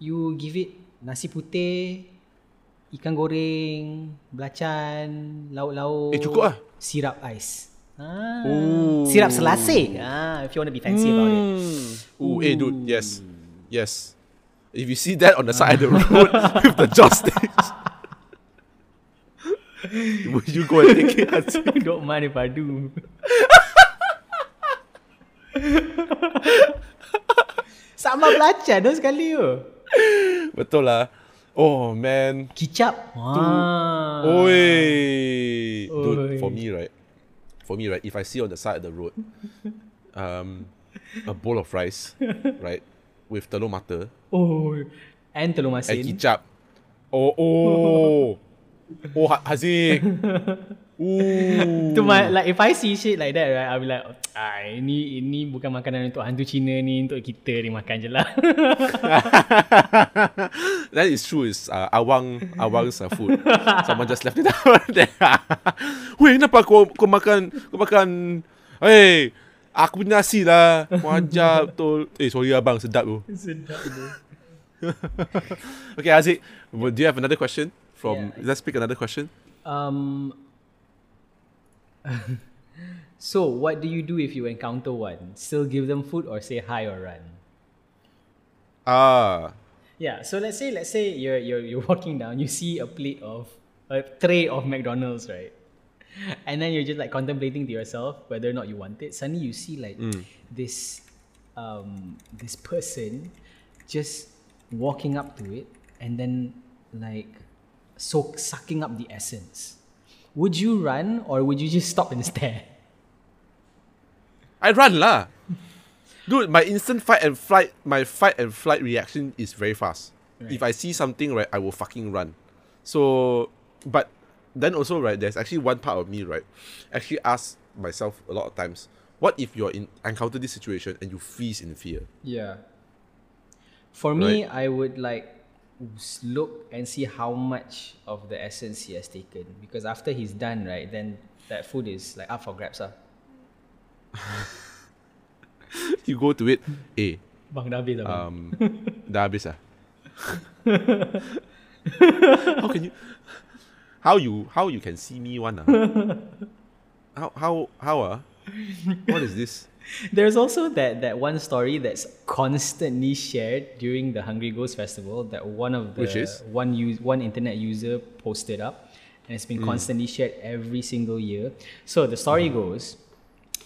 you give it nasi putih, ikan goreng, belacan, lauk-lauk, Eh, cukup ah. sirap ais. Ah, Ooh. sirap selasih. Ah, if you wanna be fancy about it. Ooh, eh, dude, yes. Yes. If you see that on the side of the road with the would you go and take it? Haziq? Don't mind if I do. Sama belacan tu sekali tu. Betul lah. Oh, man. Kicap. Ah. Oi. Dude, Oi. for me, right? For me, right? If I see on the side of the road, um, a bowl of rice, right, with telur mata Oh. And telur and masin. kicap. Oh, oh. Oh, Ha- Haziq. Ooh. To my like if I see shit like that right, I'll be like, ah ini ini bukan makanan untuk hantu Cina ni untuk kita ni makan je lah. that is true. It's uh, awang awang's uh, food. Someone just left it out there. Weh, kenapa kau kau makan kau makan? Hey, aku punya nasi lah. Wajar betul. Eh, sorry abang, sedap tu. Sedap tu. Okay, Aziz, do you have another question? From Yeah. let's pick another question. Um. so what do you do if you encounter one? Still give them food or say hi or run? Ah, Yeah, so let's say let's say you're you're you're walking down, you see a plate of a tray of McDonald's, right? And then you're just like contemplating to yourself whether or not you want it. Suddenly you see like this um this person just walking up to it and then like so sucking up the essence. Would you run or would you just stop and stare? I run lah. Dude, my instant fight and flight, my fight and flight reaction is very fast. If I see something, right, I will fucking run. So, but then also, right, there's actually one part of me, right, actually ask myself a lot of times, what if you're in encounter this situation and you freeze in fear? Yeah. For me, I would like look and see how much of the essence he has taken. Because after he's done, right, then that food is like up for grabs. Ah. You go to it, eh, Bang dah habis dah, bang. um, dah habis ah. how can you, how you, how you can see me one ah? How, how, how ah? What is this? There's also that, that one story that's constantly shared during the Hungry Ghost Festival that one of the Which is? one use one internet user posted up and it's been constantly shared every single year. So the story Uh-huh. goes,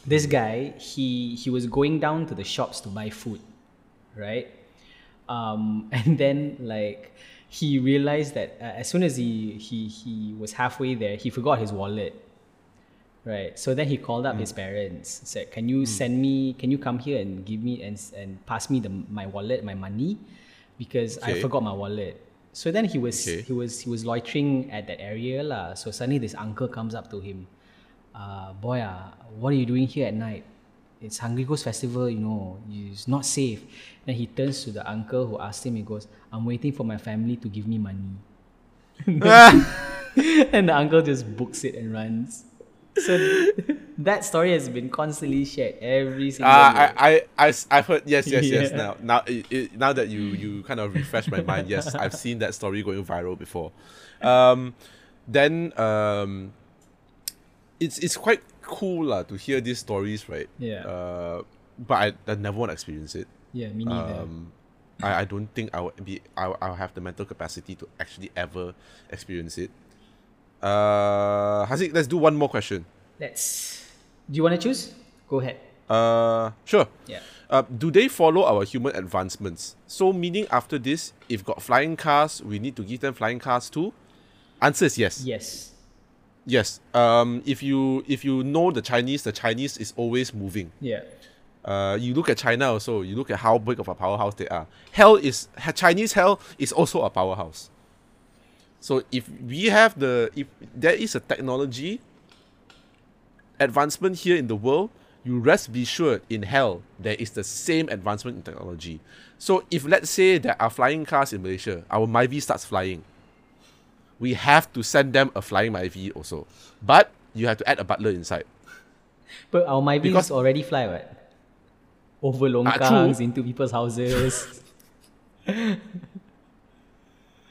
this guy he he was going down to the shops to buy food, right? Um, and then like he realized that uh, as soon as he he he was halfway there, he forgot his wallet. Right. So then he called up his Mm. parents. Said, "Can you send me? Can you come here and give me and and pass me the my wallet, my money, because I forgot my wallet." So then he was Okay. he was he was loitering at that area lah. So suddenly this uncle comes up to him. Uh, boy, ah, what are you doing here at night? It's Hungry Ghost Festival, you know. It's not safe. Then he turns to the uncle who asked him. He goes, "I'm waiting for my family to give me money." and the uncle just books it and runs. So that story has been constantly shared every single Ah, I, I, I, I, I've heard yes, yes, yes. Now, now, it, it, now that you, you kind of refresh my mind, yes, I've seen that story going viral before. Um, then um, it's it's quite cool lah to hear these stories, right? Yeah. Uh, but I, I never want to experience it. yeah, me neither. Um, I, I don't think I will be I I'll have the mental capacity to actually ever experience it. Uh, Haziq, let's do one more question. Let's. Do you want to choose? Go ahead. Uh, sure. Yeah. Uh, do they follow our human advancements? So, meaning after this, if got flying cars, we need to give them flying cars too? Answer is yes. Yes. Yes. Um, if you if you know the Chinese, the Chinese is always moving. Yeah. Uh, you look at China also. You look at how big of a powerhouse they are. Hell is Chinese hell is also a powerhouse. So if we have the if there is a technology advancement here in the world, you rest be sure in hell there is the same advancement in technology. So if let's say there are flying cars in Malaysia, our Myvi starts flying. We have to send them a flying Myvi also, but you have to add a butler inside. But our Myvis Because- already fly, what? Over ah, true. longkangs, into people's houses.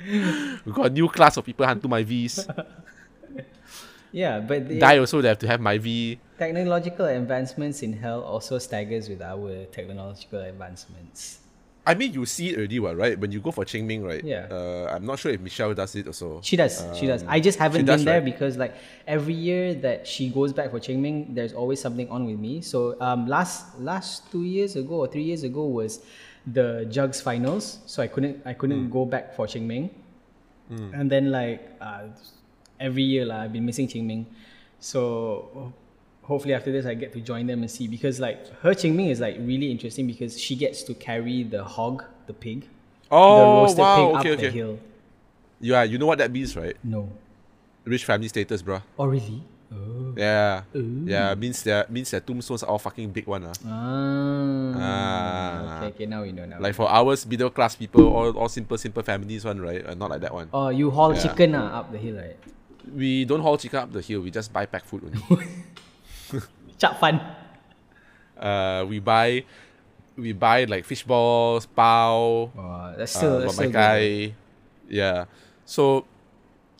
We got a new class of people hantu V's, yeah, but the Die also they have to have Myvi. technological advancements in hell also staggers with our technological advancements. I mean, you see it already, right? When you go for Qingming, right? Yeah. Uh, I'm not sure if Michelle does it also. She does. she does. I just haven't Um, she does, been there right? because like every year that she goes back for Qingming, there's always something on with me. So um last last two years ago or three years ago was the Jugs finals. So I couldn't I couldn't Hmm. go back for Qingming. And then like uh, every year like, I've been missing Qingming. So hopefully after this I get to join them and see because like her Qingming is like really interesting because she gets to carry the hog, the pig, the Oh, roasted wow. pig Okay, up okay. the hill. Yeah, you know what that means, right? No. Rich family status, bruh. Oh really? Oh. Yeah. Yeah, means their means their tombstones are all fucking big one. ah. Ah. Ah. Okay, okay, now we know now. Like for ours, middle class people, all, all simple, simple families one, right? Uh, not like that one. oh, you haul Yeah. chicken ah, up the hill, right? We don't haul chicken up the hill, we just buy packed food only. Chap fun. uh, we buy we buy like fish balls, bao, Oh, that's still, uh, that's still good. Kai. Yeah. So,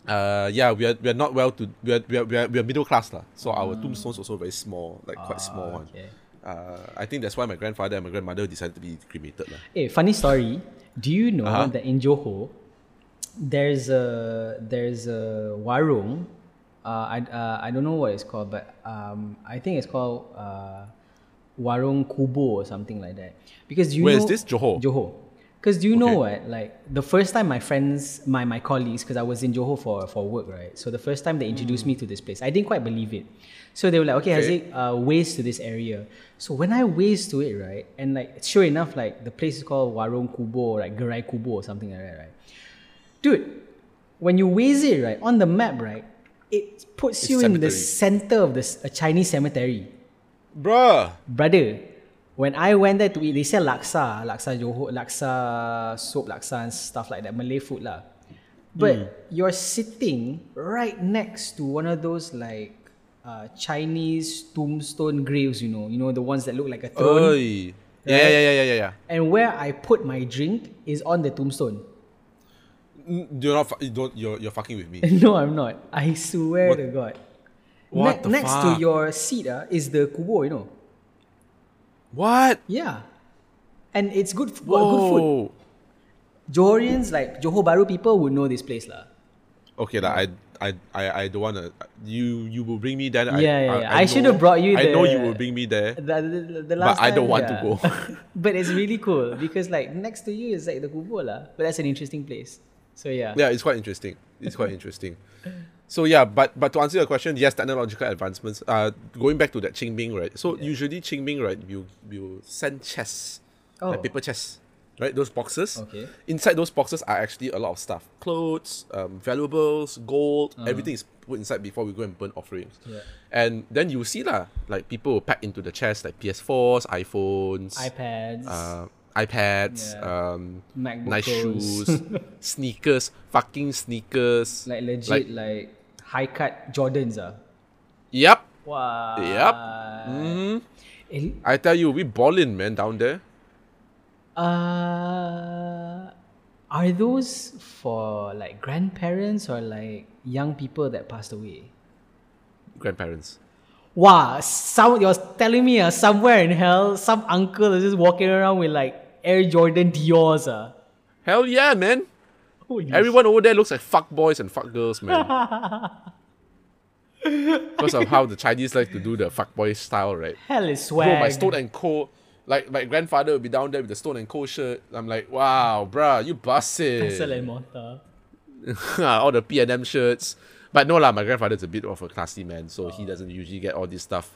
uh, yeah, we are we are not well to we are we are, we are, we are middle class lah. So our tombstones also very small, like quite small one. Ah. okay. Uh, I think that's why my grandfather and my grandmother decided to be cremated lah. Hey, funny story. Do you know Uh-huh. that in Johor, there's a there's a warung. Uh, I uh, I don't know what it's called, but um, I think it's called uh, warung kubo or something like that. Because you Where know is this? Johor? Johor. Because do you know what? Like the first time my friends, my my colleagues, because I was in Johor for for work, right? So the first time they introduced me to this place, I didn't quite believe it. So they were like, okay, Okay. Haziq, uh, Waze to this area. So when I Waze to it, right, and like sure enough, like the place is called Warung Kubo, or like Gerai Kubo or something like that, right? Dude, when you Waze it right on the map, right, it puts It's you in the center of this a Chinese cemetery Bruh. brother, when I went there to eat, they sell laksa, laksa Johor, laksa soup, laksa and stuff like that, Malay food lah. But you're sitting right next to one of those like uh, Chinese tombstone graves, you know, you know the ones that look like a throne. Oi. Yeah, yeah, yeah, yeah, yeah, yeah. And where I put my drink is on the tombstone. Mm, You're not. You don't. You're. You're fucking with me. no, I'm not. I swear What- to God. what the next fuck? to your seat uh, is the kubo, you know. What? Yeah. And it's good, f- good food. Johorians, like Johor Baru people, would know this place lah. Okay, lah. I, I, I, I don't wanna. You, you will bring me there. I, Yeah, yeah, I, yeah. I should have brought you I know you will bring me there. The, the, the last I don't time, want to go. but it's really cool because like next to you is like the Kubo lah. But that's an interesting place. So yeah. Yeah, it's quite interesting. It's quite interesting. So yeah, but but to answer your question, yes, technological advancements. Uh, going back to that Qingming, right? So usually Qingming, right? You you send chests, Oh. like paper chests, right? Those boxes. Okay. Inside those boxes are actually a lot of stuff: clothes, um, valuables, gold. Everything is put inside before we go and burn offerings. Uh-huh. Yeah. And then you see lah, like people will pack into the chest like PS4s, iPhones, iPads. uh, iPads, Yeah. um, MacBook nice shoes, sneakers, fucking sneakers. like legit like, high cut Jordans ah. Yep, Wow. yep. hmm Eh, I tell you, we ballin', man, down there. Uh, are those for like grandparents or like young people that passed away? Grandparents. Wow, some you're telling me uh, somewhere in hell, some uncle is just walking around with like Air Jordan Dior's. Uh. Hell yeah, man. Holy Everyone over there looks like fuck boys and fuck girls, man. because of how the Chinese like to do the fuck boy style, right? hell is swag. Bro, my Stone and Co. Like my grandfather would be down there with the Stone and Co. shirt. I'm like, wow, bruh, you busted. Pestle and mortar. all the P and M shirts. But no lah, my grandfather's a bit of a classy man, so he doesn't usually get all this stuff.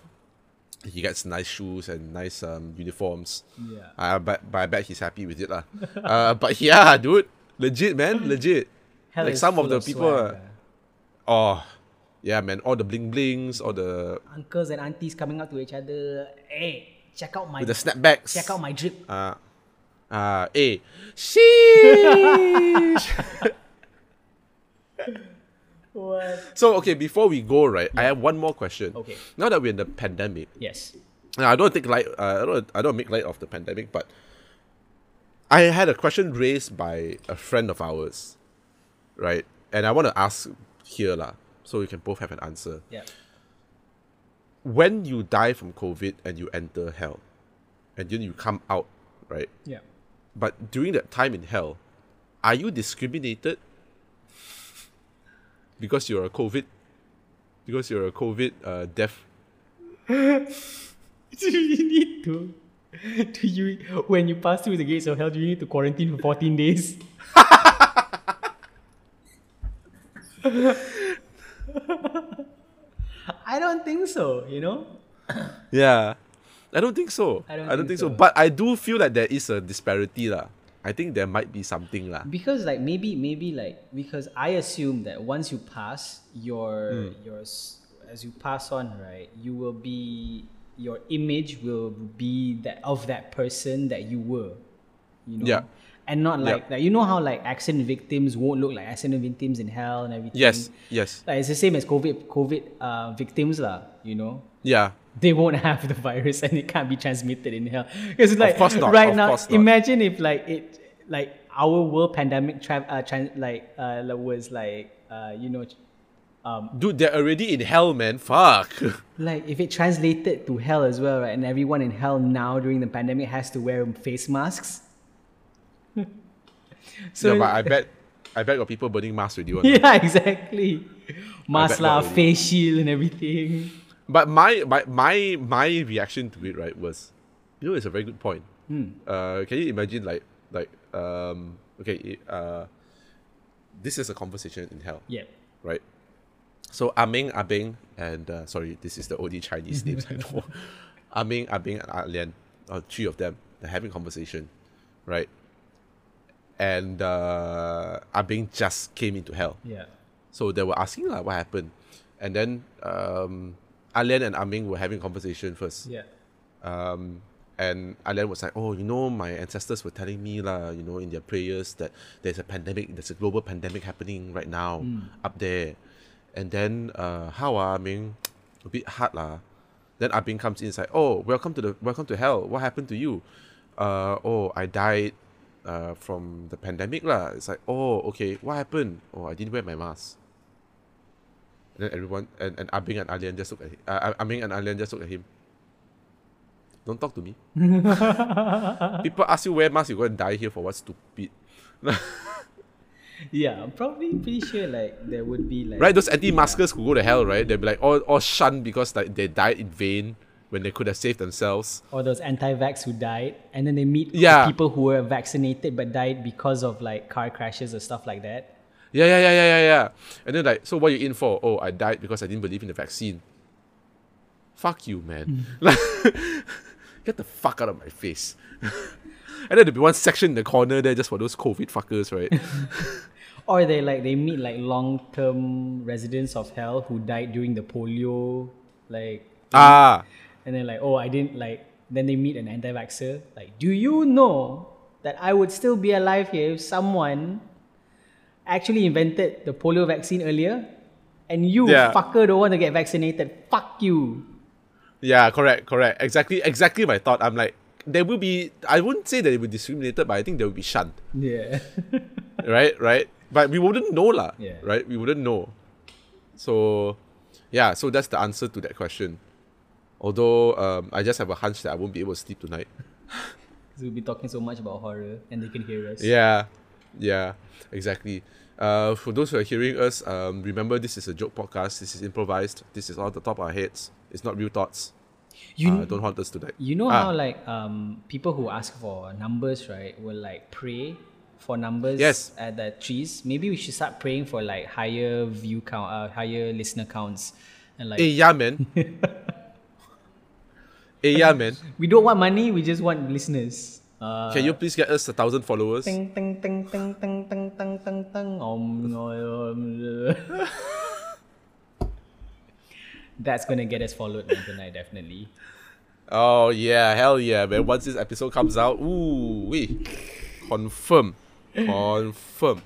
He gets nice shoes and nice um, uniforms. Yeah. Uh, but, but I bet he's happy with it lah. uh, but yeah, dude, legit man, legit. Hell like some of the people, swag, oh, yeah man, all the bling blings, all the Uncles and aunties coming up to each other. Hey, check out my with the snapbacks. check out my drip. Uh, uh, eh. Sheesh. What? so okay, before we go, right, I have one more question. Okay. Now that we're in the pandemic, Yes. Now, I don't take light. Uh, I don't. I don't make light of the pandemic, but I had a question raised by a friend of ours, right? And I want to ask here, lah, so we can both have an answer. Yeah. When you die from COVID and you enter hell, and then you come out, right? Yeah. But during that time in hell, are you discriminated because you're a COVID? Because you're a COVID uh, deaf Do you need to? Do you when you pass through the gates of hell? Do you need to quarantine for fourteen days? I don't think so. You know. Yeah. I don't think so. I don't think, think so. so. But I do feel that there is a disparity lah. I think there might be something lah. Because like maybe maybe like because I assume that once you pass your Hmm. your as you pass on right, you will be your image will be that of that person that you were. You know. Yeah. And not like, like you know how like accident victims won't look like accident victims in hell and everything. Yes, yes. Like it's the same as COVID COVID uh, victims lah. You know. Yeah. They won't have the virus and it can't be transmitted in hell. Because like not, right now, imagine if like it like our world pandemic tra- uh, tran- like uh was like uh you know um Dude, they're already in hell, man. Fuck. like if it translated to hell as well, right? And everyone in hell now during the pandemic has to wear face masks. So yeah, but I bet I bet got people burning masks with you. yeah, exactly. Mask lah, face shield and everything. But my, my my my reaction to it, right, was you know, it's a very good point. Hmm. Uh, can you imagine like like um, okay, uh, this is a conversation in hell, Yeah. right? So Aming, Abing, and uh, sorry, this is the only Chinese names I know. Aming, Abing, and Alian, uh, three of them, they're having conversation, right? And uh, Abing just came into hell. Yeah. So they were asking like, what happened, and then um, Alian and Aming were having conversation first. Yeah. Um, and Alian was like, oh, you know, my ancestors were telling me, lah, you know, in their prayers that there's a pandemic, there's a global pandemic happening right now up there. And then, uh, how ah, I mean, a bit hard lah. Then Abing comes in and like, oh, welcome to the welcome to hell. What happened to you? Uh, oh, I died uh, from the pandemic lah. It's like, oh, okay, what happened? Oh, I didn't wear my mask. And then everyone and, and Abing and Alian just look at him. Uh, Abing and Alian just look at him. Don't talk to me. People ask you wear mask, you go and die here for what stupid. Yeah, I'm probably pretty sure like there would be like right? Those anti-maskers who go to hell, right? They'll be like all, all shunned because like they died in vain when they could have saved themselves. or those anti-vax who died, and then they meet the people who were vaccinated but died because of like car crashes or stuff like that. Yeah, yeah, yeah, yeah, yeah, yeah. And then like, so what you in for? Oh, I died because I didn't believe in the vaccine. Fuck you, man. Like, get the fuck out of my face. and then there'll be one section in the corner there just for those COVID fuckers, right? Or they like they meet like long-term residents of hell who died during the polio, like, ah, and then like, oh, I didn't like. Then they meet an anti-vaxxer. Like, do you know that I would still be alive here if someone actually invented the polio vaccine earlier, and you Yeah. fucker don't want to get vaccinated? Fuck you. Yeah, correct, correct. Exactly, exactly my thought. I'm like, there will be. I wouldn't say that they will be discriminated, but I think they will be shunned. Yeah. right, right. But we wouldn't know, lah. Yeah. Right, we wouldn't know. So, yeah. So that's the answer to that question. Although, um, I just have a hunch that I won't be able to sleep tonight. we'll be talking so much about horror, and they can hear us. Yeah, yeah, exactly. Uh, for those who are hearing us, um, remember this is a joke podcast. This is improvised. This is all the top of our heads. It's not real thoughts. You uh, don't haunt us tonight. You know Ah. how like um people who ask for numbers, right, will like pray for numbers Yes. at the trees. Maybe we should start praying for like higher view count, uh, higher listener counts, and like Hey, yeah, man. hey, yeah, man. we don't want money, we just want listeners. Uh, Can you please get us a thousand followers? ting ting ting ting ting ting ting ting ting. Om, om, That's gonna get us followed man, tonight, definitely. Oh yeah, hell yeah, man. Once this episode comes out, ooh, we confirm, confirm.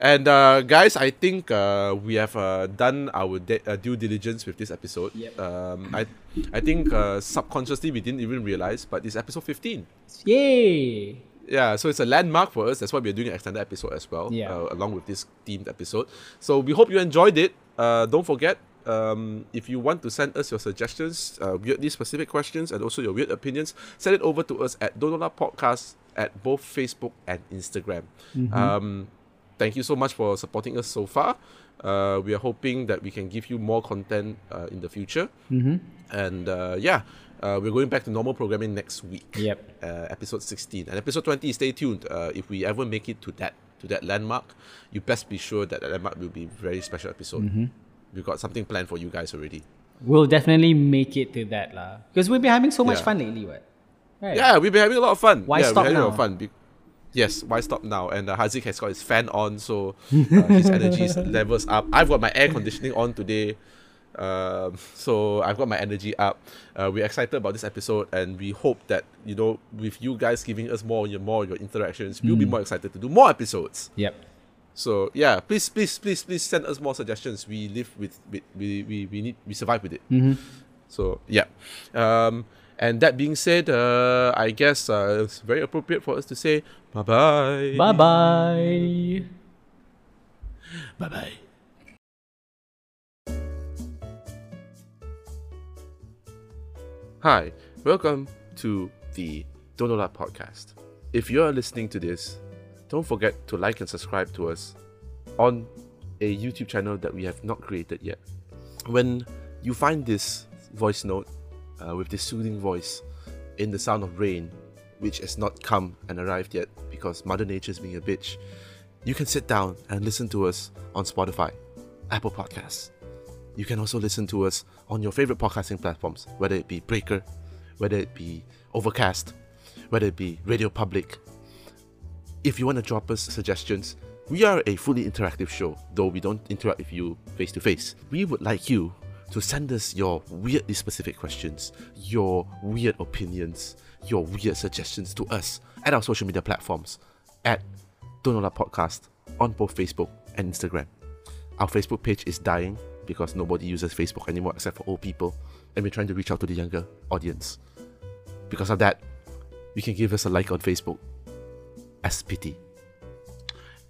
And uh, guys, I think uh, we have uh, done our de- uh, due diligence with this episode. Yep. Um, I, I think uh, subconsciously we didn't even realize, but it's episode fifteen. Yay! Yeah, so it's a landmark for us. That's why we're doing an extended episode as well, Yeah. uh, along with this themed episode. So we hope you enjoyed it. Uh, don't forget, um, if you want to send us your suggestions, uh, weirdly specific questions, and also your weird opinions, send it over to us at Donola Podcast at both Facebook and Instagram. Um, thank you so much for supporting us so far. Uh, we are hoping that we can give you more content uh, in the future. Mm-hmm. And uh, yeah, uh, we're going back to normal programming next week Yep. uh, episode 16 and episode 20 stay tuned uh, if we ever make it to that to that landmark you best be sure that that landmark will be a very special episode Mm-hmm. we've got something planned for you guys already We'll definitely make it to that lah. Because we've been having so much Yeah. fun lately, what? Right. yeah we've been having a lot of fun Why yeah, stop we're having a lot now? of fun Be- yes why stop now and uh, Haziq has got his fan on so uh, his energy levels up I've got my air conditioning on today um, so I've got my energy up. Uh, we're excited about this episode, and we hope that you know, with you guys giving us more, your more your interactions, we'll be Mm. more excited to do more episodes. Yep. So yeah, please, please, please, please send us more suggestions. We live with, with we, we, we need we survive with it. Mm-hmm. So yeah, um, and that being said, uh, I guess uh, it's very appropriate for us to say bye bye. Bye bye. Bye bye. Hi, welcome to the Donola podcast. If you're listening to this, don't forget to like and subscribe to us on a YouTube channel that we have not created yet. When you find this voice note uh, with this soothing voice in the sound of rain, which has not come and arrived yet because Mother Nature's being a bitch, you can sit down and listen to us on Spotify, Apple Podcasts. You can also listen to us on your favorite podcasting platforms, whether it be Breaker, whether it be Overcast, whether it be Radio Public. If you want to drop us suggestions, we are a fully interactive show, though we don't interact with you face to face. We would like you to send us your weirdly specific questions, your weird opinions, your weird suggestions to us at our social media platforms at Donola Podcast on both Facebook and Instagram. Our Facebook page is dying because nobody uses Facebook anymore except for old people, and we're trying to reach out to the younger audience. Because of that, you can give us a like on Facebook as pity.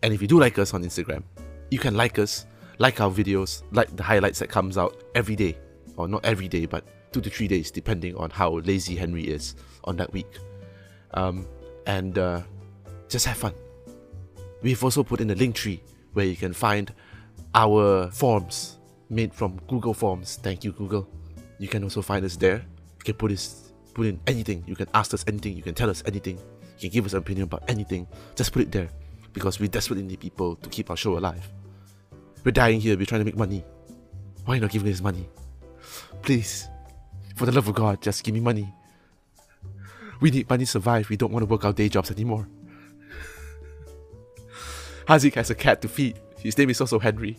And if you do like us on Instagram, you can like us, like our videos, like the highlights that comes out every day, or not every day, but two to three days, depending on how lazy Henry is on that week. Um, and uh, just have fun. We've also put in a Linktree where you can find our forms made from Google Forms. Thank you, Google. You can also find us there. You can put this, put in anything. You can ask us anything. You can tell us anything. You can give us an opinion about anything. Just put it there because we desperately need people to keep our show alive. We're dying here. We're trying to make money. Why are you not giving us money? Please, for the love of God, just give me money. We need money to survive. We don't want to work our day jobs anymore. Haziq has a cat to feed. His name is also Henry.